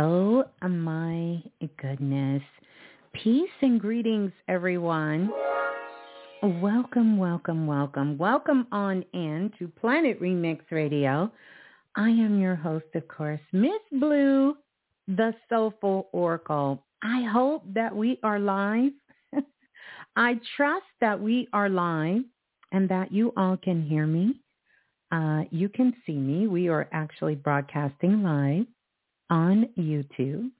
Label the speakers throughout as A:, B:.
A: Oh my goodness. Peace and greetings, everyone. Welcome, welcome, welcome. Welcome on in to Planet Remix Radio. I am your host, of course, Miss Blue, the Soulful Oracle. I hope that we are live. I trust that we are live and that you all can hear me. Uh, you can see me. We are actually broadcasting live on YouTube.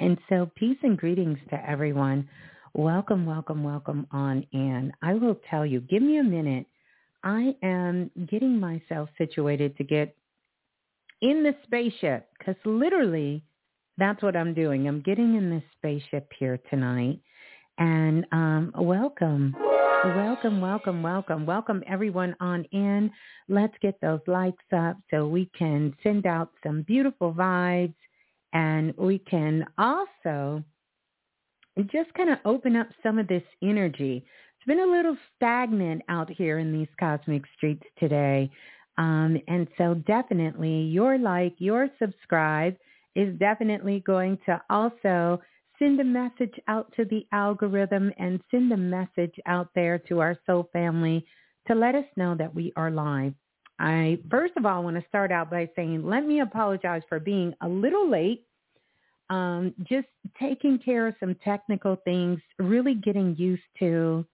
A: And so peace and greetings to everyone. Welcome, welcome, welcome on in. I will tell you, give me a minute. I am getting myself situated to get in the spaceship because literally that's what I'm doing. I'm getting in this spaceship here tonight. And um, welcome. Welcome, welcome, welcome. Welcome everyone on in. Let's get those likes up so we can send out some beautiful vibes and we can also just kind of open up some of this energy. It's been a little stagnant out here in these cosmic streets today. Um, and so definitely your like, your subscribe is definitely going to also send a message out to the algorithm and send a message out there to our soul family to let us know that we are live. I first of all want to start out by saying let me apologize for being a little late. Um, just taking care of some technical things, really getting used to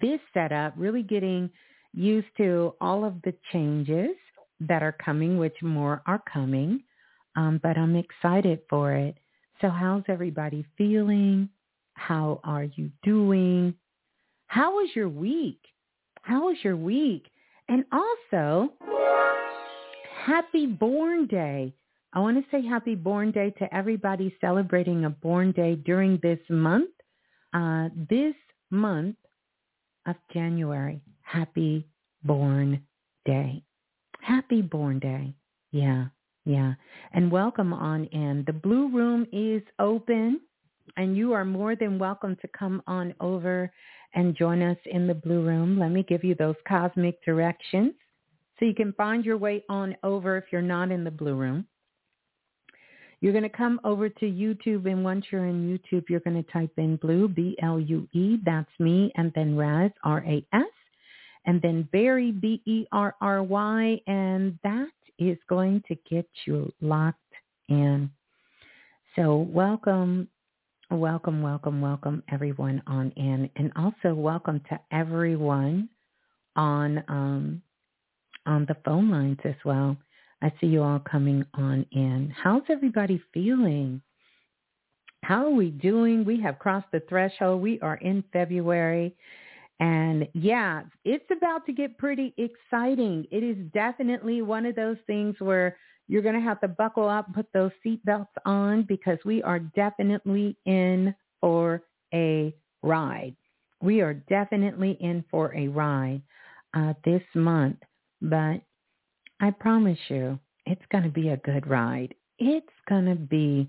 A: this setup, really getting used to all of the changes that are coming, which more are coming. Um, but I'm excited for it. So how's everybody feeling? How are you doing? How was your week? How was your week? And also, happy born day. I want to say happy born day to everybody celebrating a born day during this month. Uh, this month of January. Happy born day. Happy born day. Yeah. Yeah. And welcome on in. The Blue Room is open and you are more than welcome to come on over and join us in the Blue Room. Let me give you those cosmic directions so you can find your way on over if you're not in the Blue Room. You're going to come over to YouTube, and once you're in YouTube, you're going to type in Blue, B-L-U-E, that's me, and then Raz, R-A-S, and then Berry, B-E-R-R-Y, and that is going to get you locked in. So welcome, welcome, welcome, welcome everyone on in. And also welcome to everyone on um, on the phone lines as well. I see you all coming on in. How's everybody feeling? How are we doing? We have crossed the threshold. We are in February. And yeah, it's about to get pretty exciting. It is definitely one of those things where you're going to have to buckle up, put those seatbelts on because we are definitely in for a ride. We are definitely in for a ride uh, this month. But I promise you, it's going to be a good ride. It's going to be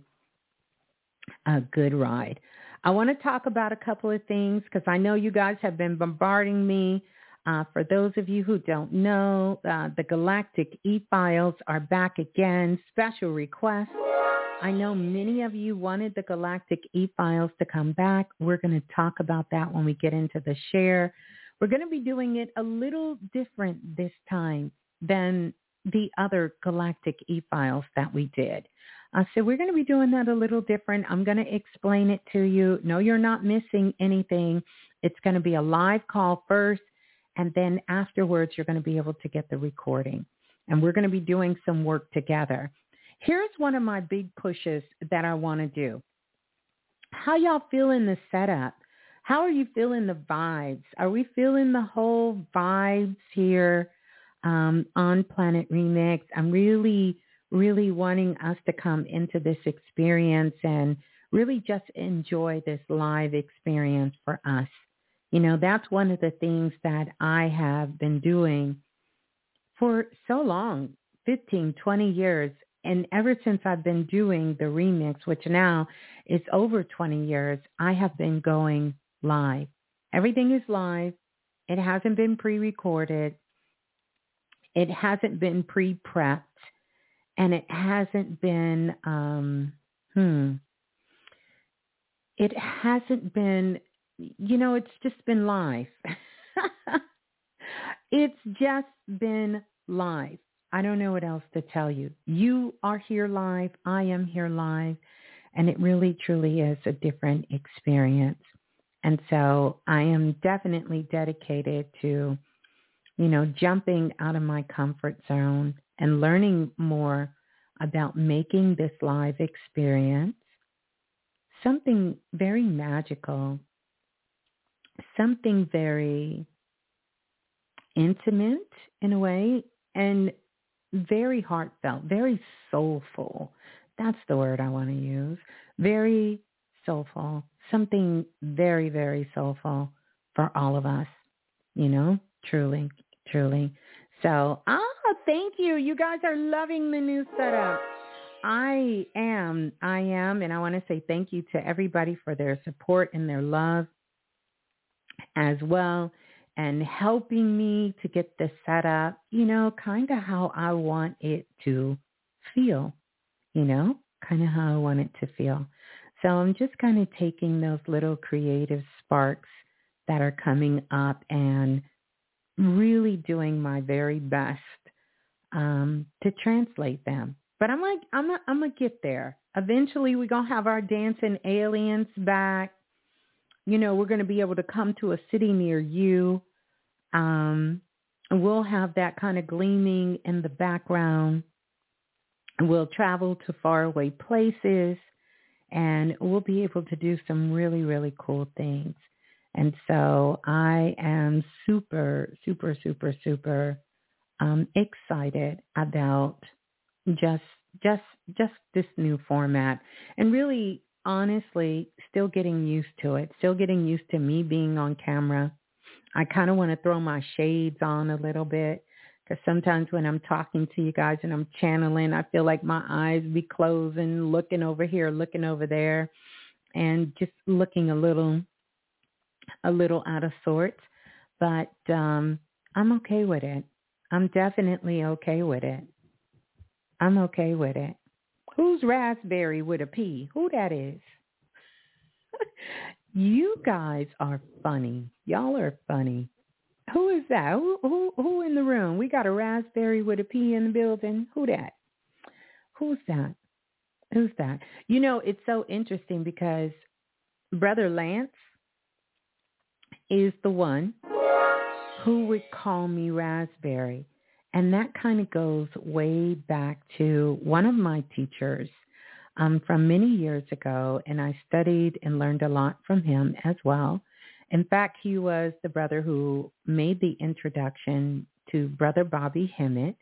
A: a good ride. I want to talk about a couple of things because I know you guys have been bombarding me. Uh, for those of you who don't know, uh, the Galactic E-Files are back again. Special request. I know many of you wanted the Galactic E-Files to come back. We're going to talk about that when we get into the share. We're going to be doing it a little different this time than the other Galactic E-Files that we did. Uh, so we're going to be doing that a little different. I'm going to explain it to you. No, you're not missing anything. It's going to be a live call first, and then afterwards you're going to be able to get the recording. And we're going to be doing some work together. Here's one of my big pushes that I want to do. How y'all feeling the setup? How are you feeling the vibes? Are we feeling the whole vibes here um, on Planet Remix? I'm really really wanting us to come into this experience and really just enjoy this live experience for us. You know, that's one of the things that I have been doing for so long, 15, 20 years. And ever since I've been doing the remix, which now is over 20 years, I have been going live. Everything is live. It hasn't been pre-recorded. It hasn't been pre-prepped. And it hasn't been, um, hmm, it hasn't been, you know, it's just been life. it's just been life. I don't know what else to tell you. You are here live. I am here live. And it really, truly is a different experience. And so I am definitely dedicated to, you know, jumping out of my comfort zone and learning more about making this live experience something very magical, something very intimate in a way, and very heartfelt, very soulful. That's the word I want to use. Very soulful, something very, very soulful for all of us, you know, truly, truly. So, ah, thank you. You guys are loving the new setup. I am, I am, and I want to say thank you to everybody for their support and their love as well and helping me to get this set up, you know, kind of how I want it to feel, you know, kind of how I want it to feel. So I'm just kind of taking those little creative sparks that are coming up and really doing my very best um, to translate them but I'm like, I'm I'm gonna get there. Eventually, we're gonna have our dancing aliens back. You know, we're gonna be able to come to a city near you. Um, we'll have that kind of gleaming in the background. We'll travel to faraway places, and we'll be able to do some really, really cool things. And so I am super, super, super, super um, excited about just just just this new format. And really honestly still getting used to it still getting used to me being on camera. I kind of want to throw my shades on a little bit because sometimes when i'm talking to you guys and i'm channeling i feel like my eyes be closing looking over here looking over there and just looking a little a little out of sorts but um i'm okay with it i'm definitely okay with it I'm okay with it. Who's raspberry with a P? Who that is? you guys are funny. Y'all are funny. Who is that? Who, who who in the room? We got a raspberry with a P in the building. Who that? Who's that? Who's that? You know, it's so interesting because Brother Lance is the one who would call me raspberry. And that kind of goes way back to one of my teachers um, from many years ago, and I studied and learned a lot from him as well. In fact, he was the brother who made the introduction to Brother Bobby Hemmitt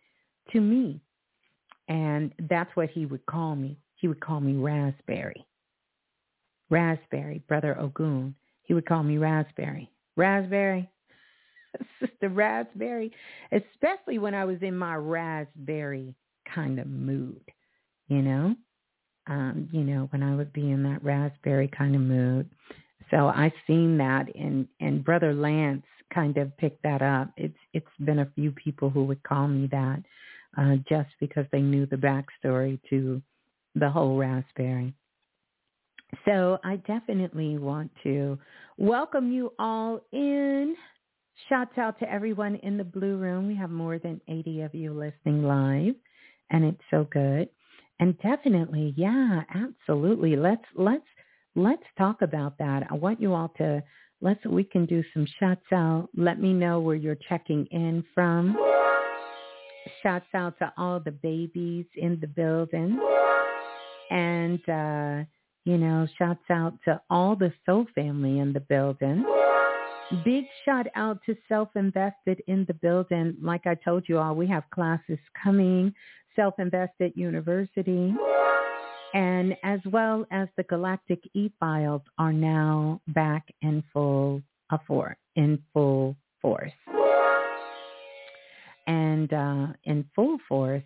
A: to me. And that's what he would call me. He would call me Raspberry. Raspberry, Brother Ogun. He would call me Raspberry. Raspberry, Sister Raspberry, especially when I was in my raspberry kind of mood, you know? Um, you know, when I would be in that raspberry kind of mood. So I seen that and and Brother Lance kind of picked that up. It's it's been a few people who would call me that uh, just because they knew the backstory to the whole raspberry. So I definitely want to welcome you all in Shouts out to everyone in the Blue Room. We have more than 80 of you listening live, and it's so good. And definitely, yeah, absolutely. Let's let's let's talk about that. I want you all to let's we can do some shouts out. Let me know where you're checking in from. Shouts out to all the babies in the building. And uh, you know, shouts out to all the soul family in the building. Big shout out to Self-Invested in the building. Like I told you all, we have classes coming, Self-Invested University, and as well as the Galactic E-Files are now back in full for in full force. And uh, in full force,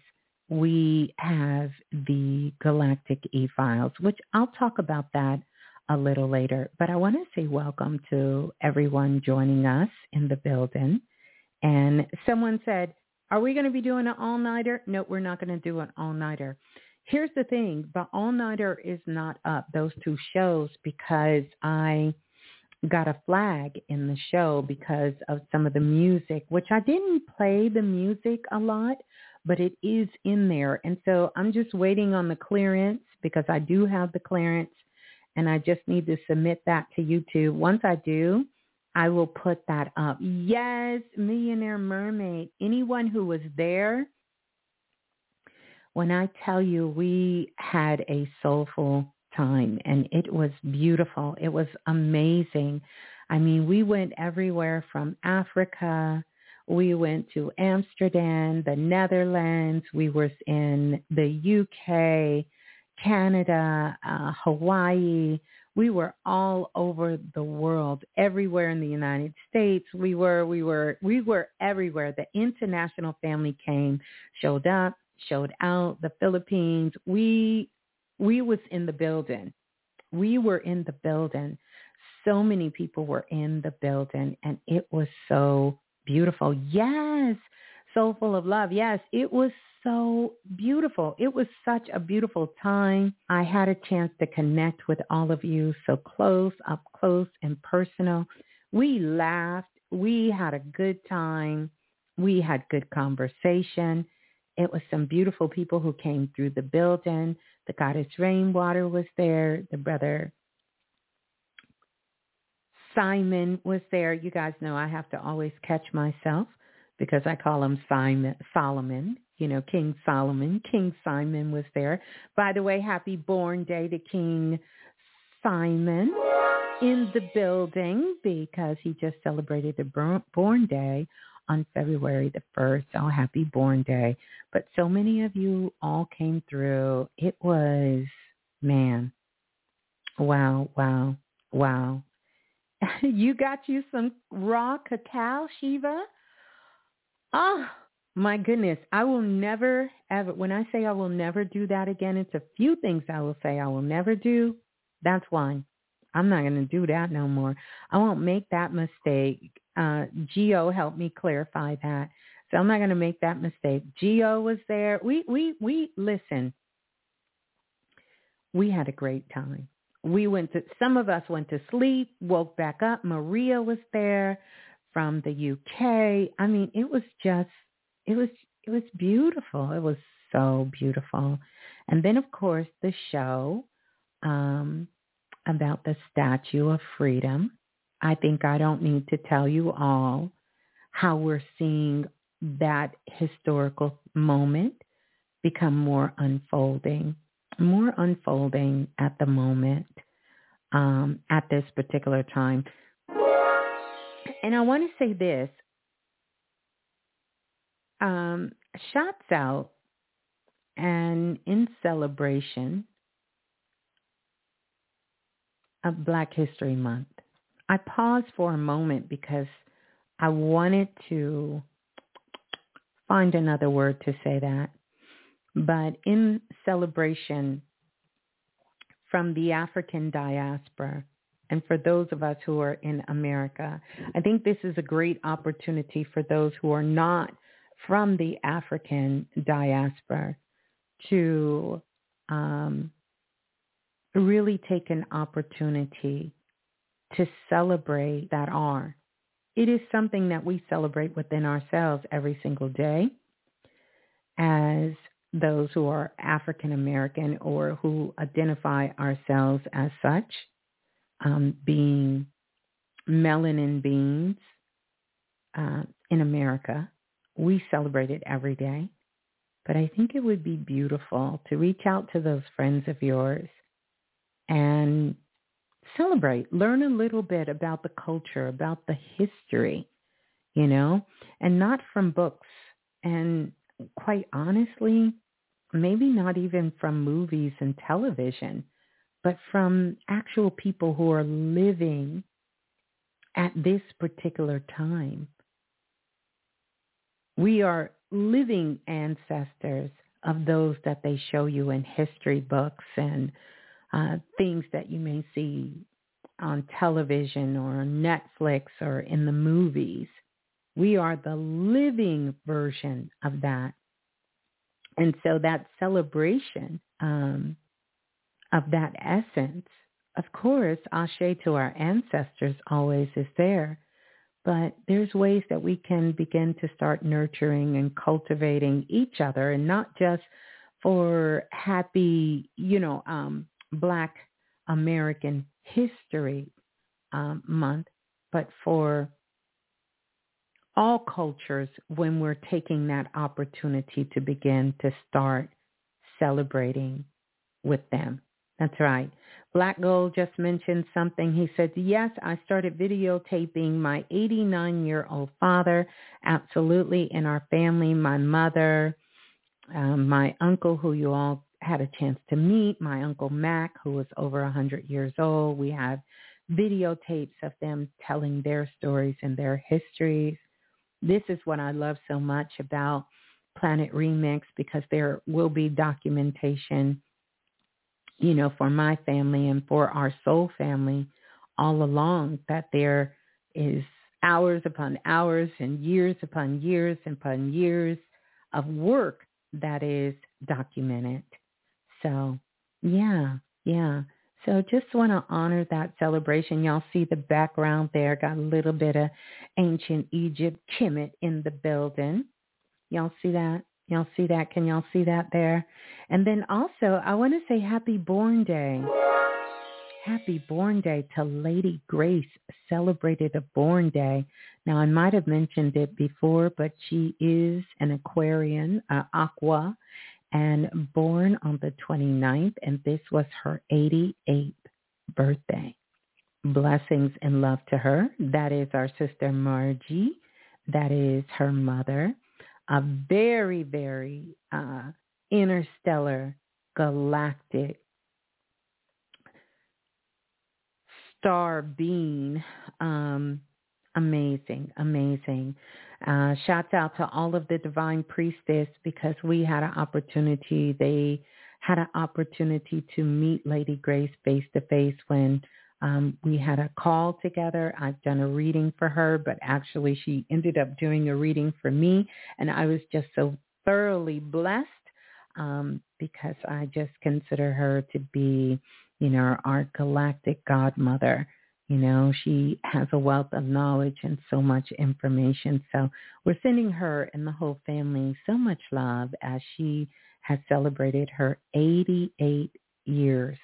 A: we have the Galactic E-Files, which I'll talk about that a little later. But I want to say welcome to everyone joining us in the building. And someone said, Are we going to be doing an all-nighter? No, we're not going to do an all-nighter. Here's the thing, the all-nighter is not up, those two shows, because I got a flag in the show because of some of the music, which I didn't play the music a lot, but it is in there. And so I'm just waiting on the clearance because I do have the clearance and I just need to submit that to YouTube. Once I do, I will put that up. Yes, Millionaire Mermaid. Anyone who was there, when I tell you we had a soulful time and it was beautiful. It was amazing. I mean, we went everywhere from Africa. We went to Amsterdam, the Netherlands. We were in the UK, Canada, uh, Hawaii. We were all over the world, everywhere in the United States. We were, we were, we were everywhere. The international family came, showed up, showed out. The Philippines. We, we was in the building. We were in the building. So many people were in the building, and it was so beautiful. Yes, so full of love. Yes, it was so beautiful. It was such a beautiful time. I had a chance to connect with all of you so close, up close and personal. We laughed. We had a good time. We had good conversation. It was some beautiful people who came through the building. The goddess Rainwater was there. The brother Simon was there. You guys know I have to always catch myself because I call him Simon Solomon. You know, King Solomon. King Simon was there. By the way, happy born day to King Simon in the building because he just celebrated the born day on February the 1st. Oh, happy born day. But so many of you all came through. It was, man, wow, wow, wow. you got you some raw cacao, Shiva? Oh, my goodness. I will never, ever, when I say I will never do that again, it's a few things I will say I will never do. That's one. I'm not going to do that no more. I won't make that mistake. Uh, Geo helped me clarify that. So I'm not going to make that mistake. Geo was there. We, we, we, listen, we had a great time we went to some of us went to sleep, woke back up. Maria was there from the UK. I mean, it was just it was it was beautiful. It was so beautiful. And then of course the show um about the Statue of Freedom. I think I don't need to tell you all how we're seeing that historical moment become more unfolding more unfolding at the moment, um, at this particular time. And I want to say this. Um, shots out and in celebration of Black History Month. I paused for a moment because I wanted to find another word to say that but in celebration from the African diaspora and for those of us who are in America, I think this is a great opportunity for those who are not from the African diaspora to um, really take an opportunity to celebrate that are. It is something that we celebrate within ourselves every single day as those who are African American or who identify ourselves as such, um, being melanin beings uh, in America. We celebrate it every day. But I think it would be beautiful to reach out to those friends of yours and celebrate, learn a little bit about the culture, about the history, you know, and not from books. And quite honestly, maybe not even from movies and television, but from actual people who are living at this particular time. We are living ancestors of those that they show you in history books and uh, things that you may see on television or on Netflix or in the movies. We are the living version of that. And so that celebration um, of that essence, of course, ashe to our ancestors always is there. But there's ways that we can begin to start nurturing and cultivating each other and not just for happy, you know, um, Black American History um, Month, but for all cultures when we're taking that opportunity to begin to start celebrating with them. That's right. Black Gold just mentioned something. He said, yes, I started videotaping my 89-year-old father. Absolutely. In our family, my mother, um, my uncle, who you all had a chance to meet, my uncle Mac, who was over 100 years old. We have videotapes of them telling their stories and their histories. This is what I love so much about Planet Remix because there will be documentation, you know, for my family and for our soul family all along that there is hours upon hours and years upon years and upon years of work that is documented. So yeah, yeah. So just want to honor that celebration. Y'all see the background there. Got a little bit of ancient Egypt Kemet in the building. Y'all see that? Y'all see that? Can y'all see that there? And then also, I want to say happy born day. Happy born day to Lady Grace celebrated a born day. Now, I might have mentioned it before, but she is an Aquarian, uh, Aqua, and born on the 29th, and this was her 88th birthday. Blessings and love to her. That is our sister Margie. That is her mother. A very, very uh, interstellar, galactic star being. Um, amazing, amazing. Uh, shouts out to all of the divine priestess because we had an opportunity. They had an opportunity to meet Lady Grace face to face when um, we had a call together. I've done a reading for her, but actually she ended up doing a reading for me. And I was just so thoroughly blessed um, because I just consider her to be, you know, our galactic godmother. You know, she has a wealth of knowledge and so much information. So we're sending her and the whole family so much love as she has celebrated her 88 years,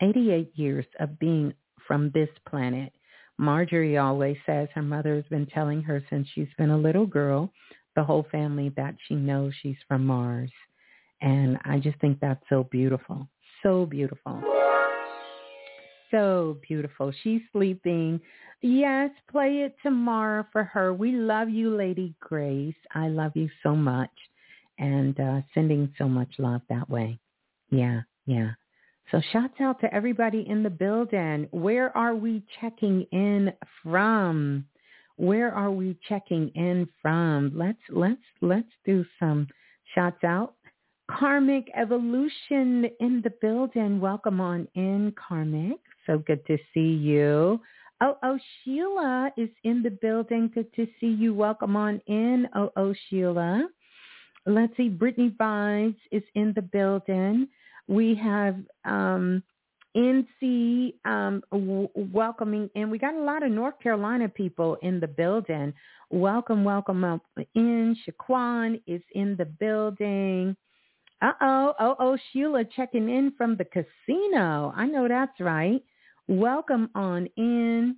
A: 88 years of being from this planet. Marjorie always says her mother has been telling her since she's been a little girl, the whole family, that she knows she's from Mars. And I just think that's so beautiful. So beautiful so beautiful. She's sleeping. Yes, play it tomorrow for her. We love you, Lady Grace. I love you so much. And uh, sending so much love that way. Yeah, yeah. So shouts out to everybody in the building. Where are we checking in from? Where are we checking in from? Let's let's let's do some shouts out. Karmic Evolution in the building. Welcome on in, Karmic. So good to see you. Oh, oh, Sheila is in the building. Good to see you. Welcome on in. Oh, oh, Sheila. Let's see. Brittany Vibes is in the building. We have um, NC um, w- welcoming in. We got a lot of North Carolina people in the building. Welcome, welcome up in. Shaquan is in the building. Uh-oh. Oh, oh, Sheila checking in from the casino. I know that's right. Welcome on in.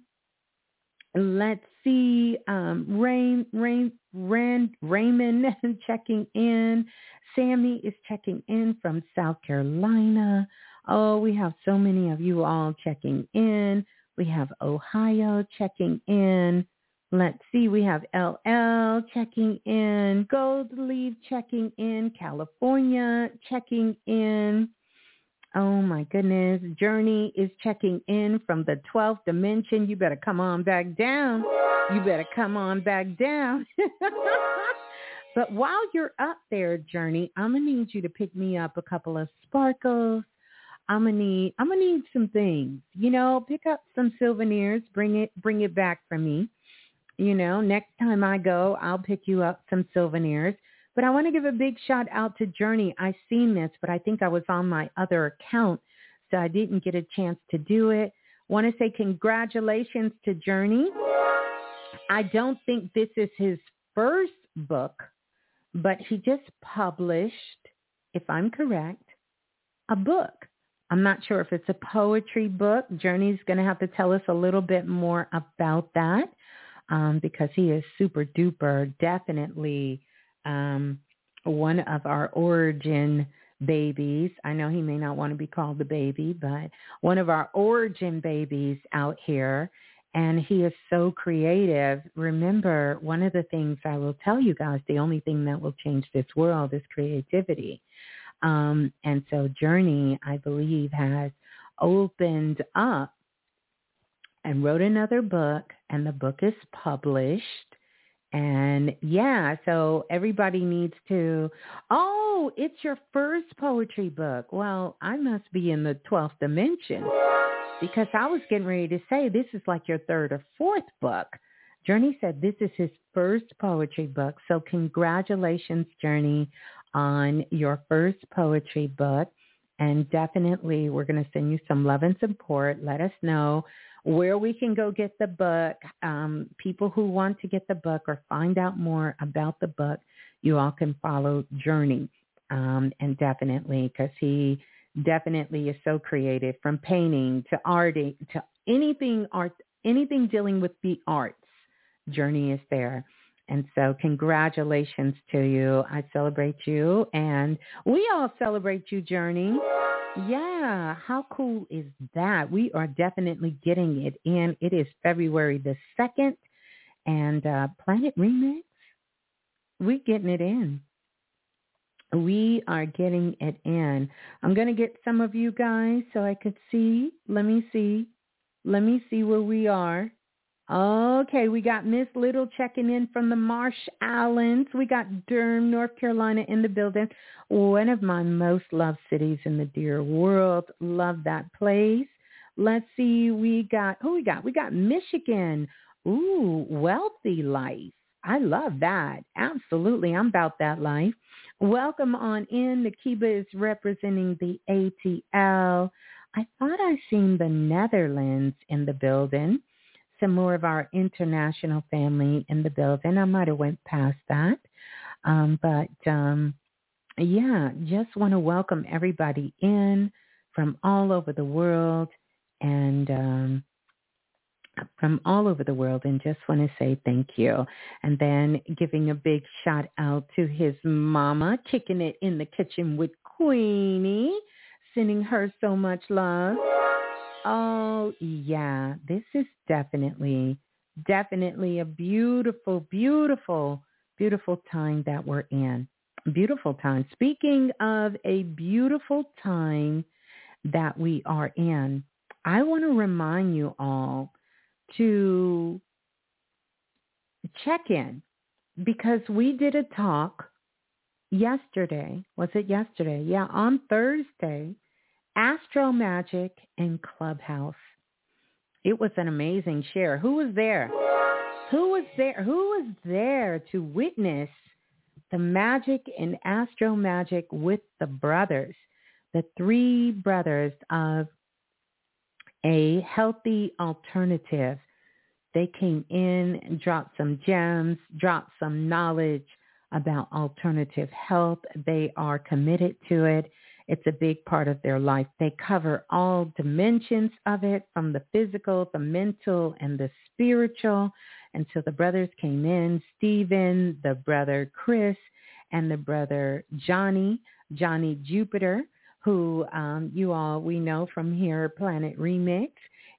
A: Let's see. Um, Rain, Rain, Rand, Raymond checking in. Sammy is checking in from South Carolina. Oh, we have so many of you all checking in. We have Ohio checking in. Let's see. We have LL checking in. Gold Leaf checking in. California checking in. Oh my goodness. Journey is checking in from the 12th dimension. You better come on back down. You better come on back down. but while you're up there, Journey, I'm going to need you to pick me up a couple of sparkles. I'm gonna need I'm gonna need some things. You know, pick up some souvenirs, bring it bring it back for me. You know, next time I go, I'll pick you up some souvenirs. But I want to give a big shout out to Journey. I seen this, but I think I was on my other account, so I didn't get a chance to do it. Want to say congratulations to Journey. I don't think this is his first book, but he just published, if I'm correct, a book. I'm not sure if it's a poetry book. Journey's going to have to tell us a little bit more about that um, because he is super duper, definitely um, one of our origin babies. I know he may not want to be called the baby, but one of our origin babies out here. And he is so creative. Remember, one of the things I will tell you guys, the only thing that will change this world is creativity. Um, and so Journey, I believe, has opened up and wrote another book, and the book is published. And yeah, so everybody needs to, oh, it's your first poetry book. Well, I must be in the 12th dimension because I was getting ready to say this is like your third or fourth book. Journey said this is his first poetry book. So congratulations, Journey, on your first poetry book. And definitely we're going to send you some love and support. Let us know where we can go get the book. Um, people who want to get the book or find out more about the book, you all can follow Journey. Um, and definitely, because he definitely is so creative from painting to art to anything art, anything dealing with the arts. Journey is there. And so congratulations to you. I celebrate you and we all celebrate you, Journey. Yeah, how cool is that? We are definitely getting it in. It is February the 2nd and uh, Planet Remix, we're getting it in. We are getting it in. I'm going to get some of you guys so I could see. Let me see. Let me see where we are. Okay, we got Miss Little checking in from the Marsh Islands. We got Durham, North Carolina in the building. One of my most loved cities in the dear world. Love that place. Let's see, we got, who we got? We got Michigan. Ooh, wealthy life. I love that. Absolutely. I'm about that life. Welcome on in. Nakiba is representing the ATL. I thought I seen the Netherlands in the building some more of our international family in the building. I might have went past that. Um, but um, yeah, just want to welcome everybody in from all over the world and um, from all over the world and just want to say thank you. And then giving a big shout out to his mama, kicking it in the kitchen with Queenie, sending her so much love. Oh, yeah. This is definitely, definitely a beautiful, beautiful, beautiful time that we're in. Beautiful time. Speaking of a beautiful time that we are in, I want to remind you all to check in because we did a talk yesterday. Was it yesterday? Yeah, on Thursday Astro Magic and Clubhouse. It was an amazing share. Who was there? Who was there? Who was there to witness the magic in Astro Magic with the brothers, the three brothers of a healthy alternative? They came in, dropped some gems, dropped some knowledge about alternative health. They are committed to it. It's a big part of their life. They cover all dimensions of it from the physical, the mental, and the spiritual. And so the brothers came in, Stephen, the brother Chris, and the brother Johnny, Johnny Jupiter, who um, you all, we know from here, Planet Remix.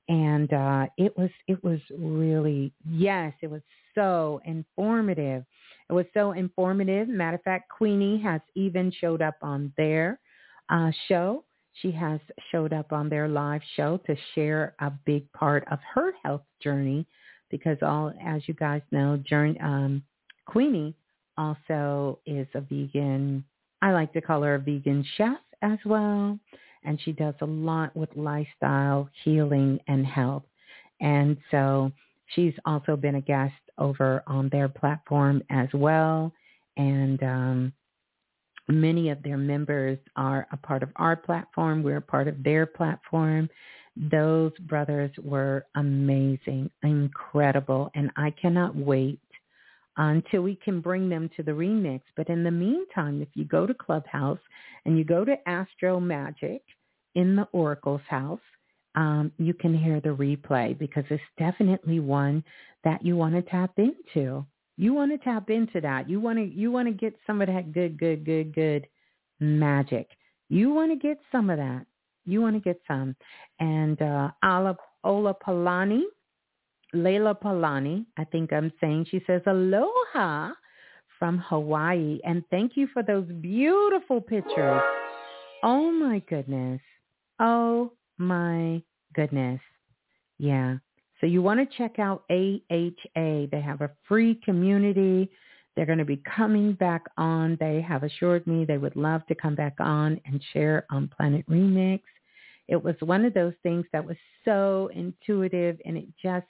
A: And uh, it was, it was really, yes, it was so informative. It was so informative. Matter of fact, Queenie has even showed up on there uh, show. She has showed up on their live show to share a big part of her health journey because all, as you guys know, journey, um, Queenie also is a vegan. I like to call her a vegan chef as well. And she does a lot with lifestyle, healing, and health. And so She's also been a guest over on their platform as well. And um, many of their members are a part of our platform. We're a part of their platform. Those brothers were amazing, incredible, and I cannot wait until we can bring them to the remix. But in the meantime, if you go to Clubhouse and you go to Astro Magic in the Oracle's house, um, you can hear the replay because it's definitely one that you want to tap into. You want to tap into that. You want to you want to get some of that good, good, good, good magic. You want to get some of that. You want to get some. And uh, Ola, Ola Palani, Layla Palani, I think I'm saying, she says, aloha from Hawaii. And thank you for those beautiful pictures. Oh my goodness. Oh my goodness. Yeah. So you want to check out AHA. They have a free community. They're going to be coming back on. They have assured me they would love to come back on and share on Planet Remix. It was one of those things that was so intuitive and it just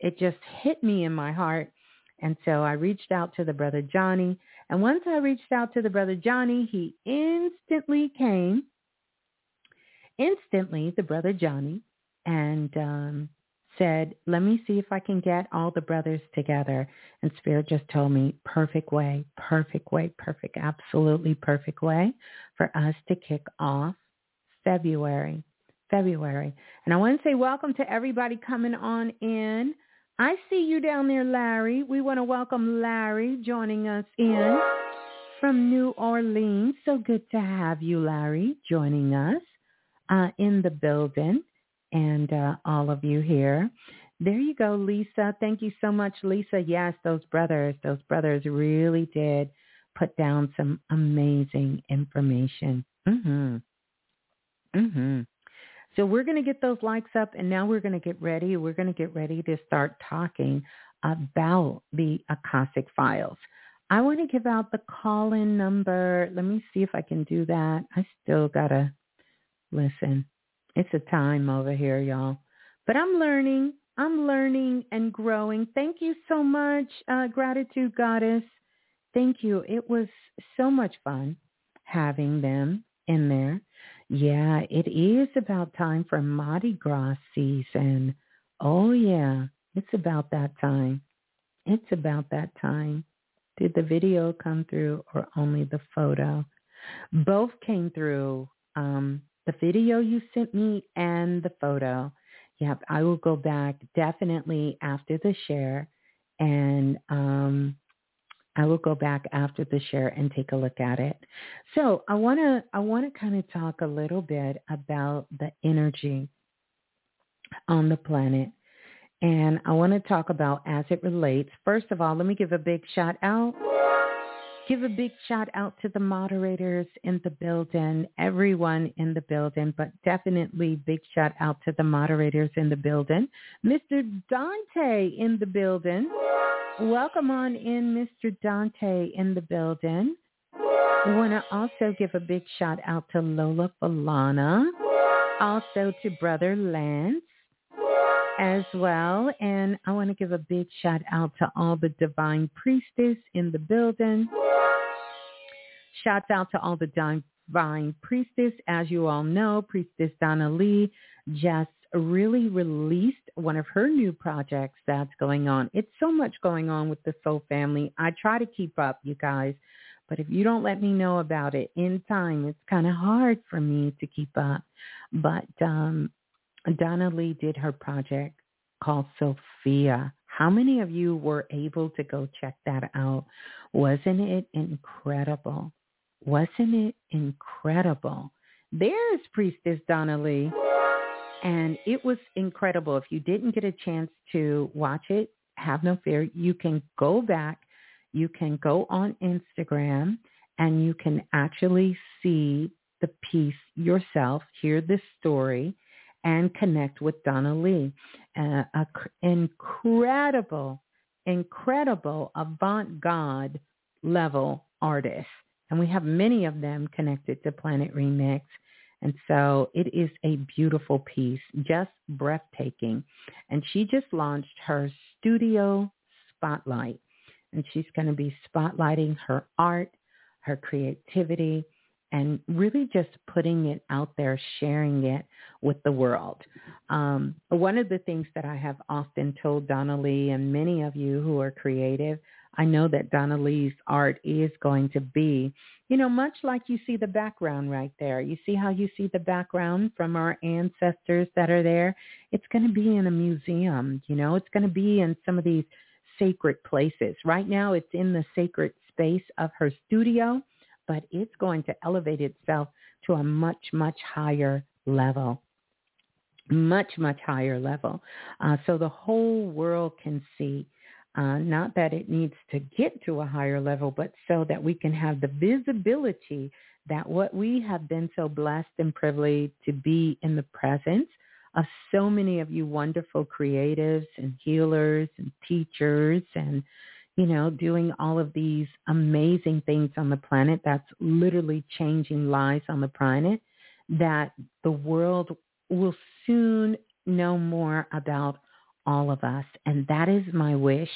A: it just hit me in my heart. And so I reached out to the brother Johnny. And once I reached out to the brother Johnny, he instantly came. Instantly, the brother Johnny and um, said, let me see if I can get all the brothers together. And Spirit just told me, perfect way, perfect way, perfect, absolutely perfect way for us to kick off February. February. And I want to say welcome to everybody coming on in. I see you down there, Larry. We want to welcome Larry joining us in from New Orleans. So good to have you, Larry, joining us uh, in the building and uh, all of you here. There you go, Lisa. Thank you so much, Lisa. Yes, those brothers, those brothers really did put down some amazing information. Mhm. Mhm. So we're going to get those likes up and now we're going to get ready. We're going to get ready to start talking about the Akashic files. I want to give out the call-in number. Let me see if I can do that. I still got to listen. It's a time over here, y'all. But I'm learning. I'm learning and growing. Thank you so much, uh, Gratitude Goddess. Thank you. It was so much fun having them in there. Yeah, it is about time for Mardi Gras season. Oh, yeah. It's about that time. It's about that time. Did the video come through or only the photo? Both came through. Um, the video you sent me and the photo. Yep, I will go back definitely after the share and um, I will go back after the share and take a look at it. So I want to I want to kind of talk a little bit about the energy on the planet. And I want to talk about as it relates. First of all, let me give a big shout out Give a big shout out to the moderators in the building, everyone in the building, but definitely big shout out to the moderators in the building. Mr. Dante in the building. Welcome on in, Mr. Dante in the building. I want to also give a big shout out to Lola Falana, also to Brother Lance, as well. And I want to give a big shout out to all the divine priestess in the building. Shouts out to all the divine priestess. As you all know, Priestess Donna Lee just really released one of her new projects that's going on. It's so much going on with the Soul family. I try to keep up, you guys. But if you don't let me know about it in time, it's kind of hard for me to keep up. But um, Donna Lee did her project called Sophia. How many of you were able to go check that out? Wasn't it incredible? Wasn't it incredible? There's Priestess Donna Lee. And it was incredible. If you didn't get a chance to watch it, have no fear. You can go back. You can go on Instagram and you can actually see the piece yourself, hear the story, and connect with Donna Lee. Uh, a cr- incredible, incredible avant-garde level artist. And we have many of them connected to Planet Remix. And so it is a beautiful piece, just breathtaking. And she just launched her studio spotlight. And she's going to be spotlighting her art, her creativity, and really just putting it out there, sharing it with the world. Um, one of the things that I have often told Donna Lee and many of you who are creative, I know that Donna Lee's art is going to be, you know, much like you see the background right there. You see how you see the background from our ancestors that are there? It's going to be in a museum, you know, it's going to be in some of these sacred places. Right now it's in the sacred space of her studio but it's going to elevate itself to a much, much higher level much, much higher level. Uh, so the whole world can see, uh, not that it needs to get to a higher level, but so that we can have the visibility that what we have been so blessed and privileged to be in the presence of so many of you wonderful creatives and healers and teachers and you know, doing all of these amazing things on the planet that's literally changing lives on the planet, that the world will soon know more about all of us. And that is my wish,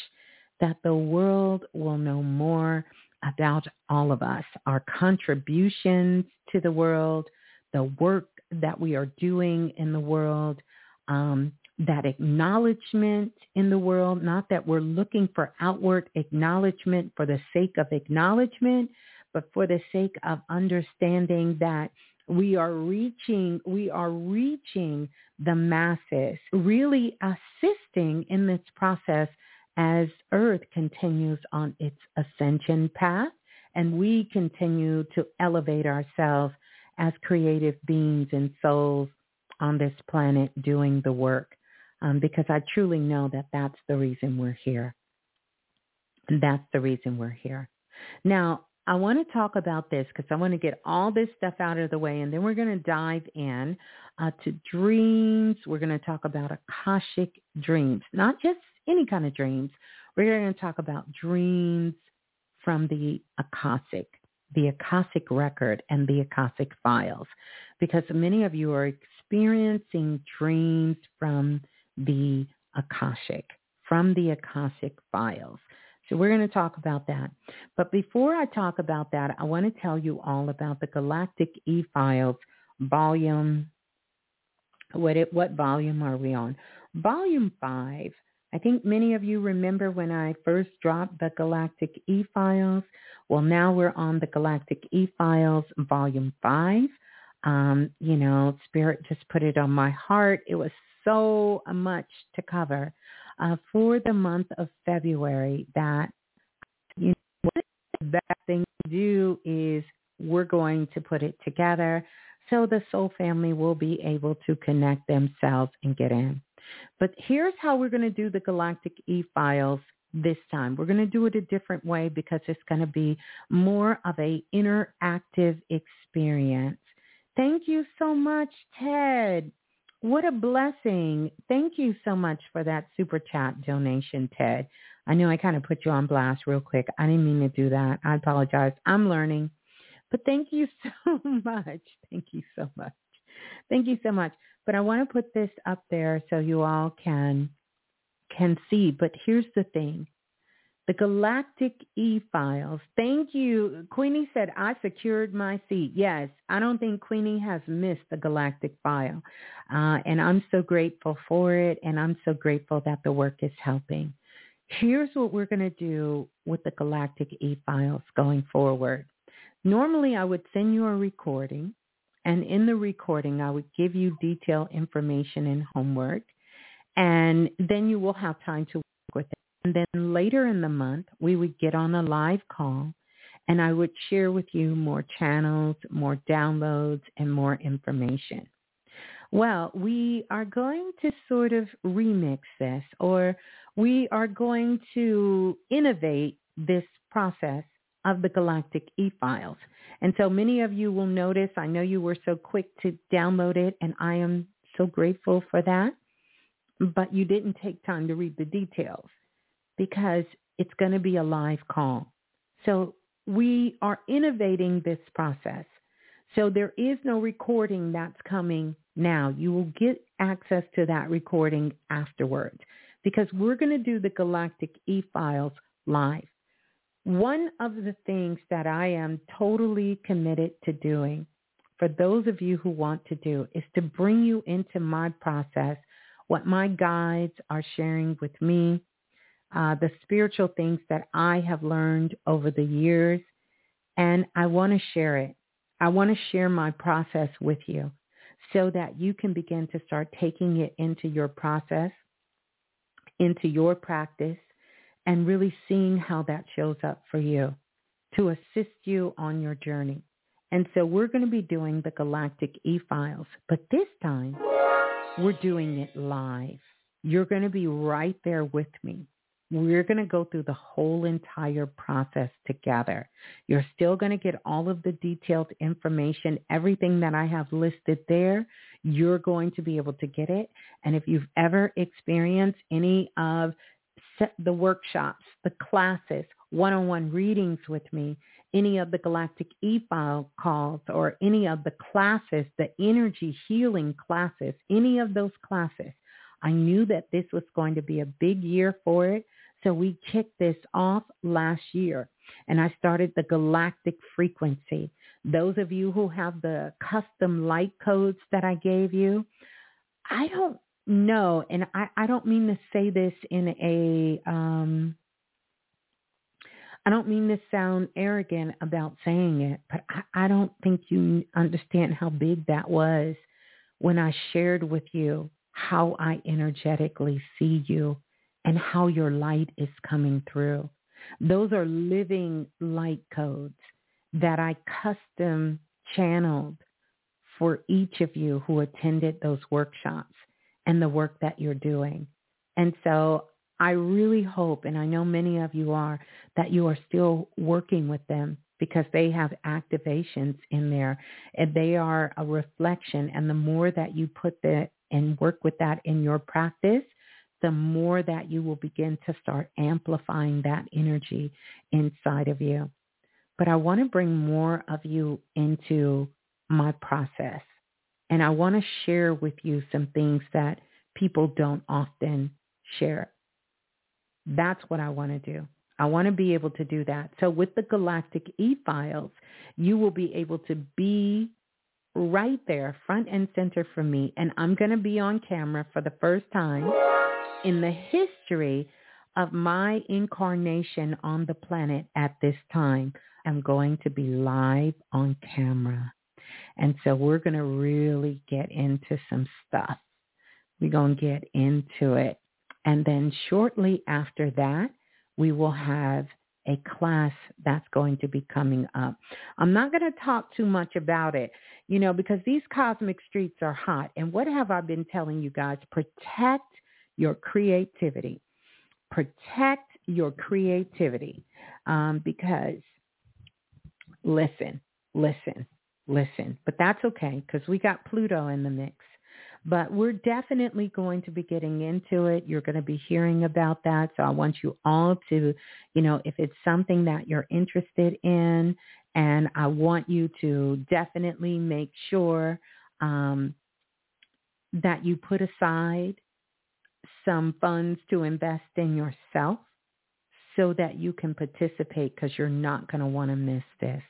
A: that the world will know more about all of us, our contributions to the world, the work that we are doing in the world, um, that acknowledgement in the world, not that we're looking for outward acknowledgement for the sake of acknowledgement, but for the sake of understanding that we are reaching, we are reaching the masses, really assisting in this process as Earth continues on its ascension path and we continue to elevate ourselves as creative beings and souls on this planet doing the work um, because I truly know that that's the reason we're here. That's the reason we're here. Now, I want to talk about this because I want to get all this stuff out of the way, and then we're going to dive in uh, to dreams. We're going to talk about Akashic dreams, not just any kind of dreams. We're going to talk about dreams from the Akashic, the Akashic record, and the Akashic files, because many of you are experiencing dreams from the Akashic, from the Akashic files. So we're going to talk about that. But before I talk about that, I want to tell you all about the Galactic E-Files volume. What, it, what volume are we on? Volume 5. I think many of you remember when I first dropped the Galactic E-Files. Well, now we're on the Galactic E-Files Volume 5. Um, you know, Spirit just put it on my heart. It was so much to cover uh, for the month of February that you know, the best thing to do is we're going to put it together so the soul family will be able to connect themselves and get in. But here's how we're going to do the Galactic E-Files this time. We're going to do it a different way because it's going to be more of a interactive experience. Thank you so much, Ted. What a blessing. Thank you so much for that super chat donation, Ted. I know I kind of put you on blast real quick. I didn't mean to do that. I apologize. I'm learning. But thank you so much. Thank you so much. Thank you so much. But I want to put this up there so you all can can see. But here's the thing the Galactic E-Files. Thank you. Queenie said, I secured my seat. Yes, I don't think Queenie has missed the Galactic File. Uh, and I'm so grateful for it. And I'm so grateful that the work is helping. Here's what we're going to do with the Galactic E-Files going forward. Normally, I would send you a recording. And in the recording, I would give you detailed information and homework. And then you will have time to. And then later in the month, we would get on a live call and I would share with you more channels, more downloads, and more information. Well, we are going to sort of remix this or we are going to innovate this process of the Galactic E-Files. And so many of you will notice, I know you were so quick to download it and I am so grateful for that, but you didn't take time to read the details because it's going to be a live call. So we are innovating this process. So there is no recording that's coming now. You will get access to that recording afterwards because we're going to do the Galactic E-Files live. One of the things that I am totally committed to doing for those of you who want to do is to bring you into my process, what my guides are sharing with me, uh, the spiritual things that I have learned over the years, and I want to share it. I want to share my process with you so that you can begin to start taking it into your process, into your practice, and really seeing how that shows up for you to assist you on your journey. And so we're going to be doing the Galactic E-Files, but this time we're doing it live. You're going to be right there with me. We're going to go through the whole entire process together. You're still going to get all of the detailed information, everything that I have listed there. You're going to be able to get it. And if you've ever experienced any of the workshops, the classes, one-on-one readings with me, any of the Galactic E-File calls or any of the classes, the energy healing classes, any of those classes. I knew that this was going to be a big year for it. So we kicked this off last year and I started the galactic frequency. Those of you who have the custom light codes that I gave you, I don't know, and I, I don't mean to say this in a um, I don't mean to sound arrogant about saying it, but I, I don't think you understand how big that was when I shared with you how I energetically see you and how your light is coming through. Those are living light codes that I custom channeled for each of you who attended those workshops and the work that you're doing. And so I really hope, and I know many of you are, that you are still working with them because they have activations in there and they are a reflection. And the more that you put that and work with that in your practice, the more that you will begin to start amplifying that energy inside of you. But I want to bring more of you into my process. And I want to share with you some things that people don't often share. That's what I want to do. I want to be able to do that. So with the Galactic E-Files, you will be able to be right there, front and center for me. And I'm going to be on camera for the first time in the history of my incarnation on the planet at this time. I'm going to be live on camera. And so we're going to really get into some stuff. We're going to get into it. And then shortly after that, we will have a class that's going to be coming up. I'm not going to talk too much about it, you know, because these cosmic streets are hot. And what have I been telling you guys? Protect your creativity. Protect your creativity um, because listen, listen, listen. But that's okay because we got Pluto in the mix. But we're definitely going to be getting into it. You're going to be hearing about that. So I want you all to, you know, if it's something that you're interested in, and I want you to definitely make sure um, that you put aside some funds to invest in yourself so that you can participate because you're not going to want to miss this.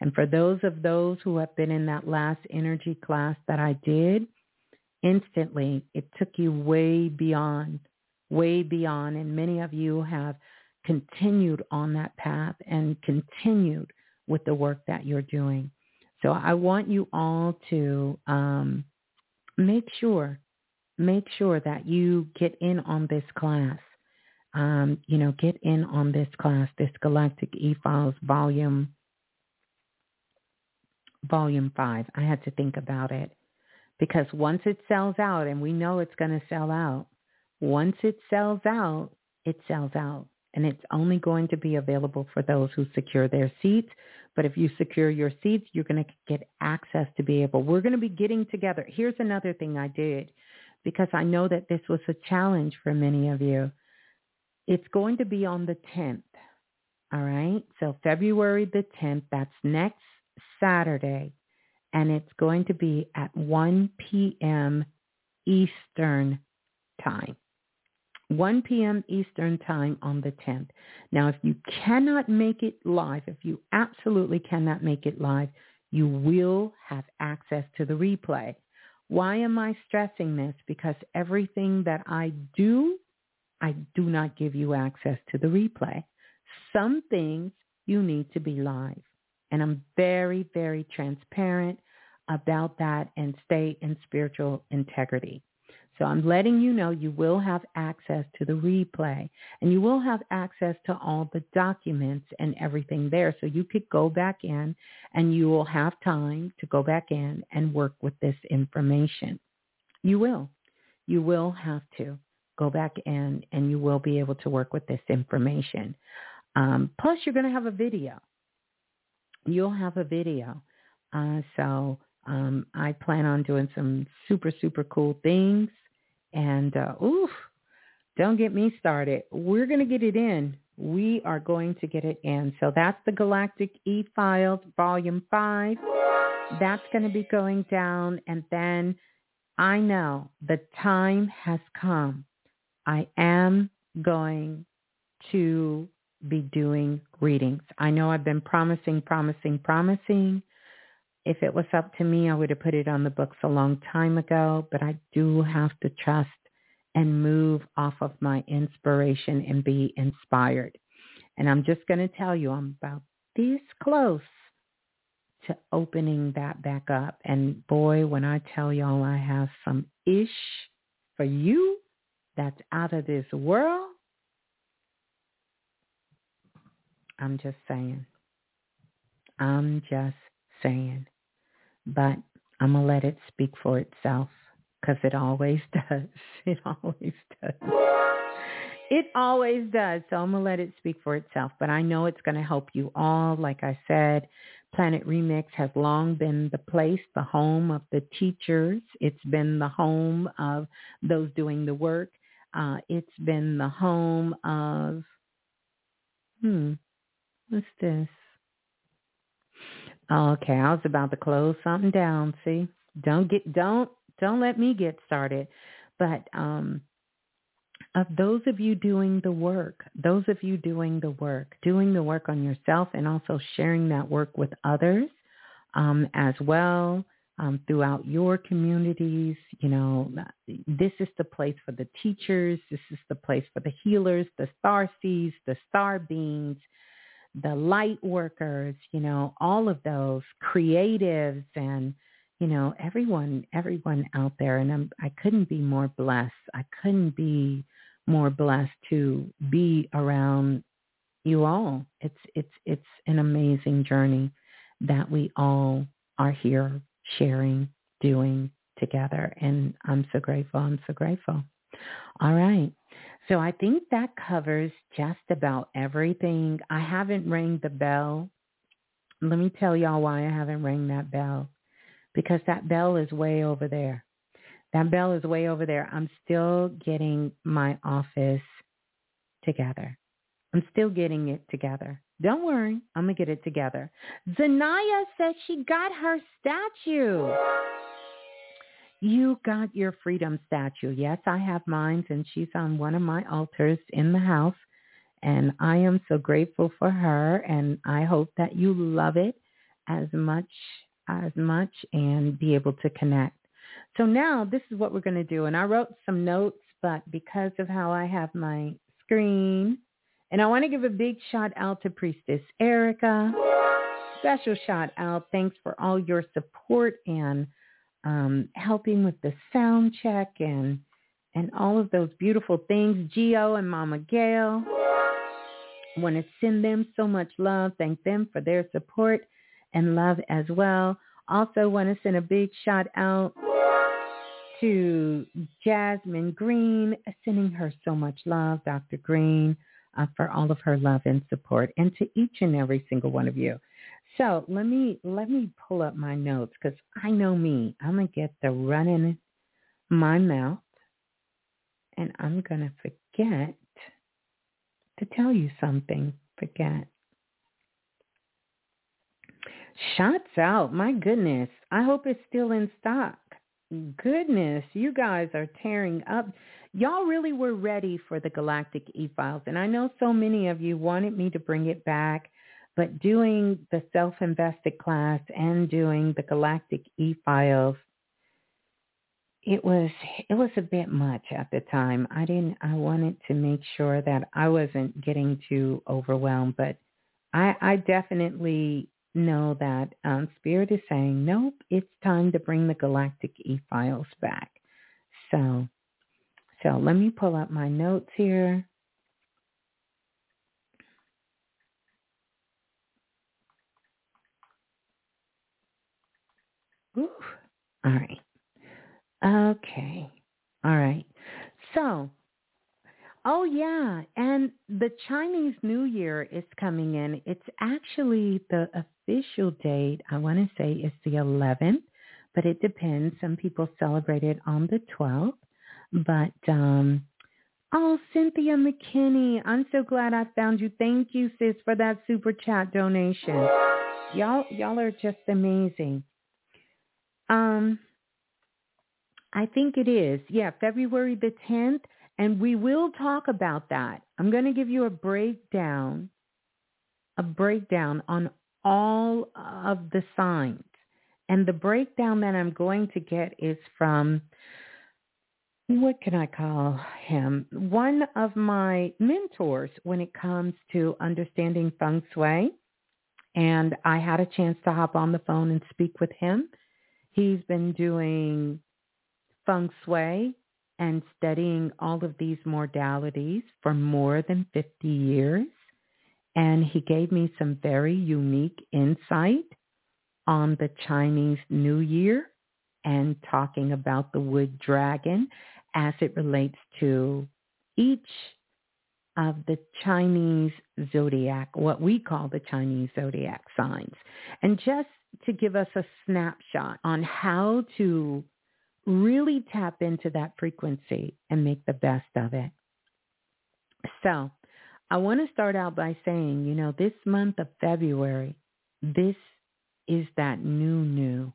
A: And for those of those who have been in that last energy class that I did, instantly. It took you way beyond, way beyond. And many of you have continued on that path and continued with the work that you're doing. So I want you all to um, make sure, make sure that you get in on this class. Um, you know, get in on this class, this Galactic E-Files volume, volume five. I had to think about it because once it sells out, and we know it's going to sell out, once it sells out, it sells out. And it's only going to be available for those who secure their seats. But if you secure your seats, you're going to get access to be able. We're going to be getting together. Here's another thing I did because I know that this was a challenge for many of you. It's going to be on the 10th. All right. So February the 10th, that's next Saturday and it's going to be at 1 p.m. Eastern time. 1 p.m. Eastern Time on the 10th. Now, if you cannot make it live, if you absolutely cannot make it live, you will have access to the replay. Why am I stressing this? Because everything that I do, I do not give you access to the replay. Some things you need to be live. And I'm very, very transparent about that and stay in spiritual integrity. So I'm letting you know you will have access to the replay and you will have access to all the documents and everything there. So you could go back in and you will have time to go back in and work with this information. You will. You will have to go back in and you will be able to work with this information. Um, plus, you're going to have a video. You'll have a video. Uh, so um, I plan on doing some super, super cool things and uh, oof, don't get me started. We're going to get it in. We are going to get it in. So that's the Galactic E-Files Volume 5. That's going to be going down. And then I know the time has come. I am going to be doing readings. I know I've been promising, promising, promising. If it was up to me, I would have put it on the books a long time ago, but I do have to trust and move off of my inspiration and be inspired. And I'm just going to tell you, I'm about this close to opening that back up. And boy, when I tell y'all I have some ish for you that's out of this world, I'm just saying. I'm just saying but I'm going to let it speak for itself because it always does. It always does. It always does. So I'm going to let it speak for itself. But I know it's going to help you all. Like I said, Planet Remix has long been the place, the home of the teachers. It's been the home of those doing the work. Uh, it's been the home of, hmm, what's this? Okay, I was about to close something down. See, don't get don't don't let me get started. But um, of those of you doing the work, those of you doing the work, doing the work on yourself, and also sharing that work with others um, as well um, throughout your communities. You know, this is the place for the teachers. This is the place for the healers, the star seeds, the star beings the light workers, you know, all of those creatives and, you know, everyone, everyone out there. And I'm, I couldn't be more blessed. I couldn't be more blessed to be around you all. It's, it's, it's an amazing journey that we all are here sharing, doing together. And I'm so grateful. I'm so grateful. All right. So I think that covers just about everything. I haven't rang the bell. Let me tell y'all why I haven't rang that bell. Because that bell is way over there. That bell is way over there. I'm still getting my office together. I'm still getting it together. Don't worry. I'm going to get it together. Zanaya says she got her statue. You got your freedom statue. Yes, I have mine, and she's on one of my altars in the house. And I am so grateful for her, and I hope that you love it as much as much and be able to connect. So now this is what we're going to do. And I wrote some notes, but because of how I have my screen, and I want to give a big shout out to Priestess Erica. Special shout out. Thanks for all your support and um, helping with the sound check and and all of those beautiful things. Geo and Mama Gail. Want to send them so much love. Thank them for their support and love as well. Also want to send a big shout out to Jasmine Green, sending her so much love, Dr. Green, uh, for all of her love and support, and to each and every single one of you. So let me let me pull up my notes because I know me. I'm gonna get the running my mouth, and I'm gonna forget to tell you something. Forget. Shots out. My goodness. I hope it's still in stock. Goodness, you guys are tearing up. y'all really were ready for the Galactic E-Files. And I know so many of you wanted me to bring it back, but doing the self-invested class and doing the Galactic E-Files, it was it was a bit much at the time. I didn't I wanted to make sure that I wasn't getting too overwhelmed, but I I definitely know that um, Spirit is saying, nope, it's time to bring the Galactic E-Files back. So so let me pull up my notes here. Ooh. All right. Okay. All right. So, oh yeah, and the Chinese New Year is coming in. It's actually the official date, I want to say is the 11th, but it depends. Some people celebrate it on the 12th. But um oh, Cynthia McKinney, I'm so glad I found you. Thank you, sis, for that super chat donation. Y'all y'all are just amazing. Um I think it is. Yeah, February the 10th. And we will talk about that. I'm going to give you a breakdown, a breakdown on all of the signs. And the breakdown that I'm going to get is from what can I call him? One of my mentors when it comes to understanding feng shui. And I had a chance to hop on the phone and speak with him. He's been doing feng shui and studying all of these modalities for more than 50 years. And he gave me some very unique insight on the Chinese New Year and talking about the wood dragon as it relates to each of the Chinese zodiac, what we call the Chinese zodiac signs. And just to give us a snapshot on how to really tap into that frequency and make the best of it. So I want to start out by saying, you know, this month of February, this is that new new.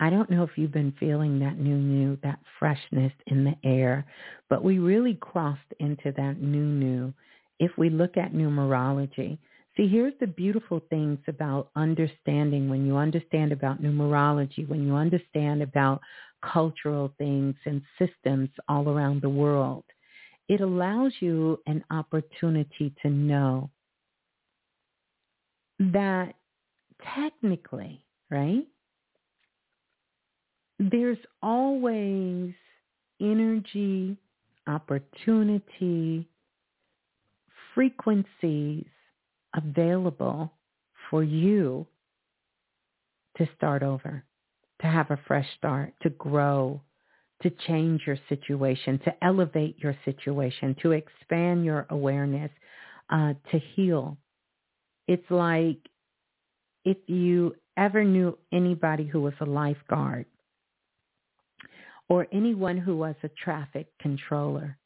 A: I don't know if you've been feeling that new new, that freshness in the air, but we really crossed into that new new. If we look at numerology, see, here's the beautiful things about understanding when you understand about numerology, when you understand about cultural things and systems all around the world. It allows you an opportunity to know that technically, right, there's always energy, opportunity, frequencies available for you to start over, to have a fresh start, to grow, to change your situation, to elevate your situation, to expand your awareness, uh, to heal. It's like if you ever knew anybody who was a lifeguard or anyone who was a traffic controller.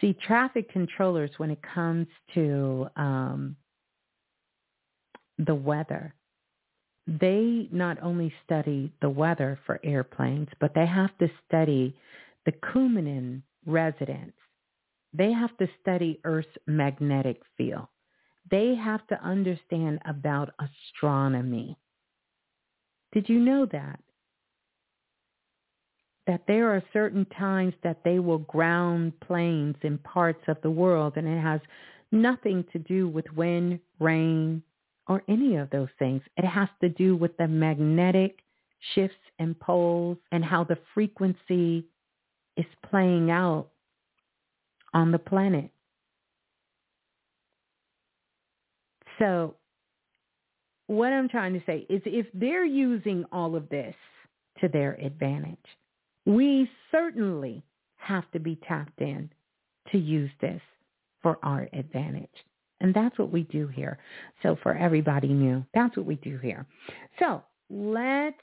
A: See, traffic controllers, when it comes to um, the weather, they not only study the weather for airplanes, but they have to study the Schumann resonances. They have to study Earth's magnetic field. They have to understand about astronomy. Did you know that? That there are certain times that they will ground planes in parts of the world and it has nothing to do with wind, rain, or any of those things. It has to do with the magnetic shifts and poles and how the frequency is playing out on the planet. So what I'm trying to say is if they're using all of this to their advantage, we certainly have to be tapped in to use this for our advantage. And that's what we do here. So for everybody new, that's what we do here. So let's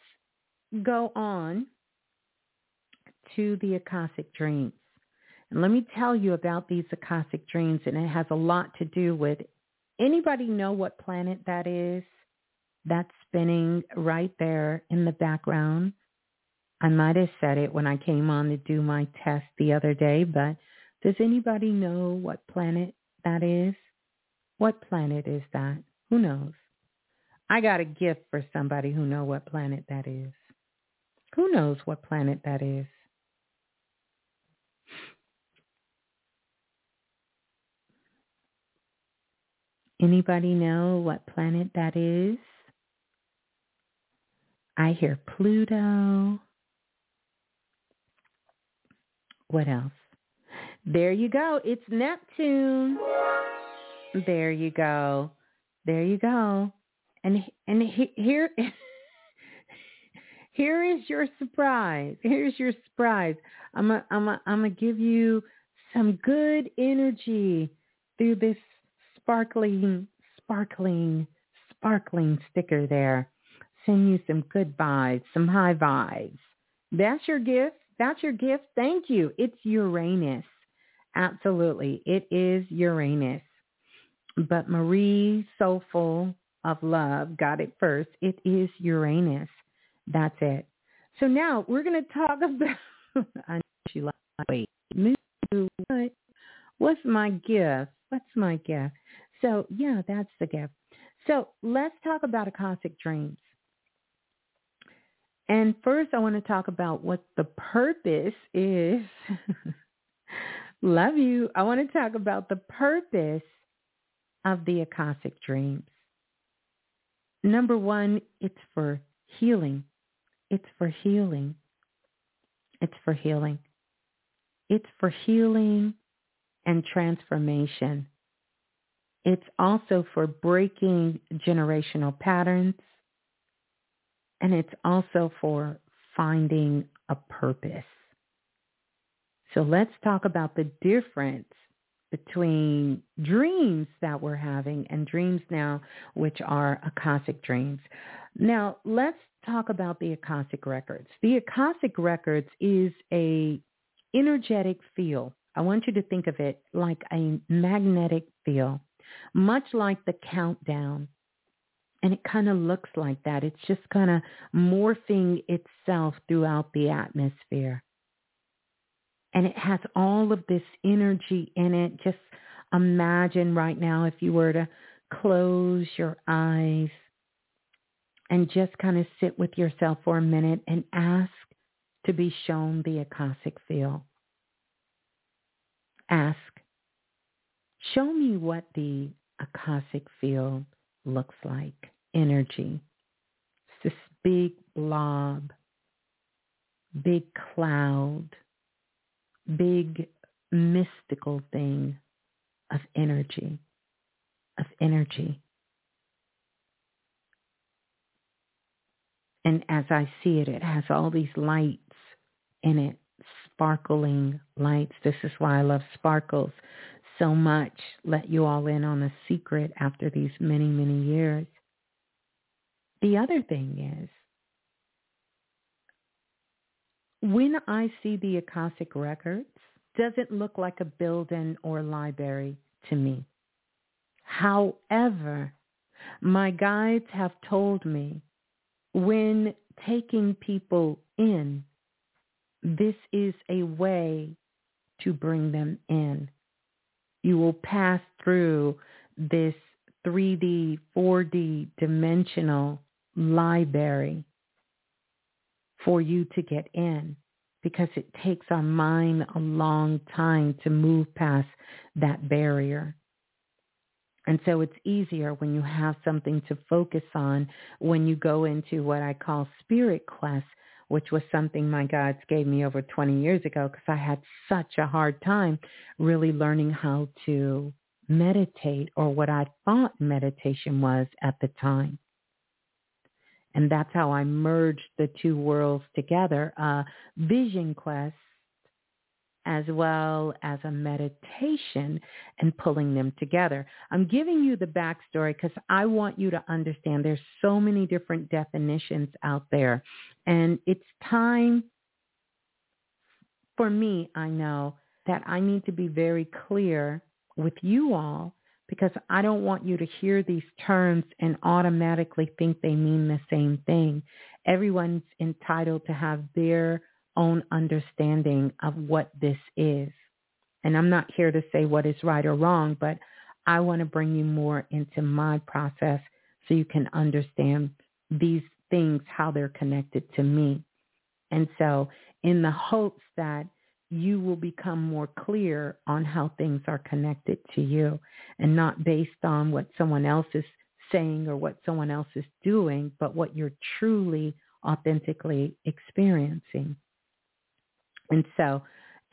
A: go on to the Akashic dreams. And let me tell you about these Akashic dreams, and it has a lot to do with anybody know what planet that is? That's spinning right there in the background. I might have said it when I came on to do my test the other day, but does anybody know what planet that is? What planet is that? Who knows? I got a gift for somebody who know what planet that is. Who knows what planet that is? Anybody know what planet that is? I hear Pluto. What else? There you go. It's Neptune. There you go. There you go. And and here here is your surprise. Here's your surprise. I'm a, I'm a, I'm gonna give you some good energy through this sparkling, sparkling, sparkling sticker there. Send you some good vibes, some high vibes. That's your gift. That's your gift. Thank you. It's Uranus. Absolutely. It is Uranus. But Marie Soulful of Love got it first. It is Uranus. That's it. So now we're going to talk about, I know she like, wait, what? What's my gift? What's my gift? So yeah, that's the gift. So let's talk about Akashic dreams. And first I want to talk about what the purpose is. Love you. I want to talk about the purpose of the Akashic dreams. Number one, it's for healing. It's for healing. It's for healing. It's for healing and transformation. It's also for breaking generational patterns. And it's also for finding a purpose. So let's talk about the difference between dreams that we're having and dreams now, which are Akashic dreams. Now, let's talk about the Akashic records. The Akashic records is a energetic field. I want you to think of it like a magnetic field much like the countdown. And it kind of looks like that. It's just kind of morphing itself throughout the atmosphere. And it has all of this energy in it. Just imagine right now if you were to close your eyes and just kind of sit with yourself for a minute and ask to be shown the Akashic field. Ask, Show me what the Akashic field looks like. Energy. It's this big blob, big cloud, big mystical thing of energy, of energy. And as I see it, it has all these lights in it, sparkling lights. This is why I love sparkles so much, let you all in on a secret after these many, many years. The other thing is, when I see the Akashic records, doesn't look like a building or library to me. However, my guides have told me when taking people in, this is a way to bring them in you will pass through this 3D, 4D dimensional library for you to get in because it takes our mind a long time to move past that barrier. And so it's easier when you have something to focus on when you go into what I call spirit quest which was something my guides gave me over 20 years ago because I had such a hard time really learning how to meditate or what I thought meditation was at the time. And that's how I merged the two worlds together. Uh, Vision Quest as well as a meditation and pulling them together. I'm giving you the backstory because I want you to understand there's so many different definitions out there. And it's time for me, I know, that I need to be very clear with you all because I don't want you to hear these terms and automatically think they mean the same thing. Everyone's entitled to have their own understanding of what this is. And I'm not here to say what is right or wrong, but I want to bring you more into my process so you can understand these things, how they're connected to me. And so in the hopes that you will become more clear on how things are connected to you and not based on what someone else is saying or what someone else is doing, but what you're truly authentically experiencing. And so,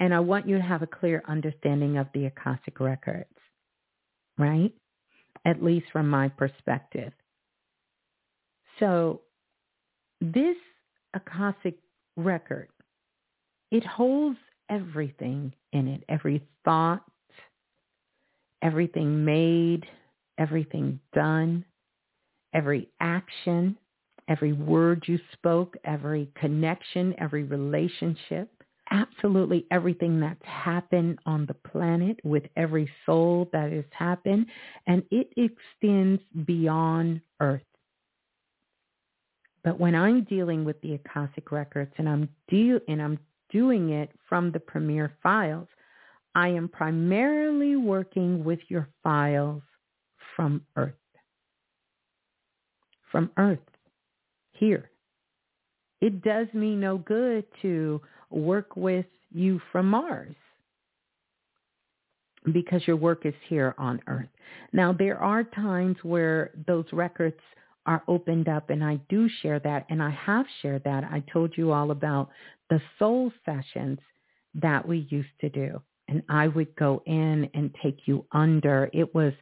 A: and I want you to have a clear understanding of the Akashic records, right? At least from my perspective. So this Akashic record, it holds everything in it, every thought, everything made, everything done, every action, every word you spoke, every connection, every relationship, absolutely everything that's happened on the planet with every soul that has happened, and it extends beyond Earth. But when I'm dealing with the Akashic records and I'm deal and I'm doing it from the Premier files, I am primarily working with your files from Earth. From Earth, here. It does me no good to work with you from Mars because your work is here on Earth. Now, there are times where those records are opened up and I do share that and I have shared that. I told you all about the soul sessions that we used to do and I would go in and take you under. It was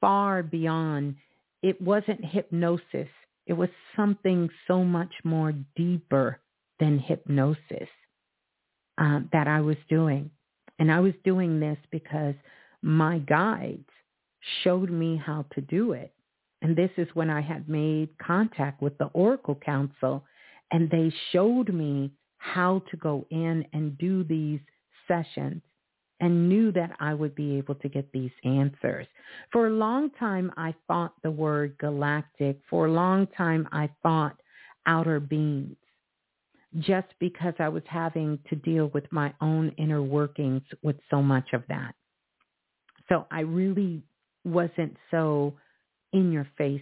A: far beyond, it wasn't hypnosis. It was something so much more deeper than hypnosis um, that I was doing. And I was doing this because my guides showed me how to do it. And this is when I had made contact with the Oracle Council and they showed me how to go in and do these sessions and knew that I would be able to get these answers. For a long time, I fought the word galactic. For a long time, I fought outer beings just because I was having to deal with my own inner workings with so much of that. So I really wasn't so in your face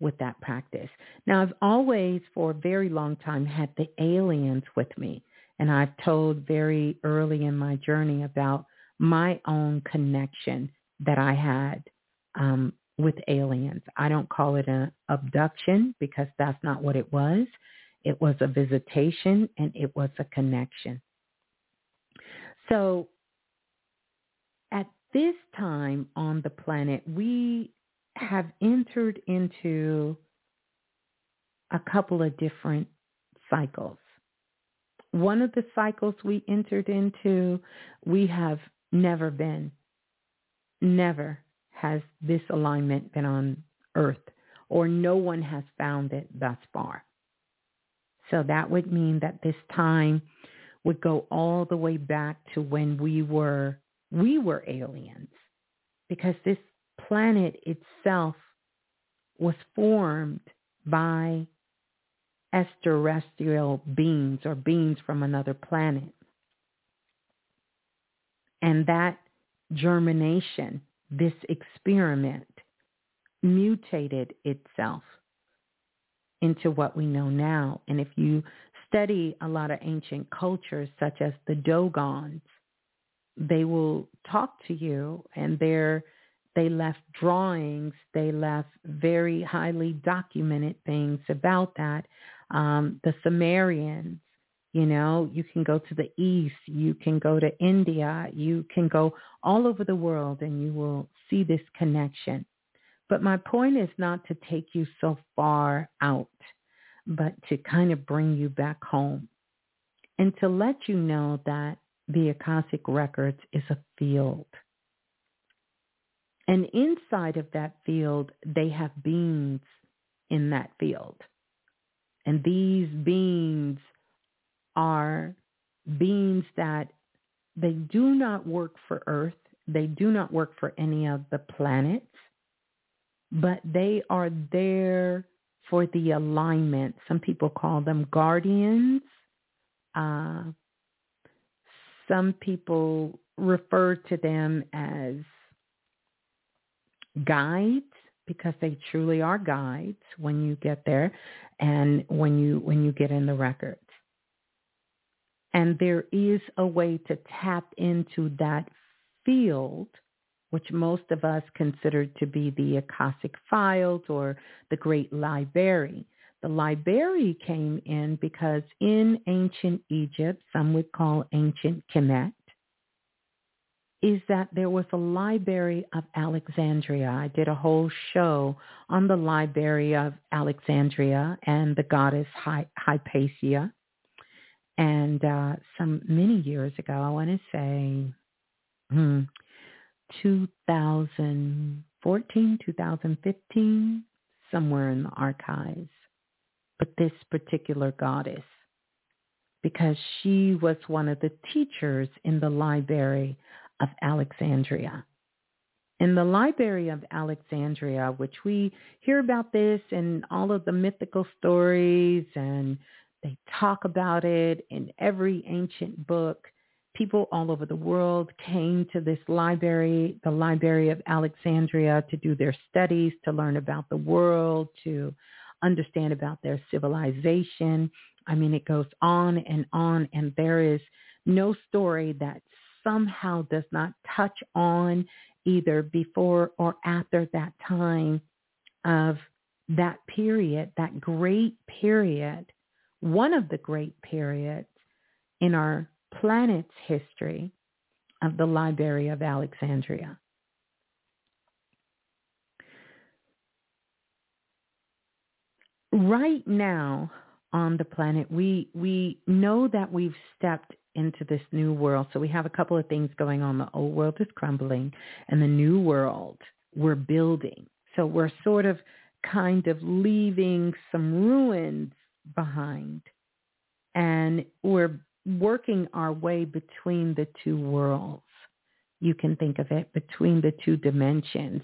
A: with that practice. Now, I've always, for a very long time, had the aliens with me. And I've told very early in my journey about my own connection that I had um, with aliens. I don't call it an abduction because that's not what it was. It was a visitation and it was a connection. So at this time on the planet, we have entered into a couple of different cycles. One of the cycles we entered into, we have never been. Never has this alignment been on earth or no one has found it thus far. So that would mean that this time would go all the way back to when we were we were aliens because this planet itself was formed by extraterrestrial beings or beings from another planet. And that germination, this experiment, mutated itself into what we know now. And if you study a lot of ancient cultures such as the Dogons, they will talk to you and they're they left drawings. They left very highly documented things about that. Um, the Sumerians, you know, you can go to the East, you can go to India, you can go all over the world and you will see this connection. But my point is not to take you so far out, but to kind of bring you back home and to let you know that the Akashic Records is a field. And inside of that field, they have beings in that field. And these beings are beings that they do not work for earth. They do not work for any of the planets, but they are there for the alignment. Some people call them guardians. Uh, some people refer to them as guides because they truly are guides when you get there and when you when you get in the records. And there is a way to tap into that field, which most of us consider to be the Akashic files or the Great Library. The library came in because in ancient Egypt, some would call ancient Kemet, is that there was a library of Alexandria. I did a whole show on the library of Alexandria and the goddess Hypatia. And uh, some many years ago, I want to say hmm, 2014, 2015, somewhere in the archives. But this particular goddess, because she was one of the teachers in the library of Alexandria. In the Library of Alexandria, which we hear about this in all of the mythical stories and they talk about it in every ancient book. People all over the world came to this library, the Library of Alexandria, to do their studies, to learn about the world, to understand about their civilization. I mean, it goes on and on, and there is no story that somehow does not touch on either before or after that time of that period, that great period, one of the great periods in our planet's history of the Library of Alexandria. Right now on the planet, we, we know that we've stepped into this new world. So we have a couple of things going on. The old world is crumbling and the new world we're building. So we're sort of kind of leaving some ruins behind and we're working our way between the two worlds. You can think of it between the two dimensions.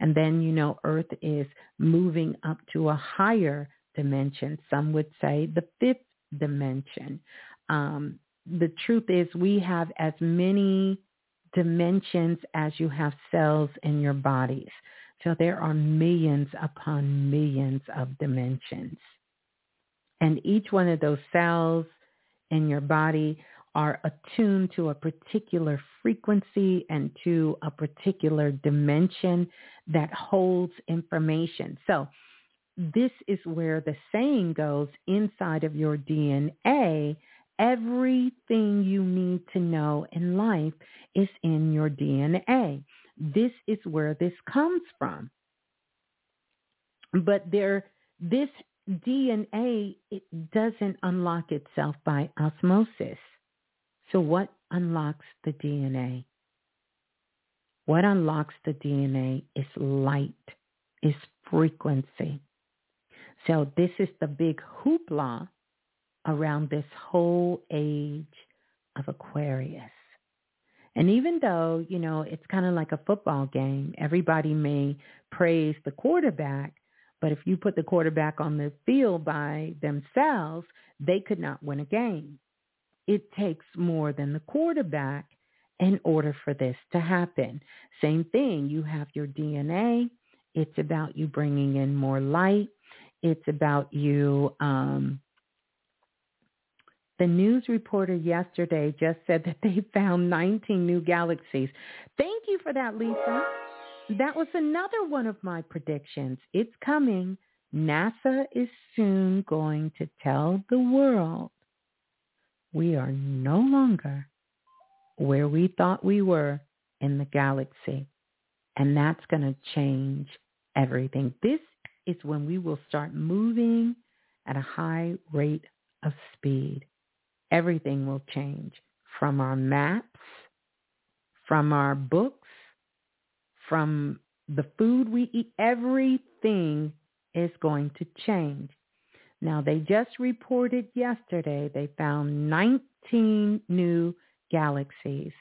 A: And then, you know, Earth is moving up to a higher dimension. Some would say the fifth dimension. Um, the truth is we have as many dimensions as you have cells in your bodies. So there are millions upon millions of dimensions. And each one of those cells in your body are attuned to a particular frequency and to a particular dimension that holds information. So this is where the saying goes inside of your DNA Everything you need to know in life is in your DNA. This is where this comes from. But there, this DNA, it doesn't unlock itself by osmosis. So what unlocks the DNA? What unlocks the DNA is light, is frequency. So this is the big hoopla around this whole age of Aquarius. And even though, you know, it's kind of like a football game, everybody may praise the quarterback, but if you put the quarterback on the field by themselves, they could not win a game. It takes more than the quarterback in order for this to happen. Same thing, you have your DNA. It's about you bringing in more light. It's about you um, the news reporter yesterday just said that they found 19 new galaxies. Thank you for that, Lisa. That was another one of my predictions. It's coming. NASA is soon going to tell the world we are no longer where we thought we were in the galaxy. And that's going to change everything. This is when we will start moving at a high rate of speed everything will change from our maps, from our books, from the food we eat. Everything is going to change. Now, they just reported yesterday they found 19 new galaxies.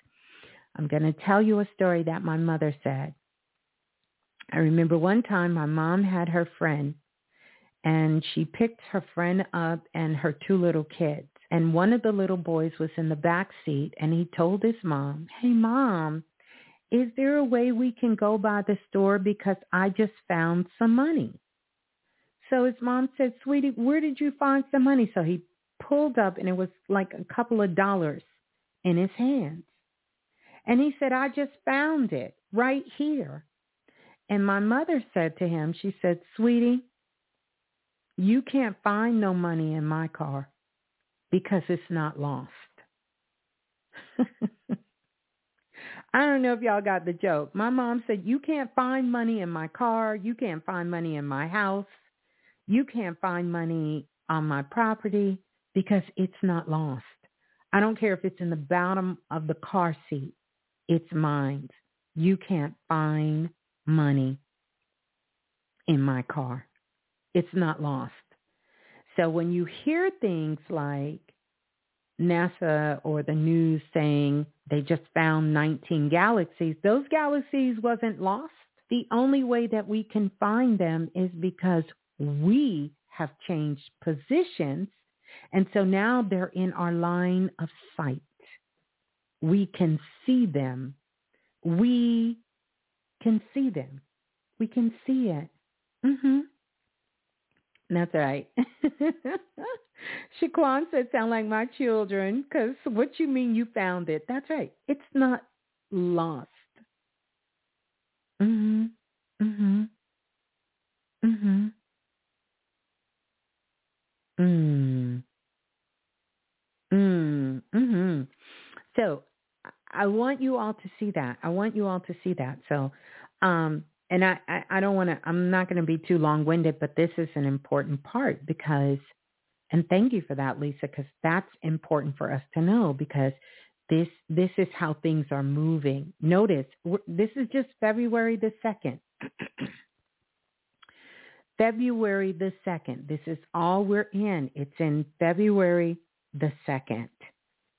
A: I'm going to tell you a story that my mother said. I remember one time my mom had her friend and she picked her friend up and her two little kids. And one of the little boys was in the back seat and he told his mom, hey mom, is there a way we can go by the store because I just found some money? So his mom said, sweetie, where did you find some money? So he pulled up and it was like a couple of dollars in his hands. And he said, I just found it right here. And my mother said to him, she said, sweetie, you can't find no money in my car because it's not lost. I don't know if y'all got the joke. My mom said, you can't find money in my car. You can't find money in my house. You can't find money on my property because it's not lost. I don't care if it's in the bottom of the car seat. It's mine. You can't find money in my car. It's not lost. So when you hear things like NASA or the news saying they just found 19 galaxies, those galaxies wasn't lost. The only way that we can find them is because we have changed positions. And so now they're in our line of sight. We can see them. We can see them. We can see it. Mhm. That's right. Shaquan said, sound like my children, because what you mean you found it? That's right. It's not lost. Mhm. Mhm. Mhm. Mm. Mm. Mhm. So I want you all to see that. I want you all to see that. So, um, and I, I, I don't want to, I'm not going to be too long winded, but this is an important part because, and thank you for that, Lisa, because that's important for us to know because this, this is how things are moving. Notice this is just February the 2nd. February the 2nd. This is all we're in. It's in February the 2nd.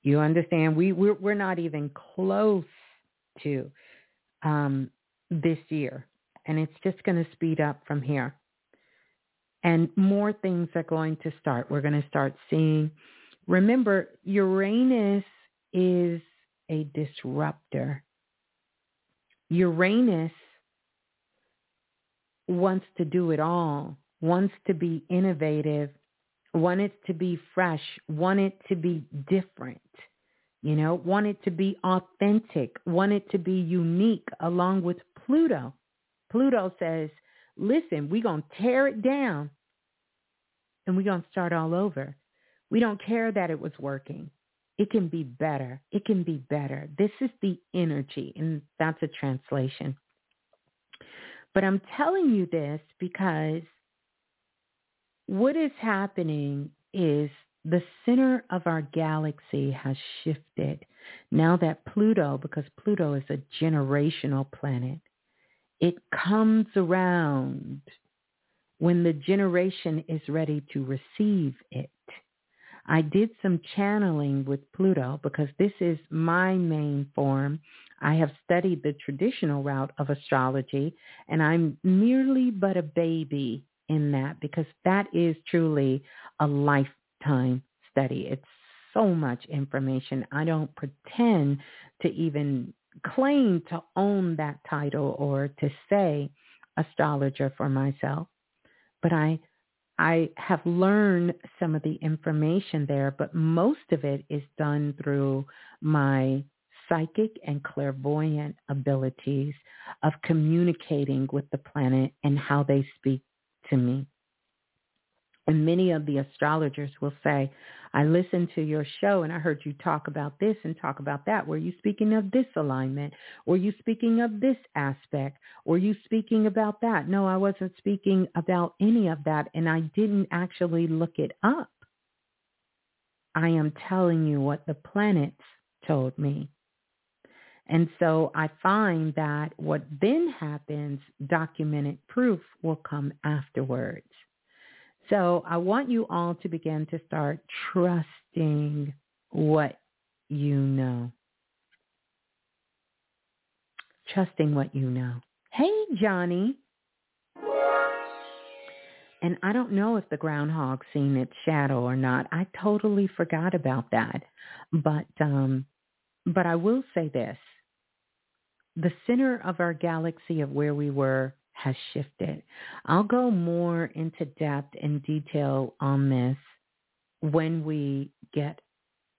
A: You understand? We, we're, we're not even close to um, this year and it's just going to speed up from here. And more things are going to start. We're going to start seeing. Remember, Uranus is a disruptor. Uranus wants to do it all, wants to be innovative, want it to be fresh, want it to be different, you know, want it to be authentic, want it to be unique along with Pluto. Pluto says, listen, we're going to tear it down and we're going to start all over. We don't care that it was working. It can be better. It can be better. This is the energy, and that's a translation. But I'm telling you this because what is happening is the center of our galaxy has shifted. Now that Pluto, because Pluto is a generational planet, it comes around when the generation is ready to receive it. I did some channeling with Pluto because this is my main form. I have studied the traditional route of astrology and I'm merely but a baby in that because that is truly a lifetime study. It's so much information. I don't pretend to even claim to own that title or to say astrologer for myself, but I I have learned some of the information there, but most of it is done through my psychic and clairvoyant abilities of communicating with the planet and how they speak to me. And many of the astrologers will say, I listened to your show and I heard you talk about this and talk about that. Were you speaking of this alignment? Were you speaking of this aspect? Were you speaking about that? No, I wasn't speaking about any of that and I didn't actually look it up. I am telling you what the planets told me. And so I find that what then happens, documented proof will come afterwards. So I want you all to begin to start trusting what you know. trusting what you know. Hey, Johnny. And I don't know if the groundhog seen its shadow or not. I totally forgot about that. But um but I will say this. The center of our galaxy of where we were has shifted. I'll go more into depth and detail on this when we get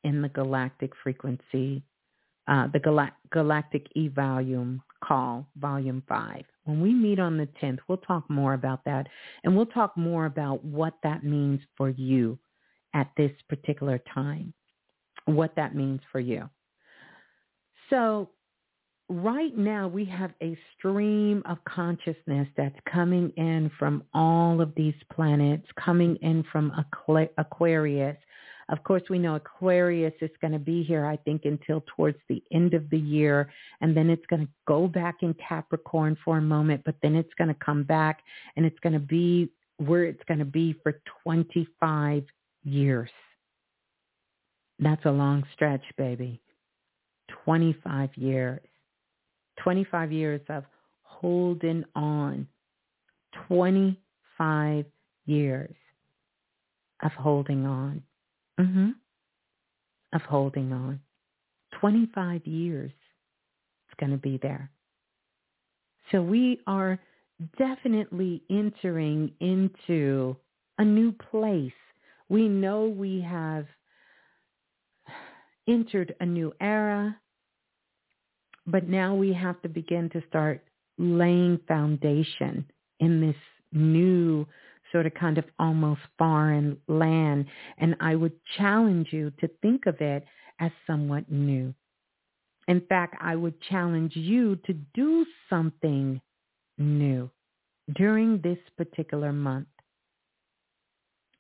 A: in the galactic frequency, uh, the Gal- galactic e-volume call, volume five. When we meet on the 10th, we'll talk more about that and we'll talk more about what that means for you at this particular time, what that means for you. So right now we have a stream of consciousness that's coming in from all of these planets, coming in from Aquarius, of course, we know Aquarius is going to be here, I think, until towards the end of the year. And then it's going to go back in Capricorn for a moment, but then it's going to come back and it's going to be where it's going to be for 25 years. That's a long stretch, baby. 25 years. 25 years of holding on. 25 years of holding on mm-hmm. of holding on. 25 years it's going to be there. So we are definitely entering into a new place. We know we have entered a new era, but now we have to begin to start laying foundation in this new sort of kind of almost foreign land. And I would challenge you to think of it as somewhat new. In fact, I would challenge you to do something new during this particular month.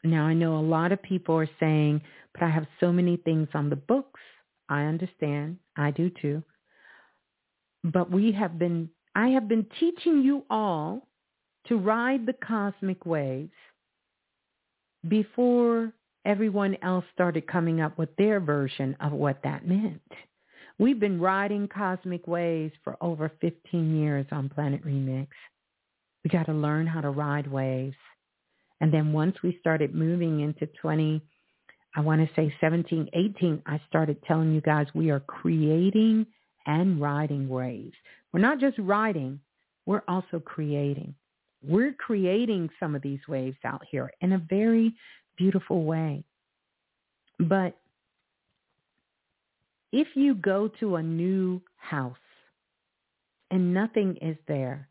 A: Now, I know a lot of people are saying, but I have so many things on the books. I understand. I do too. But we have been, I have been teaching you all to ride the cosmic waves before everyone else started coming up with their version of what that meant. We've been riding cosmic waves for over 15 years on Planet Remix. We got to learn how to ride waves. And then once we started moving into 20, I want to say 17, 18, I started telling you guys we are creating and riding waves. We're not just riding, we're also creating. We're creating some of these waves out here in a very beautiful way. But if you go to a new house and nothing is there,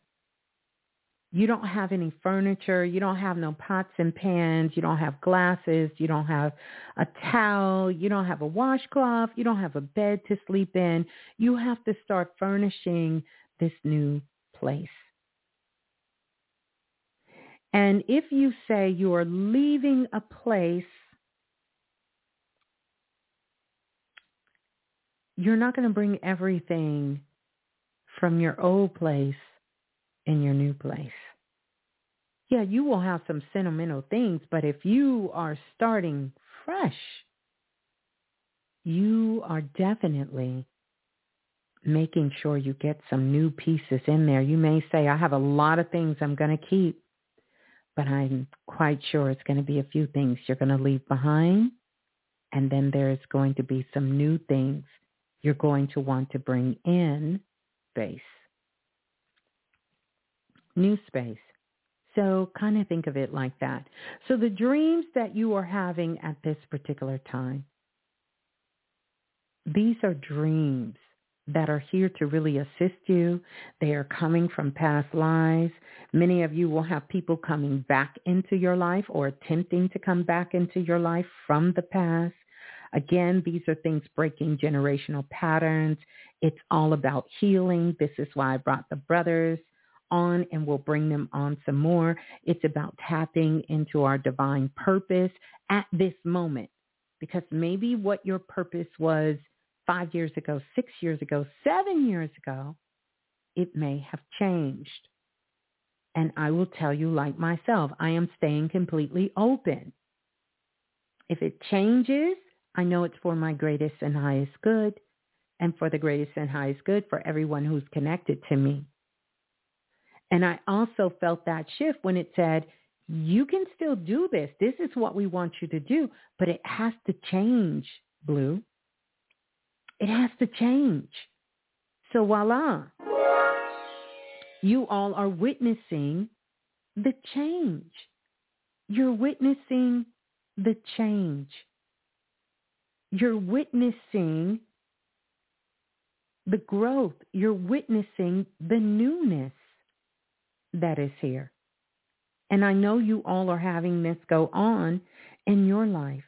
A: you don't have any furniture, you don't have no pots and pans, you don't have glasses, you don't have a towel, you don't have a washcloth, you don't have a bed to sleep in, you have to start furnishing this new place. And if you say you are leaving a place, you're not going to bring everything from your old place in your new place. Yeah, you will have some sentimental things, but if you are starting fresh, you are definitely making sure you get some new pieces in there. You may say, I have a lot of things I'm going to keep but I'm quite sure it's going to be a few things you're going to leave behind. And then there's going to be some new things you're going to want to bring in space. New space. So kind of think of it like that. So the dreams that you are having at this particular time, these are dreams that are here to really assist you. They are coming from past lives. Many of you will have people coming back into your life or attempting to come back into your life from the past. Again, these are things breaking generational patterns. It's all about healing. This is why I brought the brothers on and we'll bring them on some more. It's about tapping into our divine purpose at this moment because maybe what your purpose was five years ago, six years ago, seven years ago, it may have changed. And I will tell you like myself, I am staying completely open. If it changes, I know it's for my greatest and highest good. and for the greatest and highest good for everyone who's connected to me. And I also felt that shift when it said, you can still do this. This is what we want you to do, but it has to change, Blue. It has to change. So voila, you all are witnessing the change. You're witnessing the change. You're witnessing the growth. You're witnessing the newness that is here. And I know you all are having this go on in your life.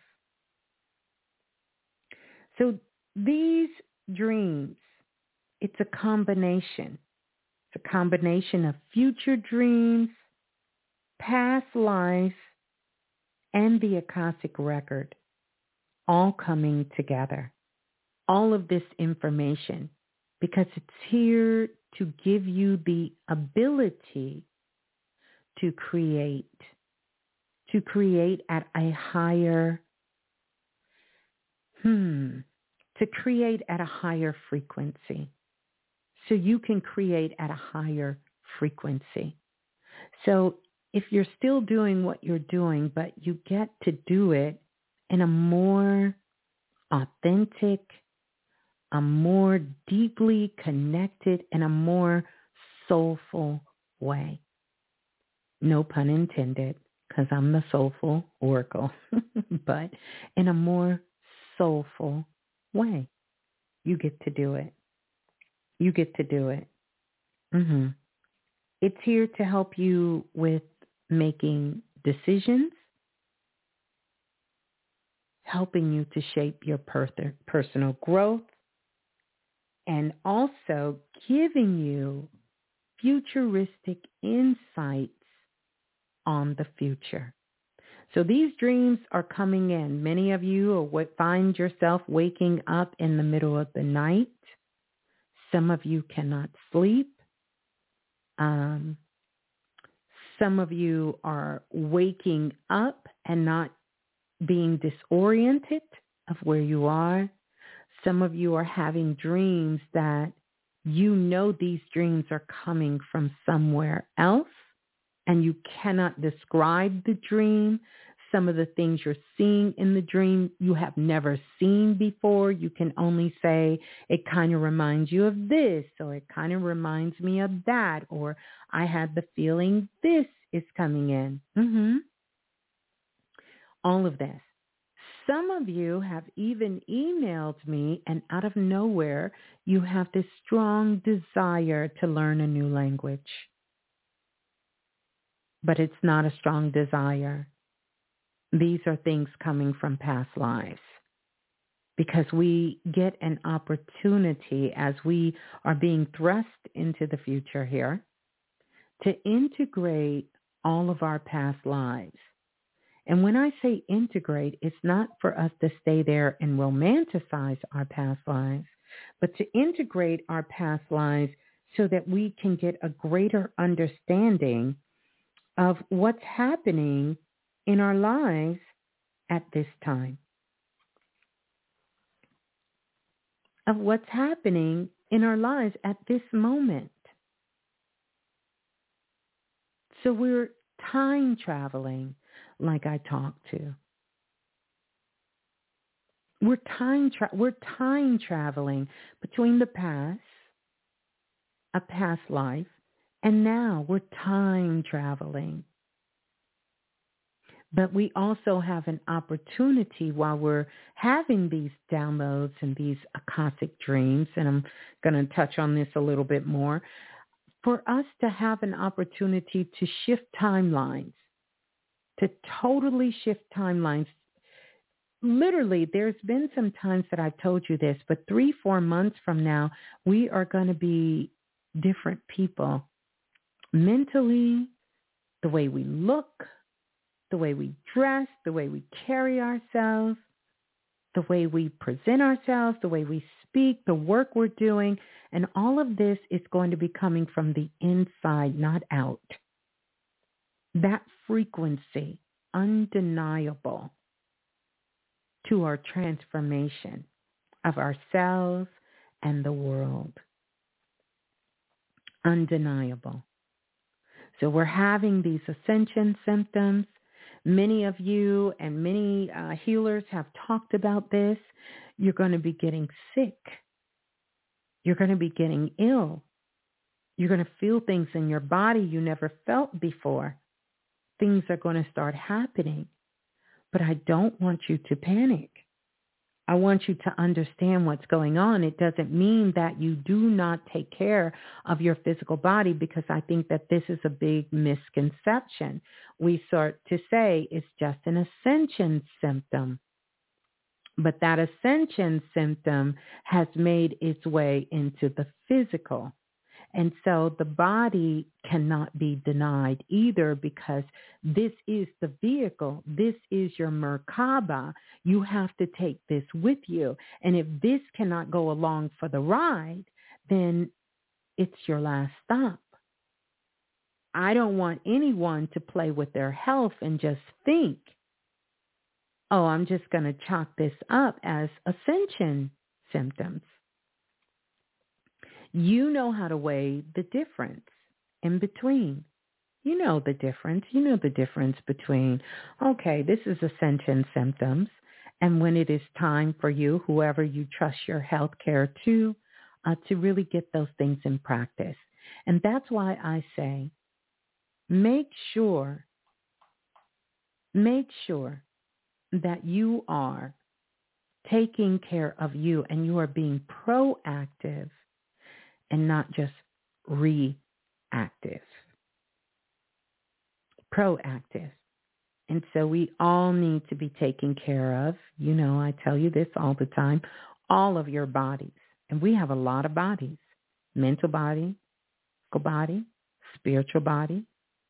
A: So these dreams, it's a combination. It's a combination of future dreams, past lives, and the Akashic record all coming together. All of this information because it's here to give you the ability to create, to create at a higher, hmm, to create at a higher frequency. So you can create at a higher frequency. So if you're still doing what you're doing, but you get to do it in a more authentic, a more deeply connected, and a more soulful way. No pun intended, because I'm the soulful oracle, but in a more soulful way. You get to do it. You get to do it. Mm-hmm. It's here to help you with making decisions, helping you to shape your per- personal growth, and also giving you futuristic insights on the future. So these dreams are coming in. Many of you find yourself waking up in the middle of the night. Some of you cannot sleep. Um, some of you are waking up and not being disoriented of where you are. Some of you are having dreams that you know these dreams are coming from somewhere else and you cannot describe the dream. Some of the things you're seeing in the dream you have never seen before. You can only say it kind of reminds you of this or it kind of reminds me of that or I had the feeling this is coming in. Mm-hmm. All of this. Some of you have even emailed me and out of nowhere, you have this strong desire to learn a new language. But it's not a strong desire. These are things coming from past lives because we get an opportunity as we are being thrust into the future here to integrate all of our past lives. And when I say integrate, it's not for us to stay there and romanticize our past lives, but to integrate our past lives so that we can get a greater understanding of what's happening in our lives at this time. Of what's happening in our lives at this moment. So we're time traveling like I talked to. We're time tra- we're time traveling between the past, a past life, and now we're time traveling. But we also have an opportunity while we're having these downloads and these Akashic dreams, and I'm going to touch on this a little bit more, for us to have an opportunity to shift timelines to totally shift timelines. Literally, there's been some times that I've told you this, but three, four months from now, we are going to be different people mentally, the way we look, the way we dress, the way we carry ourselves, the way we present ourselves, the way we speak, the work we're doing. And all of this is going to be coming from the inside, not out that frequency undeniable to our transformation of ourselves and the world. Undeniable. So we're having these ascension symptoms. Many of you and many uh, healers have talked about this. You're going to be getting sick. You're going to be getting ill. You're going to feel things in your body you never felt before. Things are going to start happening. But I don't want you to panic. I want you to understand what's going on. It doesn't mean that you do not take care of your physical body because I think that this is a big misconception. We start to say it's just an ascension symptom. But that ascension symptom has made its way into the physical. And so the body cannot be denied either because this is the vehicle. This is your Merkaba. You have to take this with you. And if this cannot go along for the ride, then it's your last stop. I don't want anyone to play with their health and just think, oh, I'm just going to chalk this up as ascension symptoms you know how to weigh the difference in between. You know the difference. You know the difference between, okay, this is ascension symptoms, and when it is time for you, whoever you trust your health care to, uh, to really get those things in practice. And that's why I say, make sure, make sure that you are taking care of you and you are being proactive and not just reactive. Proactive. And so we all need to be taken care of. You know, I tell you this all the time, all of your bodies. And we have a lot of bodies. Mental body, physical body, spiritual body,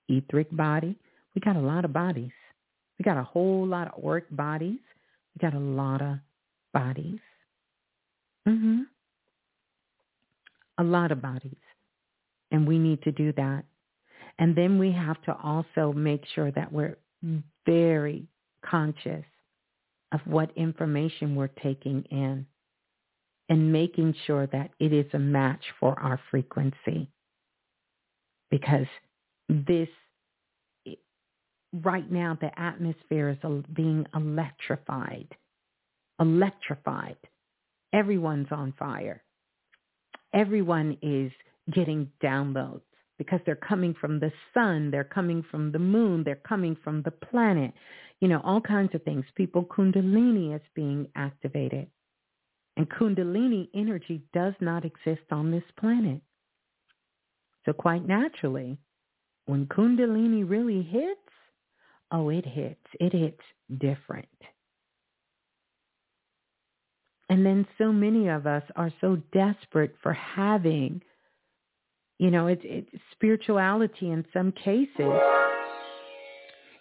A: etheric body. We got a lot of bodies. We got a whole lot of work bodies. We got a lot of bodies. Mm Mhm a lot of bodies. And we need to do that. And then we have to also make sure that we're very conscious of what information we're taking in and making sure that it is a match for our frequency. Because this, right now, the atmosphere is being electrified. Electrified. Everyone's on fire everyone is getting downloads because they're coming from the sun, they're coming from the moon, they're coming from the planet, you know, all kinds of things. People, kundalini is being activated. And kundalini energy does not exist on this planet. So quite naturally, when kundalini really hits, oh, it hits. It hits different. And then so many of us are so desperate for having, you know, it's it, spirituality in some cases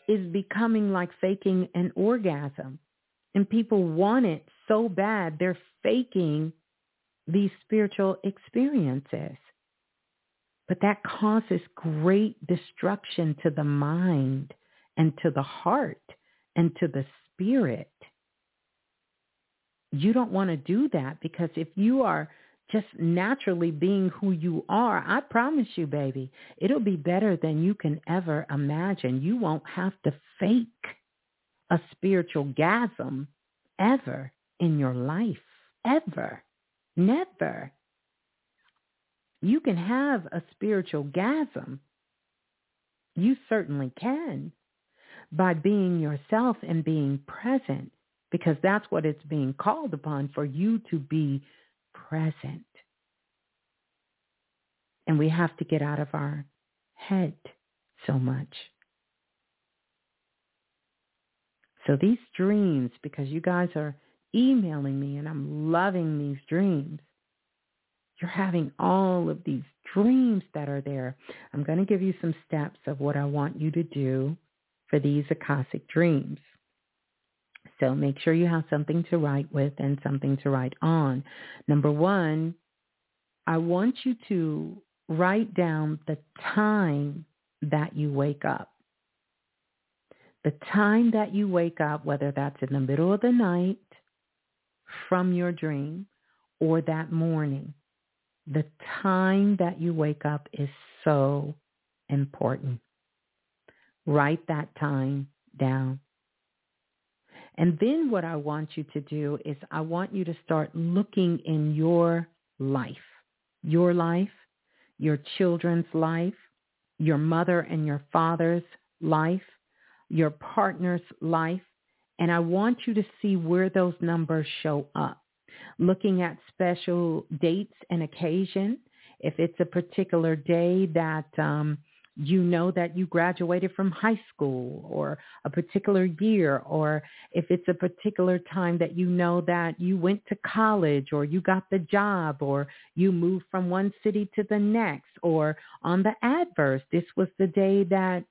A: is becoming like faking an orgasm. And people want it so bad, they're faking these spiritual experiences. But that causes great destruction to the mind and to the heart and to the spirit you don't want to do that because if you are just naturally being who you are, I promise you, baby, it'll be better than you can ever imagine. You won't have to fake a spiritual gasm ever in your life. Ever. Never. You can have a spiritual gasm. You certainly can by being yourself and being present because that's what it's being called upon for you to be present. And we have to get out of our head so much. So these dreams, because you guys are emailing me and I'm loving these dreams, you're having all of these dreams that are there. I'm going to give you some steps of what I want you to do for these Akashic dreams. So make sure you have something to write with and something to write on. Number one, I want you to write down the time that you wake up. The time that you wake up, whether that's in the middle of the night from your dream or that morning, the time that you wake up is so important. Write that time down. And then what I want you to do is I want you to start looking in your life, your life, your children's life, your mother and your father's life, your partner's life, and I want you to see where those numbers show up. Looking at special dates and occasion, if it's a particular day that um, you know that you graduated from high school or a particular year, or if it's a particular time that you know that you went to college or you got the job or you moved from one city to the next, or on the adverse, this was the day that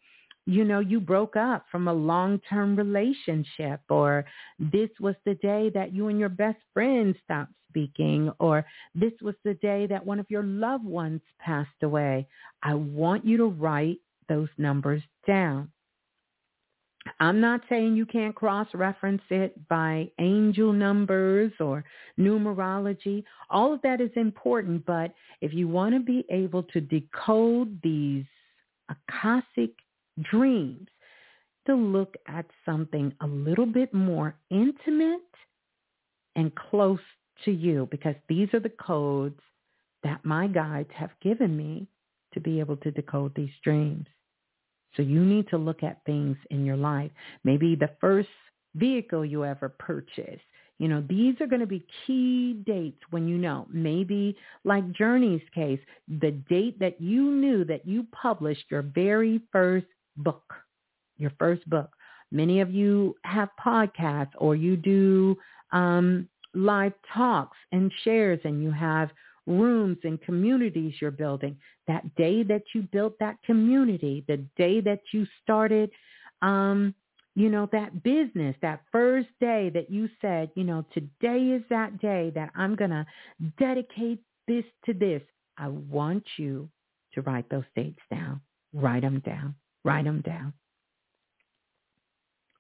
A: you know, you broke up from a long-term relationship or this was the day that you and your best friend stopped speaking or this was the day that one of your loved ones passed away. I want you to write those numbers down. I'm not saying you can't cross-reference it by angel numbers or numerology. All of that is important, but if you want to be able to decode these Akashic dreams to look at something a little bit more intimate and close to you because these are the codes that my guides have given me to be able to decode these dreams. So you need to look at things in your life. Maybe the first vehicle you ever purchased. You know, these are going to be key dates when you know. Maybe like Journey's case, the date that you knew that you published your very first book, your first book. Many of you have podcasts or you do um, live talks and shares and you have rooms and communities you're building. That day that you built that community, the day that you started, um, you know, that business, that first day that you said, you know, today is that day that I'm going to dedicate this to this. I want you to write those dates down. Write them down. Write them down.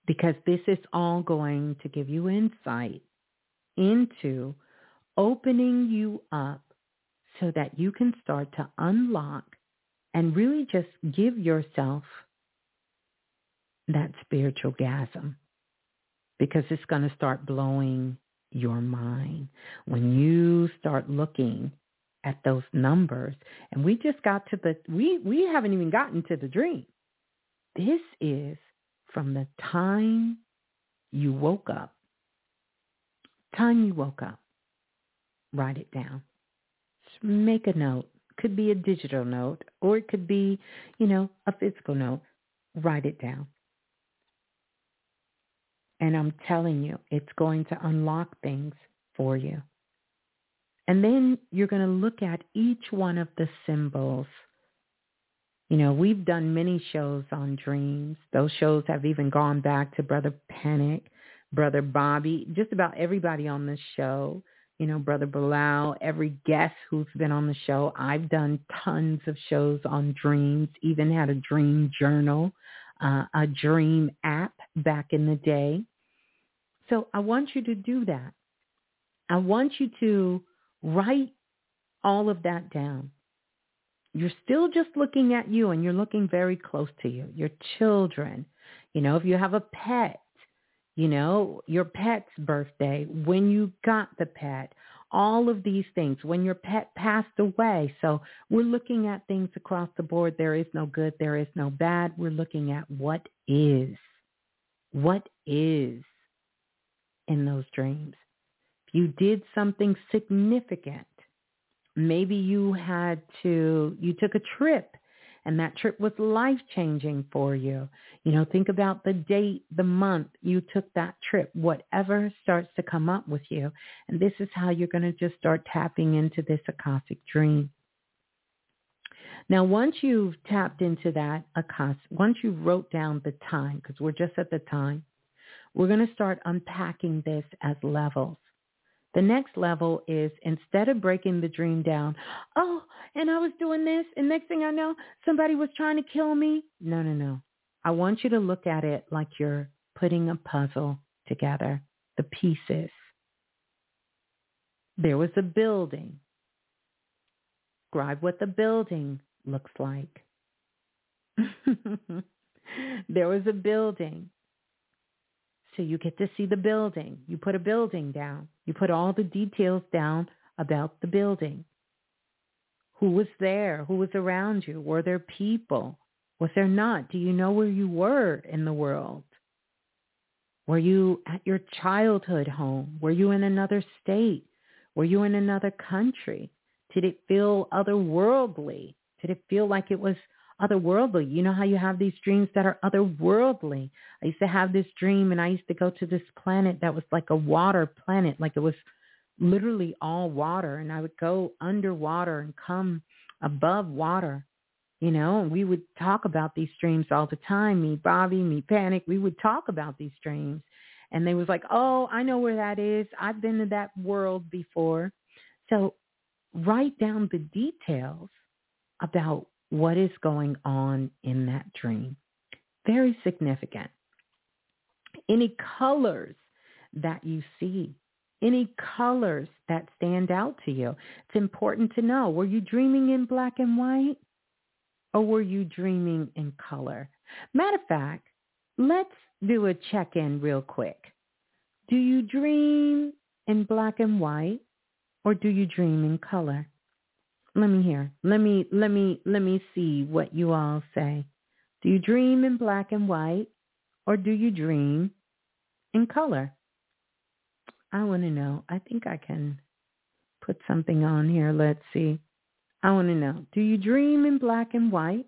A: Because this is all going to give you insight into opening you up so that you can start to unlock and really just give yourself that spiritual gasm because it's going to start blowing your mind. When you start looking at those numbers, and we just got to the, we, we haven't even gotten to the dream. This is from the time you woke up. Time you woke up. Write it down. Make a note. Could be a digital note or it could be, you know, a physical note. Write it down. And I'm telling you, it's going to unlock things for you. And then you're going to look at each one of the symbols you know, we've done many shows on dreams. Those shows have even gone back to Brother Panic, Brother Bobby, just about everybody on this show. You know, Brother Bilal, every guest who's been on the show. I've done tons of shows on dreams, even had a dream journal, uh, a dream app back in the day. So I want you to do that. I want you to write all of that down you're still just looking at you and you're looking very close to you, your children. You know, if you have a pet, you know, your pet's birthday, when you got the pet, all of these things, when your pet passed away. So we're looking at things across the board. There is no good. There is no bad. We're looking at what is. What is in those dreams. If you did something significant, Maybe you had to, you took a trip and that trip was life changing for you. You know, think about the date, the month you took that trip, whatever starts to come up with you. And this is how you're going to just start tapping into this Akashic dream. Now, once you've tapped into that Akashic, once you wrote down the time, because we're just at the time, we're going to start unpacking this as levels. The next level is instead of breaking the dream down, oh, and I was doing this, and next thing I know, somebody was trying to kill me. No, no, no. I want you to look at it like you're putting a puzzle together, the pieces. There was a building. Describe what the building looks like. there was a building. So you get to see the building. You put a building down. You put all the details down about the building. Who was there? Who was around you? Were there people? Was there not? Do you know where you were in the world? Were you at your childhood home? Were you in another state? Were you in another country? Did it feel otherworldly? Did it feel like it was otherworldly? You know how you have these dreams that are otherworldly. I used to have this dream and I used to go to this planet that was like a water planet, like it was literally all water and I would go underwater and come above water, you know, and we would talk about these dreams all the time. Me, Bobby, me, Panic, we would talk about these dreams. And they was like, oh, I know where that is. I've been to that world before. So write down the details about what is going on in that dream. Very significant. Any colors that you see, any colors that stand out to you. It's important to know, were you dreaming in black and white or were you dreaming in color? Matter of fact, let's do a check-in real quick. Do you dream in black and white or do you dream in color? Let me hear. Let me let me let me see what you all say. Do you dream in black and white or do you dream in color? I want to know. I think I can put something on here. Let's see. I want to know. Do you dream in black and white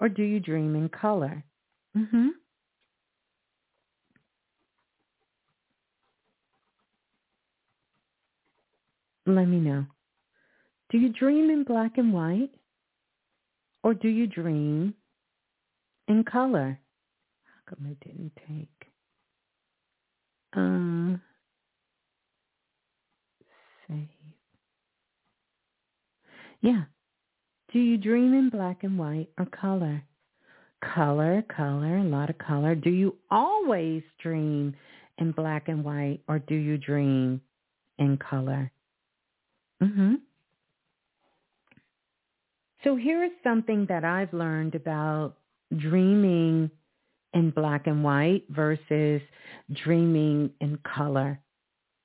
A: or do you dream in color? Mhm. Let me know. Do you dream in black and white? Or do you dream in color? How come I didn't take? Um, save. Yeah. Do you dream in black and white or color? Color, color, a lot of color. Do you always dream in black and white or do you dream in color? Mhm. So here's something that I've learned about dreaming in black and white versus dreaming in color.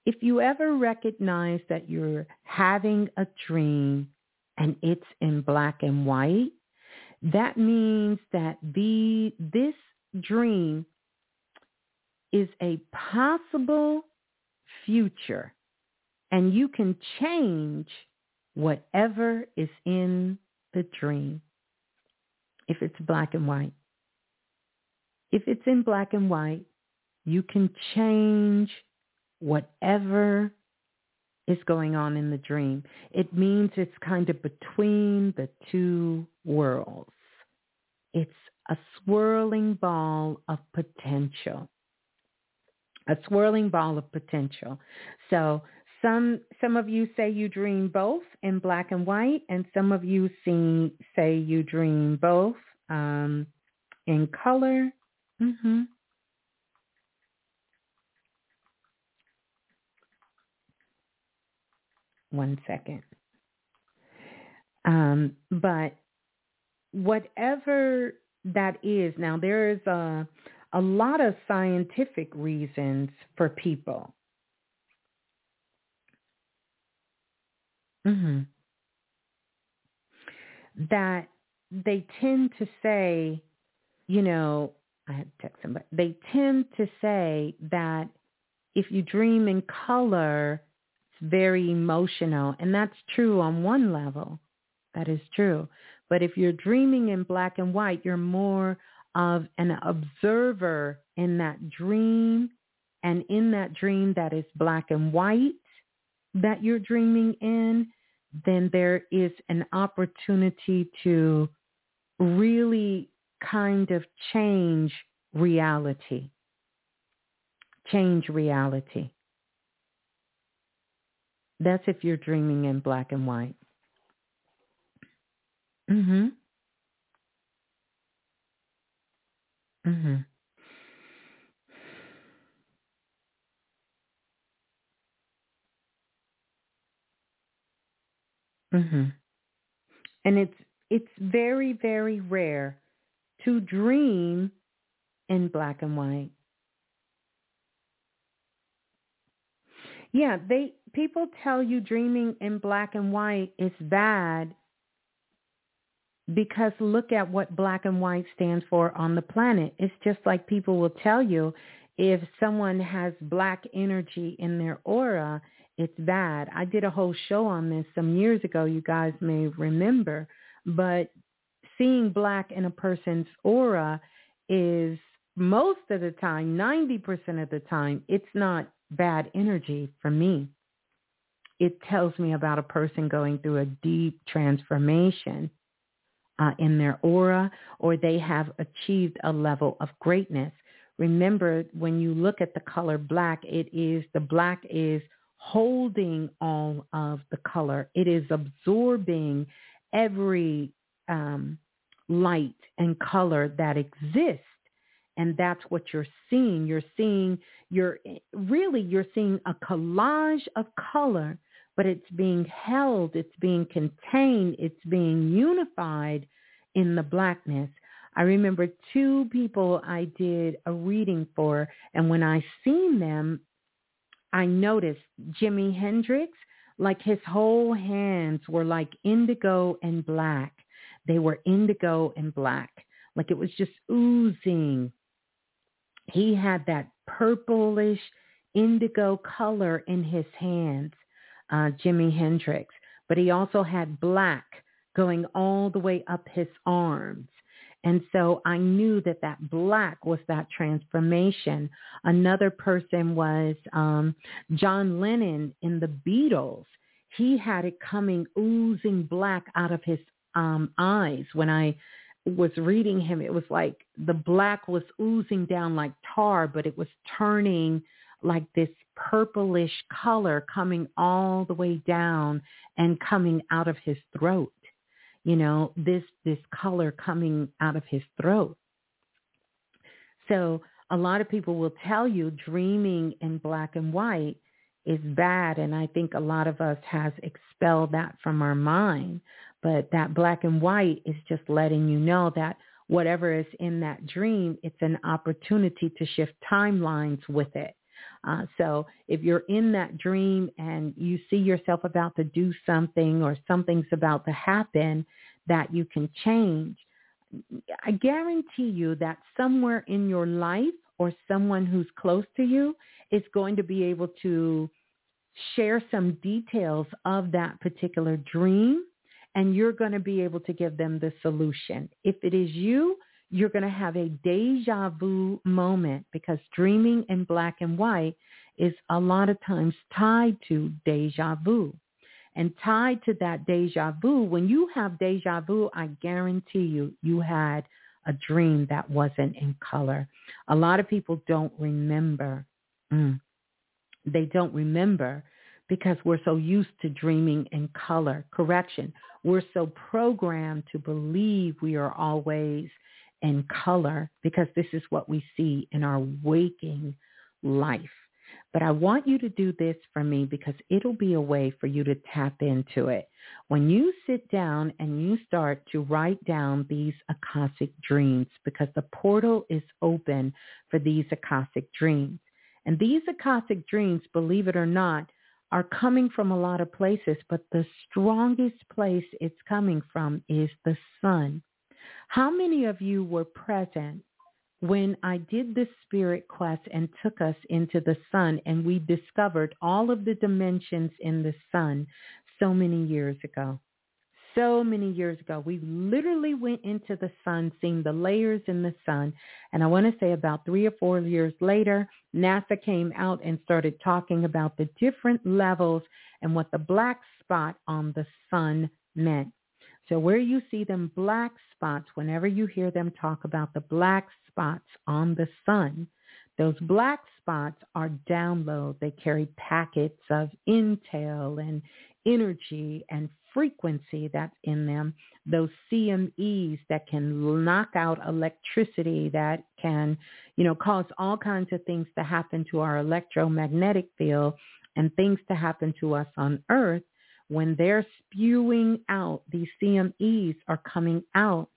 A: If you ever recognize that you're having a dream and it's in black and white, that means that the this dream is a possible future and you can change whatever is in the dream if it's black and white. If it's in black and white, you can change whatever is going on in the dream. It means it's kind of between the two worlds. It's a swirling ball of potential. A swirling ball of potential. So some some of you say you dream both in black and white, and some of you see, say you dream both um, in color. Mm-hmm. One second. Um, but whatever that is, now there is a a lot of scientific reasons for people hmm that they tend to say, you know, I had to text somebody. They tend to say that if you dream in color, it's very emotional. And that's true on one level. That is true. But if you're dreaming in black and white, you're more of an observer in that dream. And in that dream that is black and white that you're dreaming in, then there is an opportunity to really kind of change reality. Change reality. That's if you're dreaming in black and white. Mhm. Mhm. Hmm And it's it's very very rare to dream in black and white. Yeah, they people tell you dreaming in black and white is bad because look at what black and white stands for on the planet. It's just like people will tell you if someone has black energy in their aura, it's bad. I did a whole show on this some years ago, you guys may remember, but seeing black in a person's aura is most of the time, 90% of the time, it's not bad energy for me. It tells me about a person going through a deep transformation uh, in their aura or they have achieved a level of greatness. Remember, when you look at the color black, it is the black is holding all of the color. It is absorbing every um, light and color that exists. And that's what you're seeing. You're seeing, you're really, you're seeing a collage of color, but it's being held, it's being contained, it's being unified in the blackness. I remember two people I did a reading for, and when I seen them, I noticed Jimi Hendrix, like his whole hands were like indigo and black. They were indigo and black, like it was just oozing. He had that purplish indigo color in his hands, uh, Jimi Hendrix, but he also had black going all the way up his arms. And so I knew that that black was that transformation. Another person was um, John Lennon in the Beatles. He had it coming oozing black out of his um, eyes. When I was reading him, it was like the black was oozing down like tar, but it was turning like this purplish color coming all the way down and coming out of his throat you know, this this color coming out of his throat. So a lot of people will tell you dreaming in black and white is bad and I think a lot of us has expelled that from our mind. But that black and white is just letting you know that whatever is in that dream, it's an opportunity to shift timelines with it. Uh, so if you're in that dream and you see yourself about to do something or something's about to happen that you can change, I guarantee you that somewhere in your life or someone who's close to you is going to be able to share some details of that particular dream and you're going to be able to give them the solution. If it is you, you're going to have a deja vu moment because dreaming in black and white is a lot of times tied to deja vu. And tied to that deja vu, when you have deja vu, I guarantee you, you had a dream that wasn't in color. A lot of people don't remember. Mm. They don't remember because we're so used to dreaming in color. Correction. We're so programmed to believe we are always in color because this is what we see in our waking life. But I want you to do this for me because it'll be a way for you to tap into it. When you sit down and you start to write down these Akashic dreams because the portal is open for these Akashic dreams. And these Akashic dreams, believe it or not, are coming from a lot of places, but the strongest place it's coming from is the sun. How many of you were present when I did the spirit quest and took us into the sun and we discovered all of the dimensions in the sun so many years ago? So many years ago, we literally went into the sun, seeing the layers in the sun. And I want to say about three or four years later, NASA came out and started talking about the different levels and what the black spot on the sun meant. So where you see them black spots, whenever you hear them talk about the black spots on the sun, those black spots are download. They carry packets of intel and energy and frequency that's in them. Those CMEs that can knock out electricity, that can, you know, cause all kinds of things to happen to our electromagnetic field and things to happen to us on Earth when they're spewing out, these CMEs are coming out.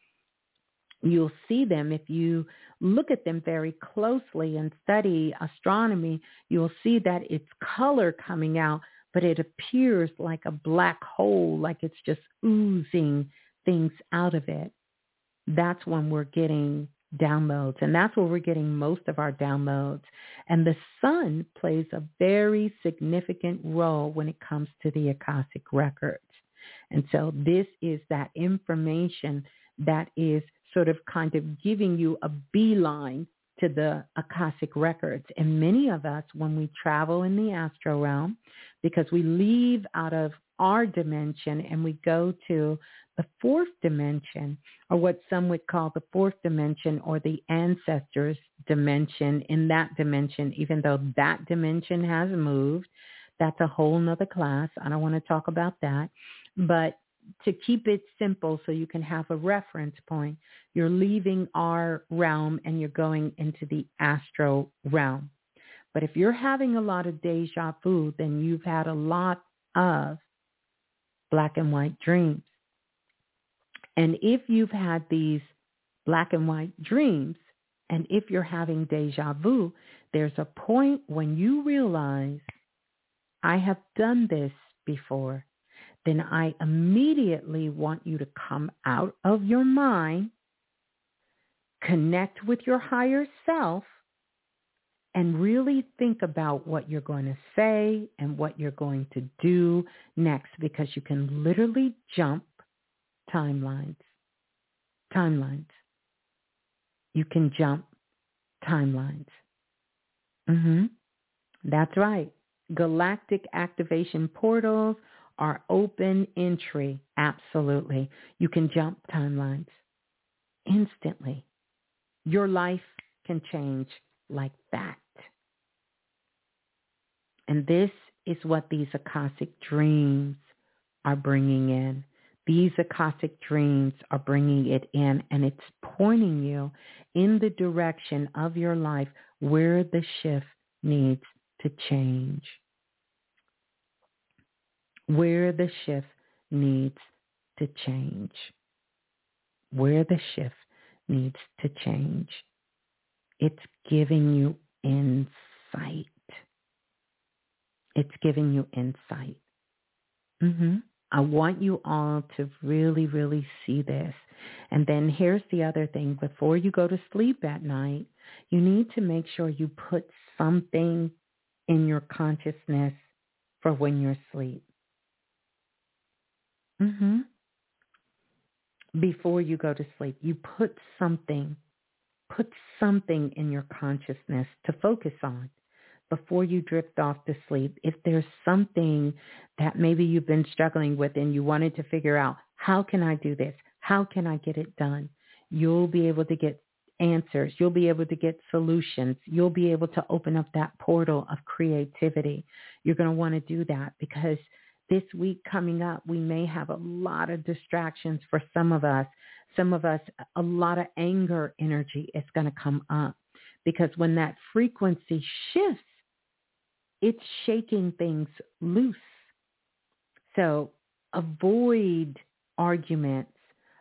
A: You'll see them if you look at them very closely and study astronomy. You'll see that it's color coming out, but it appears like a black hole, like it's just oozing things out of it. That's when we're getting downloads. And that's where we're getting most of our downloads. And the sun plays a very significant role when it comes to the Akashic records. And so this is that information that is sort of kind of giving you a beeline to the Akashic records. And many of us, when we travel in the astral realm, because we leave out of our dimension and we go to the fourth dimension, or what some would call the fourth dimension or the ancestors dimension in that dimension, even though that dimension has moved. That's a whole nother class. I don't want to talk about that. But to keep it simple so you can have a reference point, you're leaving our realm and you're going into the astral realm. But if you're having a lot of deja vu, then you've had a lot of black and white dreams. And if you've had these black and white dreams, and if you're having deja vu, there's a point when you realize, I have done this before. Then I immediately want you to come out of your mind, connect with your higher self, and really think about what you're going to say and what you're going to do next because you can literally jump timelines. Timelines. You can jump timelines. Mm-hmm. That's right. Galactic activation portals are open entry. Absolutely. You can jump timelines instantly. Your life can change like that. And this is what these Akashic dreams are bringing in. These Akashic dreams are bringing it in and it's pointing you in the direction of your life where the shift needs to change. Where the shift needs to change. Where the shift needs to change. It's giving you insight. It's giving you insight. Mm-hmm. I want you all to really, really see this. And then here's the other thing. Before you go to sleep at night, you need to make sure you put something in your consciousness for when you're asleep. Mm-hmm. Before you go to sleep, you put something, put something in your consciousness to focus on before you drift off to sleep, if there's something that maybe you've been struggling with and you wanted to figure out, how can I do this? How can I get it done? You'll be able to get answers. You'll be able to get solutions. You'll be able to open up that portal of creativity. You're going to want to do that because this week coming up, we may have a lot of distractions for some of us. Some of us, a lot of anger energy is going to come up because when that frequency shifts, it's shaking things loose. So avoid arguments.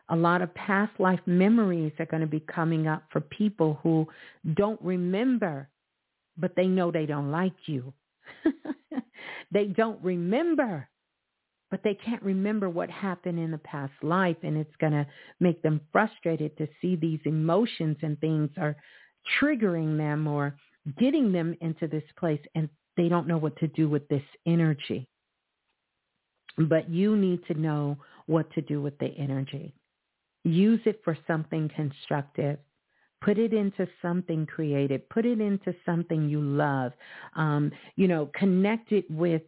A: A lot of past life memories are going to be coming up for people who don't remember, but they know they don't like you. they don't remember, but they can't remember what happened in the past life. And it's going to make them frustrated to see these emotions and things are triggering them or getting them into this place. And they don't know what to do with this energy. But you need to know what to do with the energy. Use it for something constructive. Put it into something creative. Put it into something you love. Um, you know, connect it with,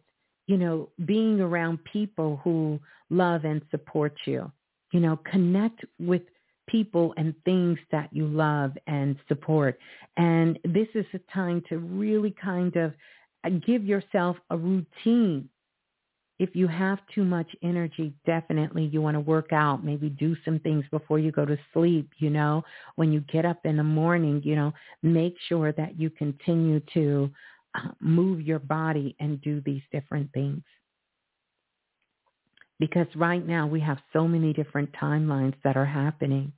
A: you know, being around people who love and support you. You know, connect with people and things that you love and support. And this is a time to really kind of give yourself a routine. If you have too much energy, definitely you want to work out, maybe do some things before you go to sleep, you know, when you get up in the morning, you know, make sure that you continue to uh, move your body and do these different things. Because right now we have so many different timelines that are happening.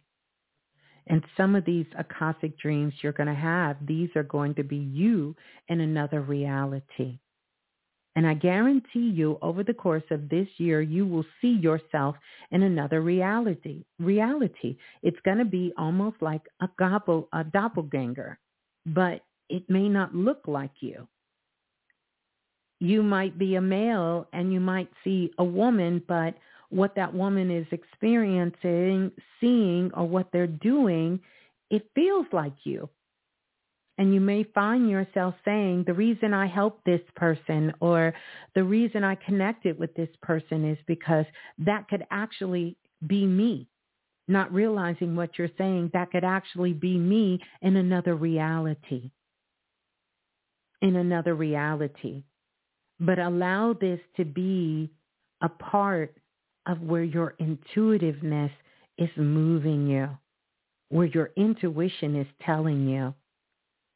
A: And some of these Akashic dreams you're going to have, these are going to be you in another reality. And I guarantee you over the course of this year, you will see yourself in another reality. Reality. It's going to be almost like a, gobble, a doppelganger, but it may not look like you. You might be a male and you might see a woman, but what that woman is experiencing, seeing, or what they're doing, it feels like you. And you may find yourself saying, the reason I helped this person or the reason I connected with this person is because that could actually be me. Not realizing what you're saying, that could actually be me in another reality. In another reality. But allow this to be a part of where your intuitiveness is moving you, where your intuition is telling you.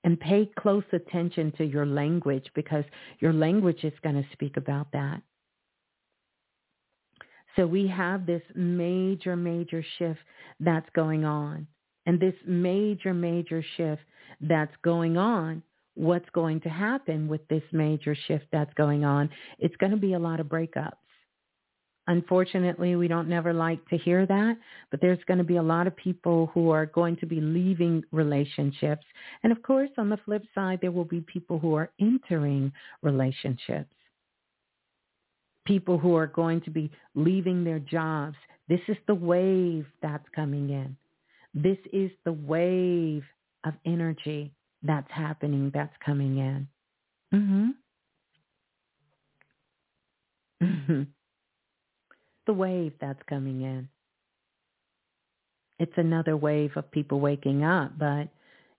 A: And pay close attention to your language because your language is going to speak about that. So we have this major, major shift that's going on. And this major, major shift that's going on, what's going to happen with this major shift that's going on? It's going to be a lot of breakups. Unfortunately, we don't never like to hear that, but there's going to be a lot of people who are going to be leaving relationships. And of course, on the flip side, there will be people who are entering relationships. People who are going to be leaving their jobs. This is the wave that's coming in. This is the wave of energy that's happening, that's coming in. Mhm. The wave that's coming in. It's another wave of people waking up, but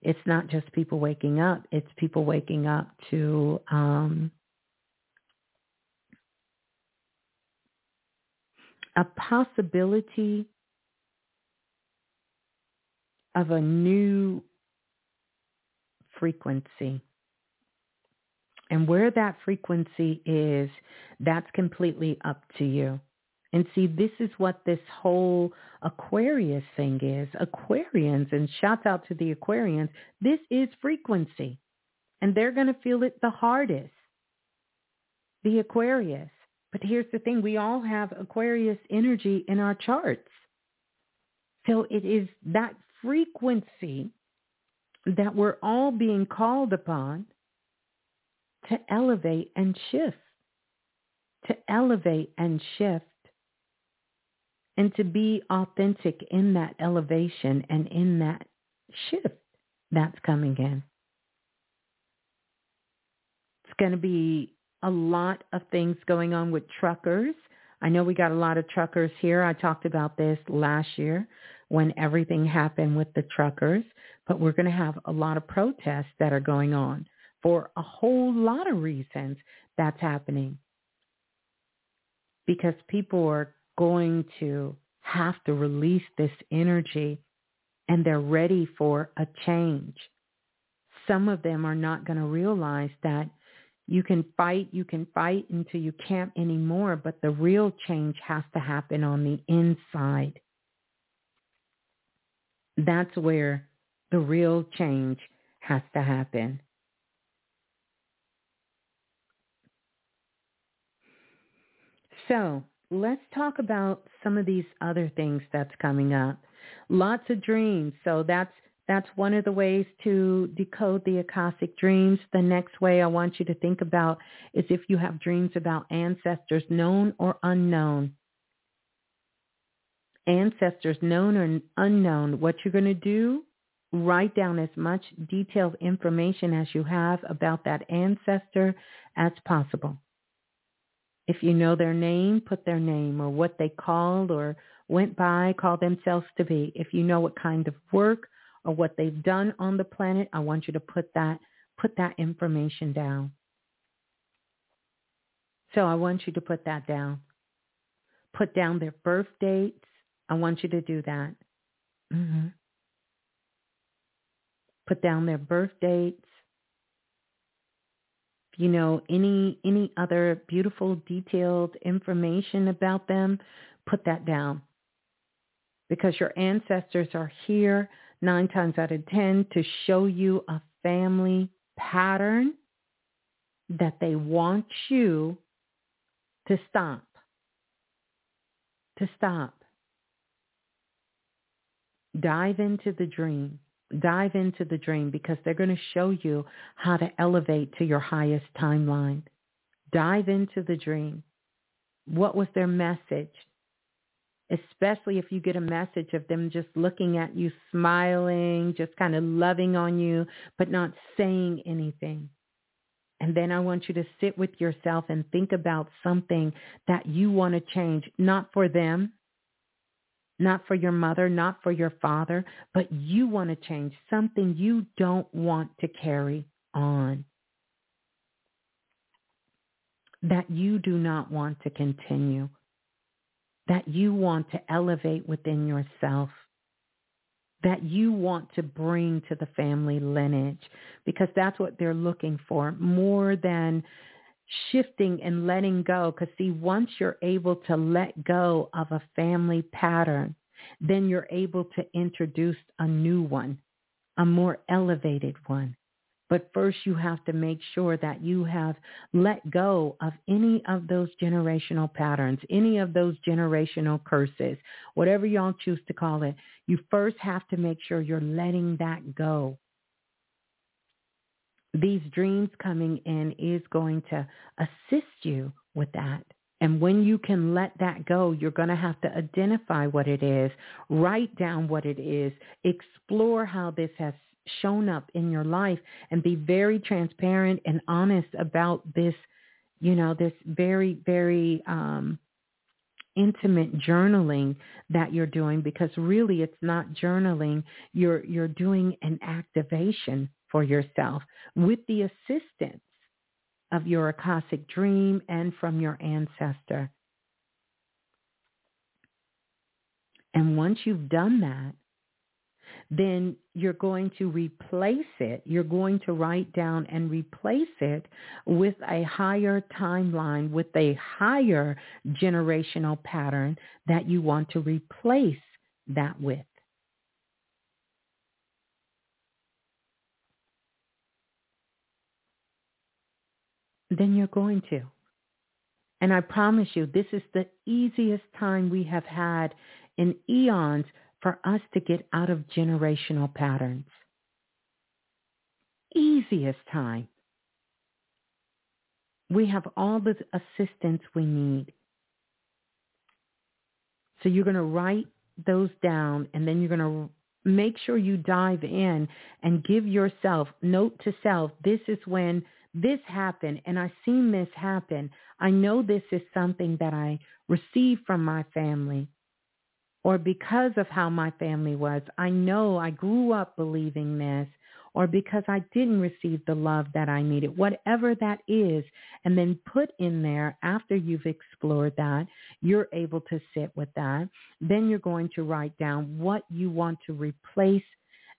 A: it's not just people waking up. It's people waking up to um, a possibility of a new frequency. And where that frequency is, that's completely up to you. And see, this is what this whole Aquarius thing is. Aquarians, and shouts out to the Aquarians, this is frequency. And they're going to feel it the hardest. The Aquarius. But here's the thing, we all have Aquarius energy in our charts. So it is that frequency that we're all being called upon to elevate and shift. To elevate and shift and to be authentic in that elevation and in that shift that's coming in. It's going to be a lot of things going on with truckers. I know we got a lot of truckers here. I talked about this last year when everything happened with the truckers, but we're going to have a lot of protests that are going on for a whole lot of reasons that's happening. Because people are going to have to release this energy and they're ready for a change. Some of them are not going to realize that you can fight, you can fight until you can't anymore, but the real change has to happen on the inside. That's where the real change has to happen. So let's talk about some of these other things that's coming up. Lots of dreams. So that's that's one of the ways to decode the Akashic dreams. The next way I want you to think about is if you have dreams about ancestors, known or unknown. Ancestors, known or unknown, what you're going to do, write down as much detailed information as you have about that ancestor as possible. If you know their name, put their name or what they called or went by, call themselves to be. If you know what kind of work or what they've done on the planet, I want you to put that put that information down. So I want you to put that down. Put down their birth dates. I want you to do that. Mm-hmm. Put down their birth dates. You know any any other beautiful detailed information about them, put that down. Because your ancestors are here 9 times out of 10 to show you a family pattern that they want you to stop. To stop. Dive into the dream. Dive into the dream because they're going to show you how to elevate to your highest timeline. Dive into the dream. What was their message? Especially if you get a message of them just looking at you, smiling, just kind of loving on you, but not saying anything. And then I want you to sit with yourself and think about something that you want to change, not for them, not for your mother, not for your father, but you want to change something you don't want to carry on. That you do not want to continue. That you want to elevate within yourself. That you want to bring to the family lineage because that's what they're looking for more than shifting and letting go. Because see, once you're able to let go of a family pattern, then you're able to introduce a new one, a more elevated one. But first you have to make sure that you have let go of any of those generational patterns, any of those generational curses, whatever y'all choose to call it. You first have to make sure you're letting that go these dreams coming in is going to assist you with that. And when you can let that go, you're going to have to identify what it is, write down what it is, explore how this has shown up in your life and be very transparent and honest about this, you know, this very, very um, intimate journaling that you're doing because really it's not journaling. You're, you're doing an activation for yourself with the assistance of your Akashic dream and from your ancestor. And once you've done that, then you're going to replace it. You're going to write down and replace it with a higher timeline, with a higher generational pattern that you want to replace that with. Then you're going to. And I promise you, this is the easiest time we have had in eons for us to get out of generational patterns. Easiest time. We have all the assistance we need. So you're going to write those down and then you're going to make sure you dive in and give yourself, note to self, this is when this happened and I've seen this happen. I know this is something that I received from my family or because of how my family was. I know I grew up believing this or because I didn't receive the love that I needed, whatever that is, and then put in there after you've explored that, you're able to sit with that. Then you're going to write down what you want to replace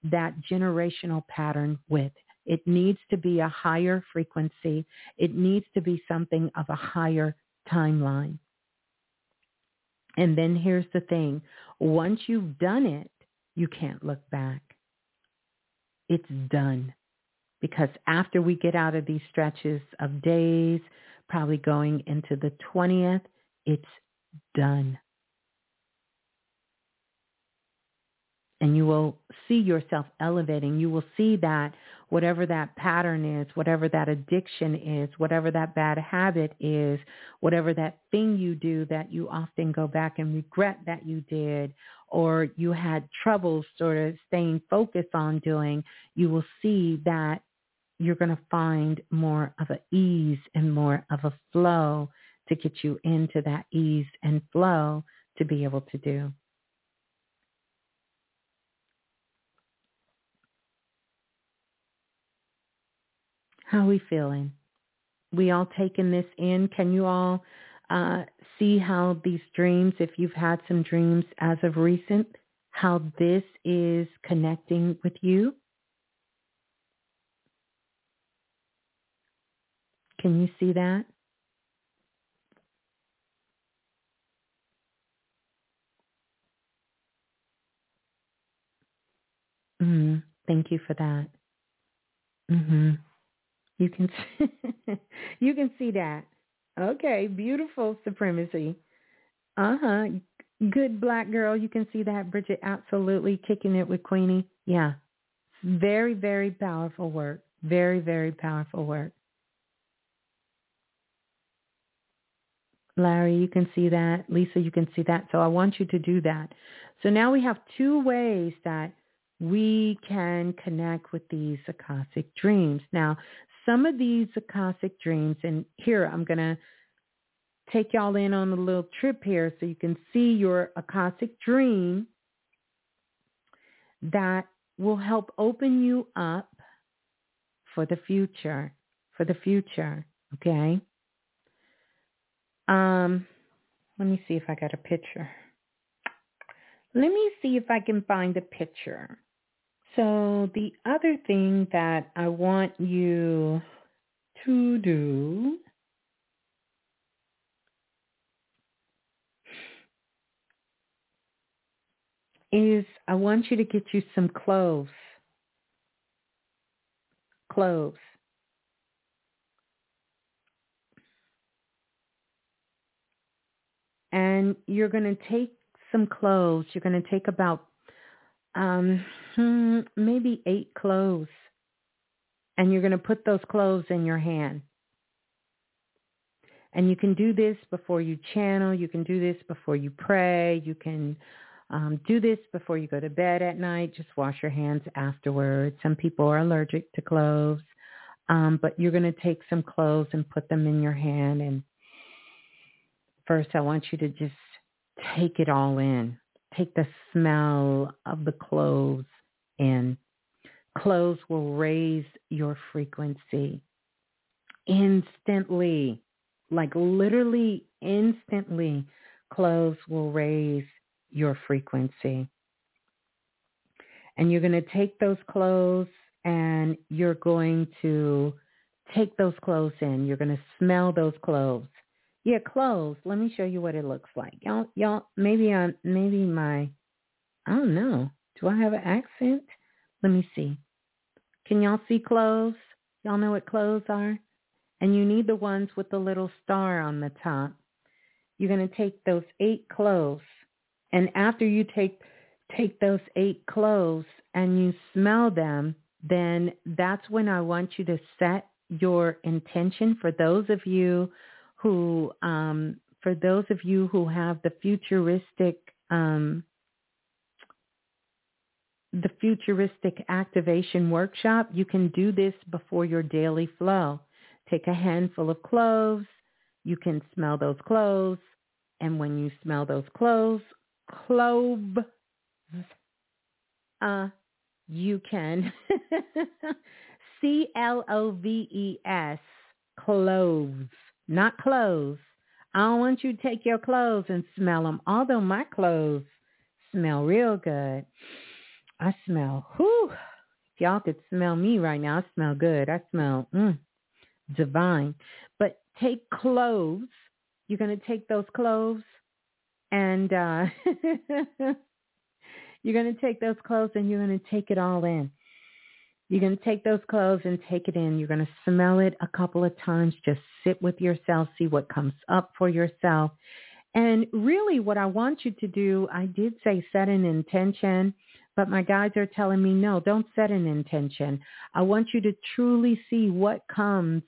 A: that generational pattern with. It needs to be a higher frequency. It needs to be something of a higher timeline. And then here's the thing. Once you've done it, you can't look back. It's done. Because after we get out of these stretches of days, probably going into the 20th, it's done. And you will see yourself elevating. You will see that whatever that pattern is, whatever that addiction is, whatever that bad habit is, whatever that thing you do that you often go back and regret that you did, or you had trouble sort of staying focused on doing, you will see that you're going to find more of an ease and more of a flow to get you into that ease and flow to be able to do. How are we feeling? We all taking this in? Can you all uh, see how these dreams, if you've had some dreams as of recent, how this is connecting with you? Can you see that? Mm, thank you for that. Mhm. You can you can see that. Okay, beautiful supremacy. Uh-huh. Good black girl, you can see that Bridget absolutely kicking it with Queenie. Yeah. Very very powerful work. Very very powerful work. Larry, you can see that. Lisa, you can see that. So I want you to do that. So now we have two ways that we can connect with these Akashic dreams. Now, some of these Akashic dreams, and here I'm going to take y'all in on a little trip here so you can see your Akashic dream that will help open you up for the future, for the future, okay? Um, let me see if I got a picture. Let me see if I can find a picture. So the other thing that I want you to do is I want you to get you some cloves. Cloves. And you're going to take some cloves. You're going to take about um, hmm, maybe eight cloves. And you're going to put those cloves in your hand. And you can do this before you channel. You can do this before you pray. You can um, do this before you go to bed at night. Just wash your hands afterwards. Some people are allergic to cloves. Um, but you're going to take some cloves and put them in your hand. And first, I want you to just take it all in. Take the smell of the cloves in. Cloves will raise your frequency instantly, like literally instantly. Cloves will raise your frequency. And you're going to take those cloves and you're going to take those cloves in. You're going to smell those cloves. Yeah, cloves. Let me show you what it looks like. Y'all, y'all, maybe on, maybe my, I don't know. Do I have an accent? Let me see. Can y'all see cloves? Y'all know what cloves are? And you need the ones with the little star on the top. You're going to take those eight cloves and after you take take those eight cloves and you smell them, then that's when I want you to set your intention for those of you who um, for those of you who have the futuristic um, the futuristic activation workshop, you can do this before your daily flow. Take a handful of cloves. You can smell those cloves. And when you smell those cloves, cloves, uh, you can C L O V E S cloves, not clothes. I don't want you to take your clothes and smell them. Although my clothes smell real good, I smell. Whew, if y'all could smell me right now, I smell good. I smell mm, divine. But take cloves. You're gonna take those cloves and uh, you're going to take those clothes and you're going to take it all in. You're going to take those clothes and take it in. You're going to smell it a couple of times. Just sit with yourself, see what comes up for yourself. And really what I want you to do, I did say set an intention, but my guides are telling me, no, don't set an intention. I want you to truly see what comes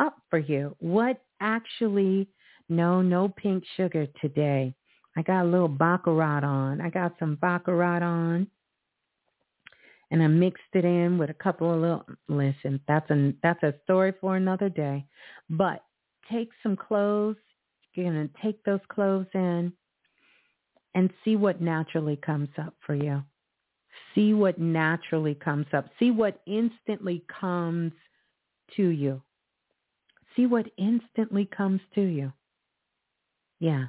A: up for you. What actually, no, no pink sugar today. I got a little baccarat on. I got some baccarat on. And I mixed it in with a couple of little listen, that's a that's a story for another day. But take some clothes. You're gonna take those clothes in and see what naturally comes up for you. See what naturally comes up. See what instantly comes to you. See what instantly comes to you. Yeah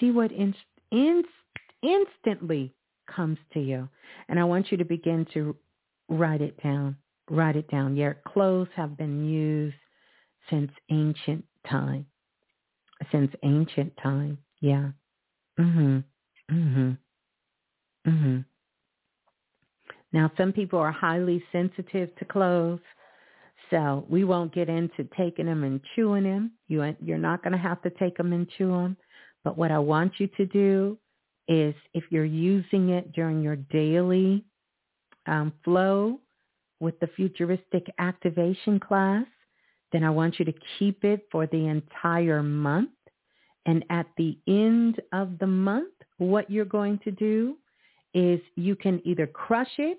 A: see what in, in, instantly comes to you. And I want you to begin to write it down. Write it down. Your clothes have been used since ancient time. Since ancient time. Yeah. Mhm. Mhm. Mhm. Now some people are highly sensitive to clothes. So we won't get into taking them and chewing them. You, you're not going to have to take them and chew them. But what I want you to do is if you're using it during your daily um, flow with the futuristic activation class, then I want you to keep it for the entire month. And at the end of the month, what you're going to do is you can either crush it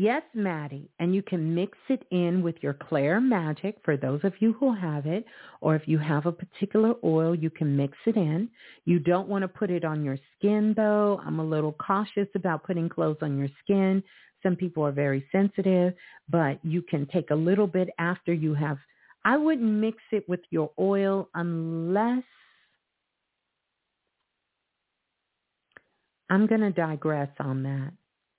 A: Yes, Maddie. And you can mix it in with your Claire Magic for those of you who have it. Or if you have a particular oil, you can mix it in. You don't want to put it on your skin though. I'm a little cautious about putting clothes on your skin. Some people are very sensitive, but you can take a little bit after you have. I wouldn't mix it with your oil unless I'm going to digress on that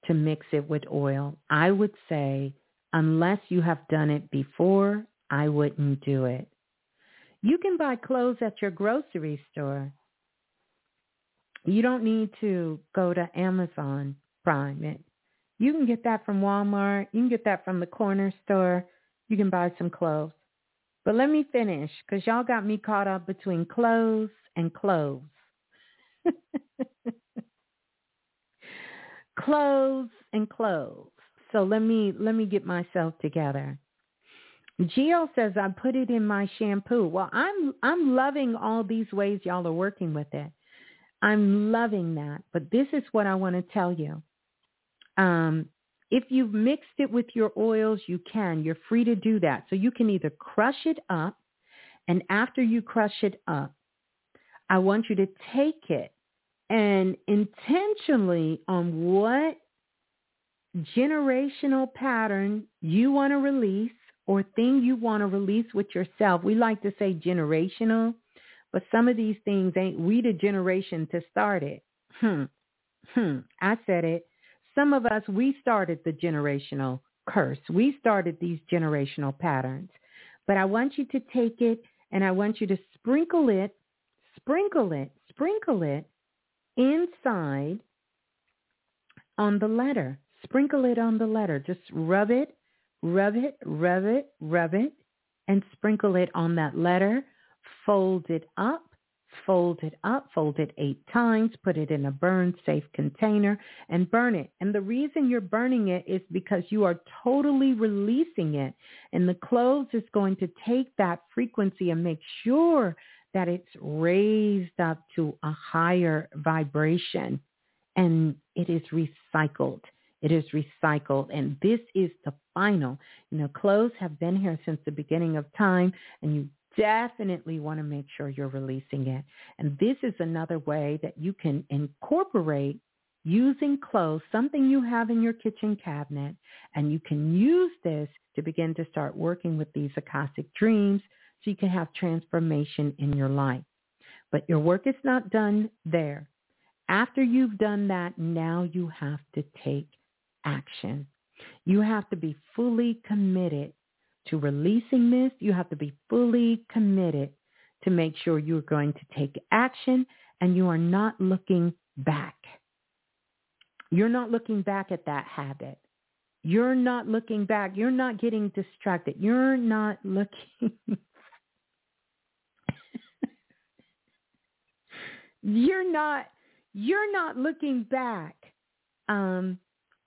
A: to mix it with oil. I would say unless you have done it before, I wouldn't do it. You can buy clothes at your grocery store. You don't need to go to Amazon Prime it. You can get that from Walmart. You can get that from the corner store. You can buy some clothes. But let me finish because y'all got me caught up between clothes and clothes. clothes and clothes. So let me let me get myself together. Gio says I put it in my shampoo. Well, I'm I'm loving all these ways y'all are working with it. I'm loving that. But this is what I want to tell you. Um, if you've mixed it with your oils, you can. You're free to do that. So you can either crush it up, and after you crush it up, I want you to take it and intentionally on what generational pattern you want to release or thing you want to release with yourself. We like to say generational, but some of these things ain't we the generation to start it. Hmm. Hmm. I said it. Some of us, we started the generational curse. We started these generational patterns. But I want you to take it and I want you to sprinkle it, sprinkle it, sprinkle it inside on the letter. Sprinkle it on the letter. Just rub it, rub it, rub it, rub it, and sprinkle it on that letter. Fold it up, fold it up, fold it eight times, put it in a burn safe container and burn it. And the reason you're burning it is because you are totally releasing it. And the clothes is going to take that frequency and make sure that it's raised up to a higher vibration and it is recycled. It is recycled. And this is the final. You know, clothes have been here since the beginning of time and you definitely want to make sure you're releasing it. And this is another way that you can incorporate using clothes, something you have in your kitchen cabinet, and you can use this to begin to start working with these Akashic dreams, so you can have transformation in your life. But your work is not done there. After you've done that, now you have to take action. You have to be fully committed to releasing this. You have to be fully committed to make sure you're going to take action and you are not looking back. You're not looking back at that habit. You're not looking back. You're not getting distracted. You're not looking you're not you're not looking back um,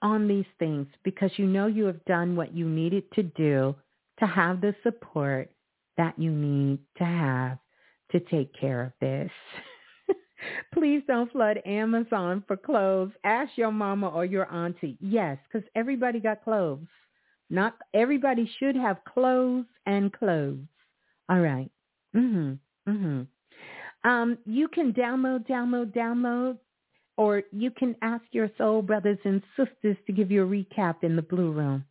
A: on these things because you know you have done what you needed to do to have the support that you need to have to take care of this. Please don't flood Amazon for clothes. Ask your mama or your auntie. Yes, because everybody got clothes. Not everybody should have clothes and clothes. All right. Mhm. Mhm. Um, you can download, download, download, or you can ask your soul brothers and sisters to give you a recap in the blue room.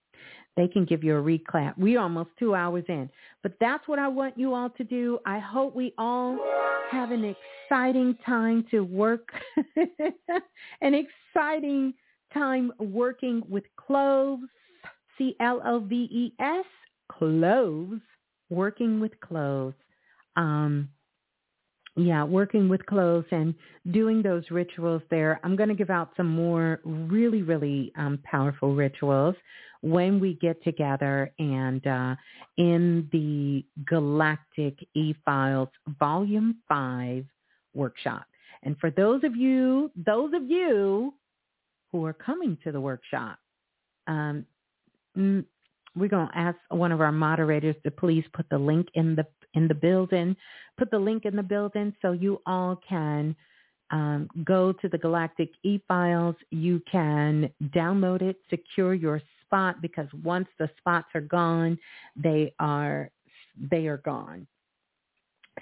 A: They can give you a recap. We're almost two hours in. But that's what I want you all to do. I hope we all have an exciting time to work, an exciting time working with cloves, C-L-O-V-E-S, cloves, working with cloves. Um, yeah, working with cloves and doing those rituals there. I'm going to give out some more really, really um, powerful rituals when we get together and uh, in the Galactic E-Files Volume 5 workshop. And for those of you, those of you who are coming to the workshop, um, we're going to ask one of our moderators to please put the link in the in the building. Put the link in the building so you all can um, go to the Galactic e-files. You can download it, secure your spot because once the spots are gone, they are they are gone.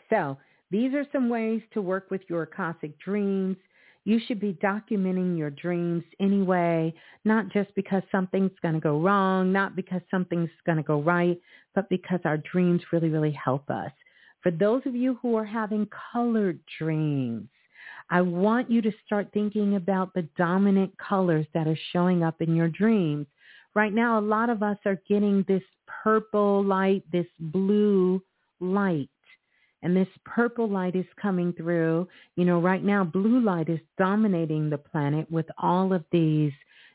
A: So these are some ways to work with your Akashic dreams. You should be documenting your dreams anyway, not just because something's going to go wrong, not because something's going to go right, but because our dreams really, really help us. For those of you who are having colored dreams, I want you to start thinking about the dominant colors that are showing up in your dreams. Right now, a lot of us are getting this purple light, this blue light and this purple light is coming through. You know, right now blue light is dominating the planet with all of these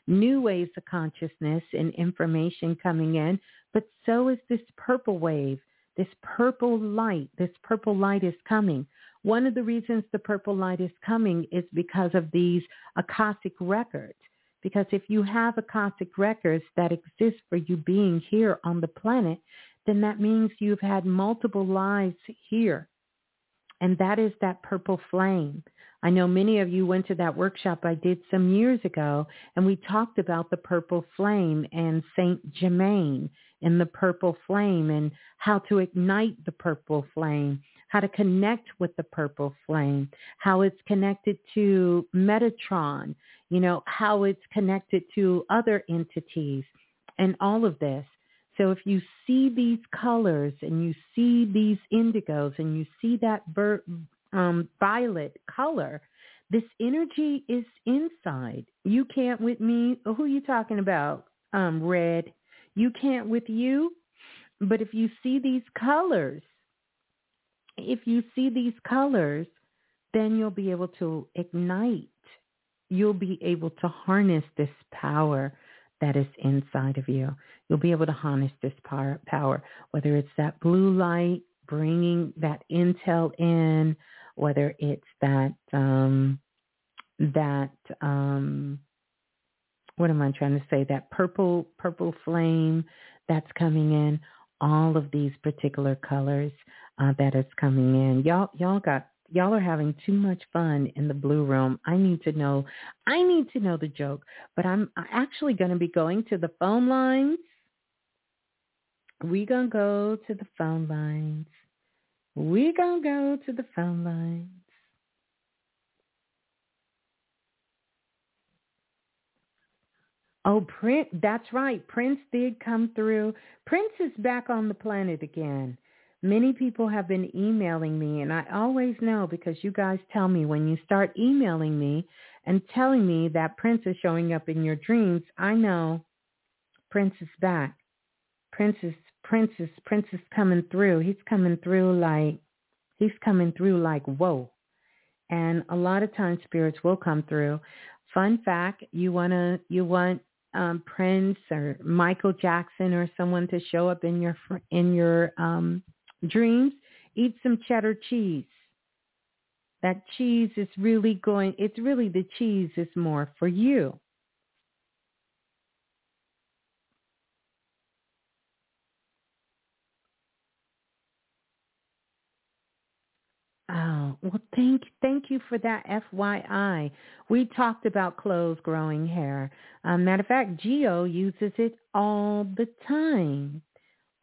A: new waves of consciousness and information coming in, but so is this purple wave. This purple light, this purple light is coming. One of the reasons the purple light is coming is because of these Akashic records. Because if you have Akashic records that exist for you being here on the planet, then that means you've had multiple lives here. And that is that purple flame. I know many of you went to that workshop I did some years ago, and we talked about the purple flame and Saint Germain and the purple flame and how to ignite the purple flame, how to connect with the purple flame, how it's connected to Metatron, you know, how it's connected to other entities and all of this. So if you see these colors and you see these indigos and you see that ver- um, violet color, this energy is inside. You can't with me. Who are you talking about? Um, red. You can't with you. But if you see these colors, if you see these colors, then you'll be able to ignite. You'll be able to harness this power that is inside of you. You'll be able to harness this power, whether it's that blue light bringing that intel in, whether it's that um, that um, what am I trying to say? That purple purple flame that's coming in. All of these particular colors uh, that is coming in. Y'all y'all got y'all are having too much fun in the blue room. I need to know, I need to know the joke, but I'm actually going to be going to the phone lines. We to go to the phone lines. We to go to the phone lines. Oh, Prince, that's right. Prince did come through. Prince is back on the planet again. Many people have been emailing me, and I always know because you guys tell me when you start emailing me and telling me that Prince is showing up in your dreams, I know Prince is back. Prince is Prince is Prince is coming through. He's coming through like he's coming through like whoa. And a lot of times spirits will come through. Fun fact, you wanna you want um, Prince or Michael Jackson or someone to show up in your in your um, dreams, eat some cheddar cheese. That cheese is really going, it's really the cheese is more for you. Oh, well, thank thank you for that FYI. We talked about clothes growing hair. Um, matter of fact, Geo uses it all the time,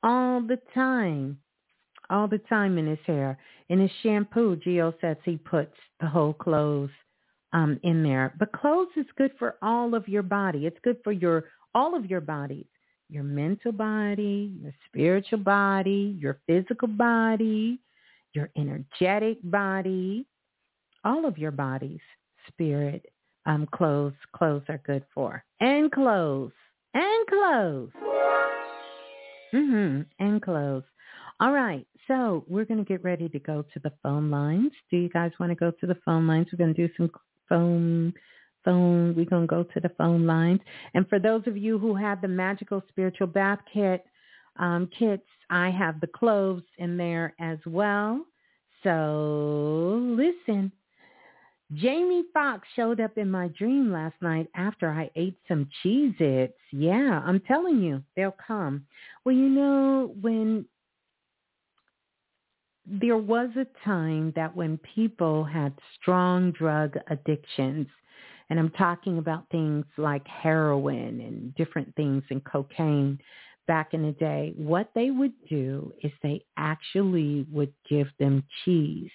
A: all the time all the time in his hair. In his shampoo, Geo says he puts the whole clothes um, in there. But clothes is good for all of your body. It's good for your all of your bodies. Your mental body, your spiritual body, your physical body, your energetic body, all of your bodies, spirit, um, clothes, clothes are good for. And clothes, and clothes. Mm-hmm. And clothes. All right. So we're going to get ready to go to the phone lines. Do you guys want to go to the phone lines? We're going to do some phone phone. We're going to go to the phone lines. And for those of you who have the magical spiritual bath kit um, kits, I have the cloves in there as well. So listen, Jamie Foxx showed up in my dream last night after I ate some Cheez-Its. Yeah, I'm telling you, they'll come. Well, you know, when there was a time that when people had strong drug addictions, and I'm talking about things like heroin and different things and cocaine back in the day, what they would do is they actually would give them cheese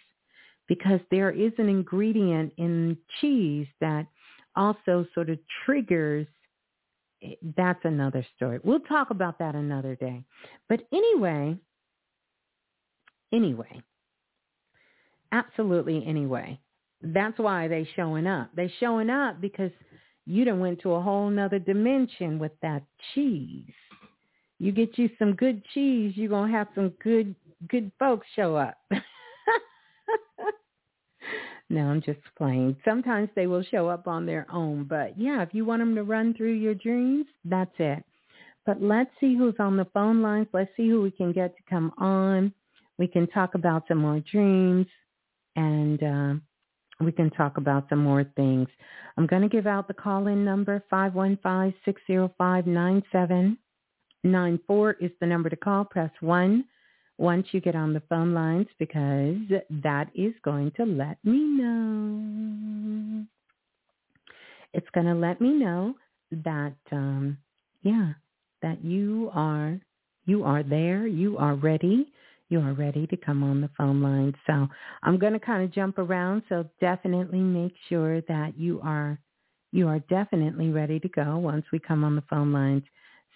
A: because there is an ingredient in cheese that also sort of triggers eh, that's another story. We'll talk about that another day. But anyway, anyway, absolutely anyway. That's why they showing up. They showing up because you done went to a whole nother dimension with that cheese. You get you some good cheese, you're gonna have some good good folks show up. no, I'm just playing. Sometimes they will show up on their own, but yeah, if you want them to run through your dreams, that's it. But let's see who's on the phone lines. Let's see who we can get to come on. We can talk about some more dreams and uh, we can talk about some more things. I'm going to give out the call-in number, 515-605-9794 is the number to call. Press 1 once you get on the phone lines because that is going to let me know. It's going to let me know that, um, yeah, that you are you are there, you are ready, you are ready to come on the phone line. So I'm going to kind of jump around. So definitely make sure that you are you are definitely ready to go once we come on the phone lines.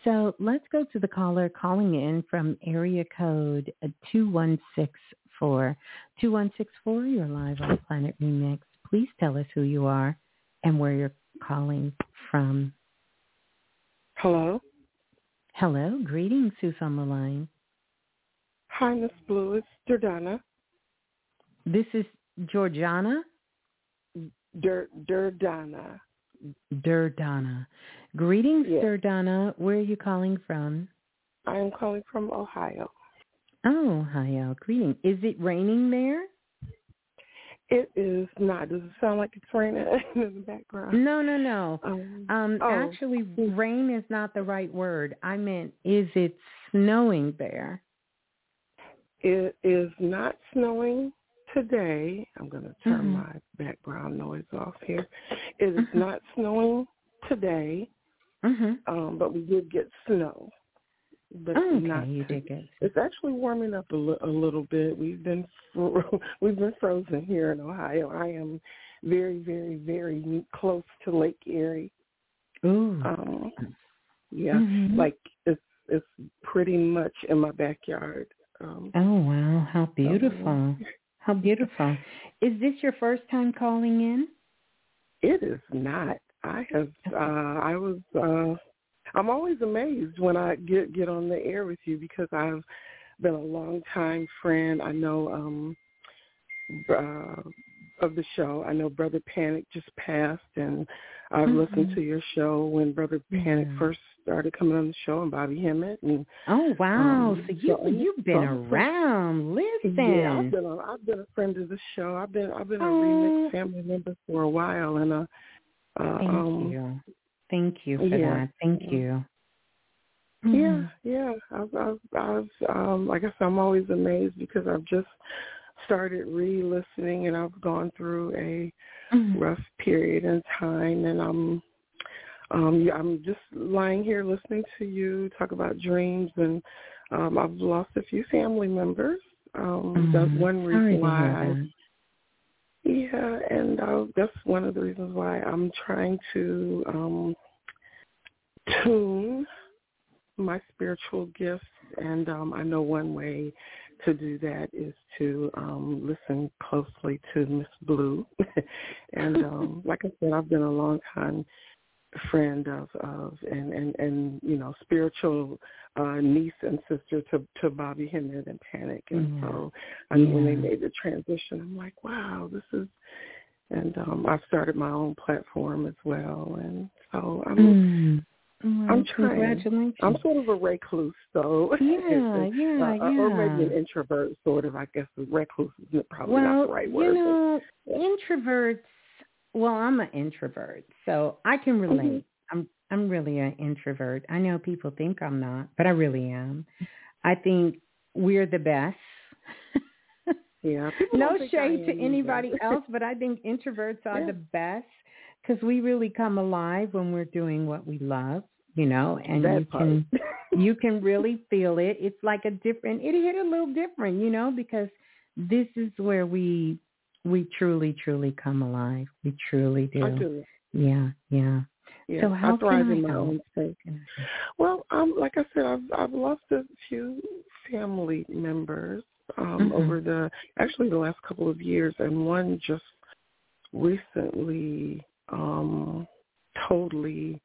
A: So let's go to the caller calling in from area code 2164. 2164, you're live on Planet Remix. Please tell us who you are and where you're calling from.
B: Hello.
A: Hello. Greetings, who's on the line?
B: Hi, Miss Blue. It's Durdana.
A: This is Georgiana?
B: Dur- Durdana.
A: Durdana. Greetings,
B: yes.
A: Durdana. Where are you calling from?
B: I am calling from Ohio.
A: Oh, Ohio. Greeting. Is it raining there?
B: It is not. Does it sound like it's raining in the background?
A: No, no, no. Um, um oh. actually rain is not the right word. I meant is it snowing there?
B: It is not snowing today. I'm going to turn mm-hmm. my background noise off here. It is mm-hmm. not snowing today,
A: mm-hmm.
B: um, but we did get snow. But
A: oh, okay,
B: not
A: you did get.
B: It's actually warming up a, li- a little bit. We've been fro- we've been frozen here in Ohio. I am very, very, very close to Lake Erie.
A: Ooh.
B: Um, yeah,
A: mm-hmm.
B: like it's it's pretty much in my backyard. Um,
A: oh wow, how beautiful! how beautiful! Is this your first time calling in?
B: It is not. I have. Uh, I was. Uh, I'm always amazed when I get get on the air with you because I've been a long time friend. I know um, uh, of the show. I know Brother Panic just passed, and I've mm-hmm. listened to your show when Brother Panic mm-hmm. first started coming on the show, and Bobby Hemmitt. And
A: oh wow,
B: um,
A: so you
B: so,
A: you've been
B: so,
A: around. Listen,
B: yeah, I've been a, I've been a friend of the show. I've been I've been a remix family member for a while, and uh, uh
A: thank
B: um,
A: you, thank you for
B: yeah.
A: that. Thank you.
B: Mm-hmm. Yeah, yeah. I've, I've, I've, um, like I said, I'm always amazed because I've just started re-listening and I've gone through a
A: mm-hmm.
B: rough period in time and I'm um I'm just lying here listening to you talk about dreams and um I've lost a few family members. Um
A: mm-hmm.
B: that's one reason why
A: I
B: Yeah, and uh, that's one of the reasons why I'm trying to um tune my spiritual gifts and um I know one way to do that is to um listen closely to Miss Blue. and um like I said, I've been a long time friend of of and and and you know spiritual uh niece and sister to to Bobby Hemmitt and Panic and
A: Yeah.
B: so I mean when they made the transition I'm like wow this is and um I've started my own platform as well and so I'm
A: Mm. Well,
B: I'm trying.
A: Congratulations.
B: I'm sort of a recluse, so
A: Yeah, yeah,
B: uh, or maybe an introvert, sort of. I guess the recluse is probably
A: well,
B: not the right word.
A: you know, introverts. Well, I'm an introvert, so I can
B: Mm-hmm.
A: relate. I'm I'm really an introvert. I know people think I'm not, but I really am. I think we're the best.
B: yeah,
A: no
B: don't think I
A: shade to anybody
B: either.
A: else, but I think introverts are
B: Yeah.
A: the best because we really come alive when we're doing what we love, you know, and
B: that
A: you
B: part.
A: can you can really feel it. It's like a different. It hit a little different, you know, because this is where we we truly truly come alive. We truly do.
B: I do.
A: Yeah, yeah.
B: Yeah,
A: So how
B: I thrive
A: can I
B: in my
A: help?
B: own space. Well, um, like I said, I've I've lost a few family members um,
A: Mhm.
B: over the actually the last couple of years, and one just recently um, totally.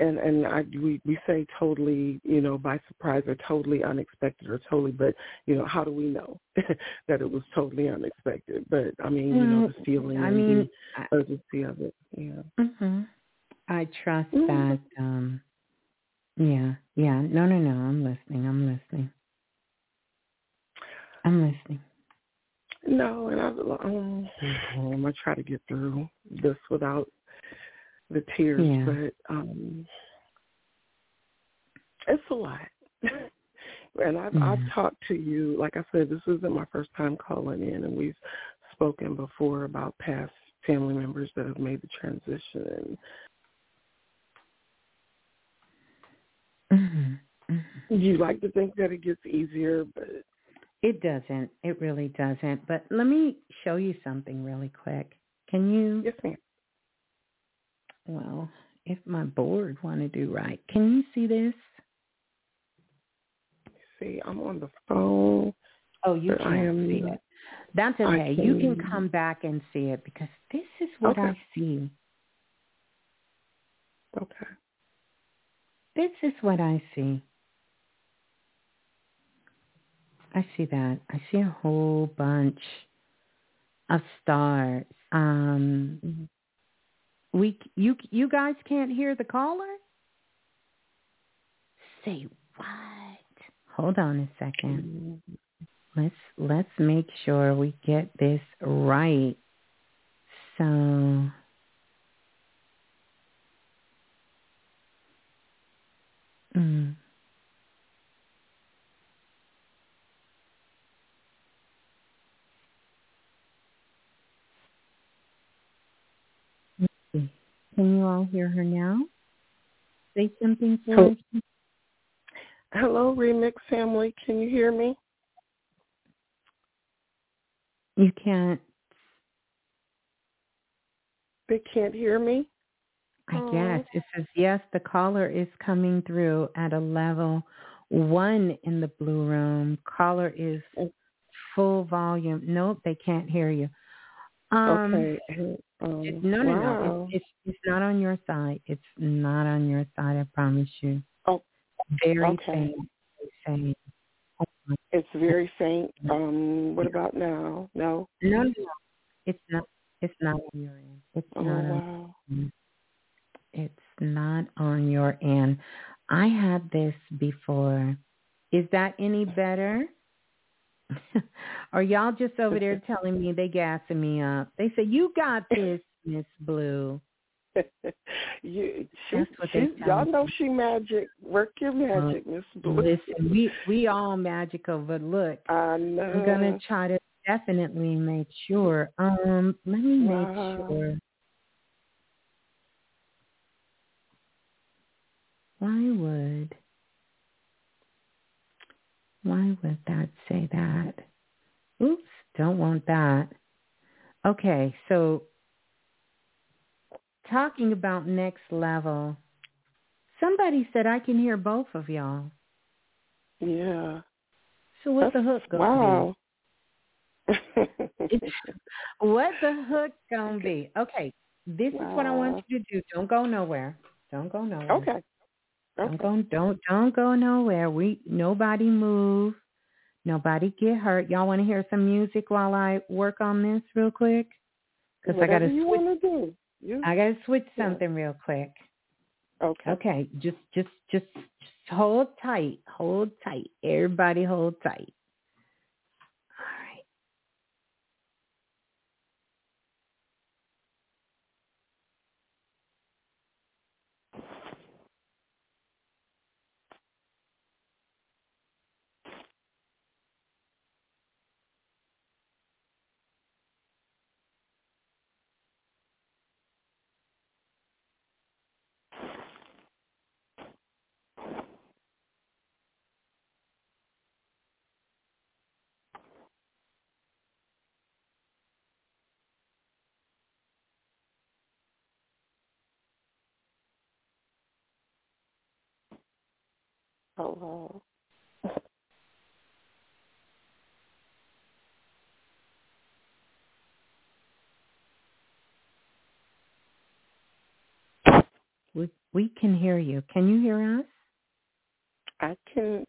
B: And and I we we say totally you know by surprise or totally unexpected or totally but you know how do we know that it was totally unexpected but I mean you know the feeling
A: I mean,
B: the
A: I,
B: urgency of it yeah
A: mhm. I trust
B: Mhm.
A: that. um Yeah, yeah. No, no, no. I'm listening. I'm listening. I'm listening.
B: No, and I've, um, I'm gonna try to get through this without the tears,
A: Yeah.
B: but um, it's a lot. and I've
A: Yeah.
B: I've talked to you, like I said, this isn't my first time calling in, and we've spoken before about past family members that have made the transition.
A: Mhm. Mhm.
B: And you like to think that it gets easier, but
A: It doesn't. It really doesn't. But let me show you something really quick. Can you?
B: yes, ma'am.
A: Well, if my board want to do right, can you see this?
B: See, I'm on the phone.
A: Oh, you can't
B: am
A: see it. That's okay. You can
B: can-
A: come back and see it because this is what
B: Okay.
A: I see.
B: Okay.
A: This is what I see. I see that. I see a whole bunch of stars. Um. We you you guys can't hear the caller. Say what? Hold on a second.
B: Mhm.
A: Let's let's make sure we get this right. So mm. Can you all hear her now? Say something for
B: Oh.
A: us.
B: Hello, Remix family. Can you hear me?
A: You can't.
B: They can't hear me.
A: I
B: Aw.
A: guess it says yes. The caller is coming through at a level one in the blue room. Caller is
B: Oh.
A: full volume. Nope, they can't hear you. Um,
B: okay. Um,
A: It- no, no,
B: wow.
A: no. It's, it's it's not on your side. It's not on your side. I promise you.
B: Oh,
A: very
B: okay.
A: faint. Faint. Oh
B: It's very faint. Um, what about now? No.
A: No, no. It's not. It's not on your end. It's
B: Oh
A: not. On,
B: wow.
A: it's not on your end. I had this before. Is that any better? Are y'all just over there telling me they gassing me up? They say you got this, Miss Blue.
B: you, she,
A: That's what they
B: she, y'all know she magic. Work your magic, Miss Blue.
A: Listen, we we all magical, but look,
B: I know.
A: I'm gonna try to definitely make sure. Um, let me make
B: Wow.
A: sure. Why would why would that say that? Oops, don't want that. Okay, so talking about next level, somebody said I can hear both of y'all.
B: Yeah.
A: So what's the hook gonna
B: Wow.
A: be? What the hook gonna be? Okay, This wow. is what I want you to do. Don't go nowhere. Don't go nowhere.
B: Okay. Okay.
A: Don't go. Don't don't go nowhere. We nobody move. Nobody get hurt. Y'all want to hear some music while I work on this real quick?
B: Because I got to switch.
A: I got to switch something yeah. real quick.
B: Okay.
A: Okay. Just just just just hold tight. Hold tight. Everybody hold tight.
B: Wow.
A: Uh, we we can hear you. Can you hear us?
B: I can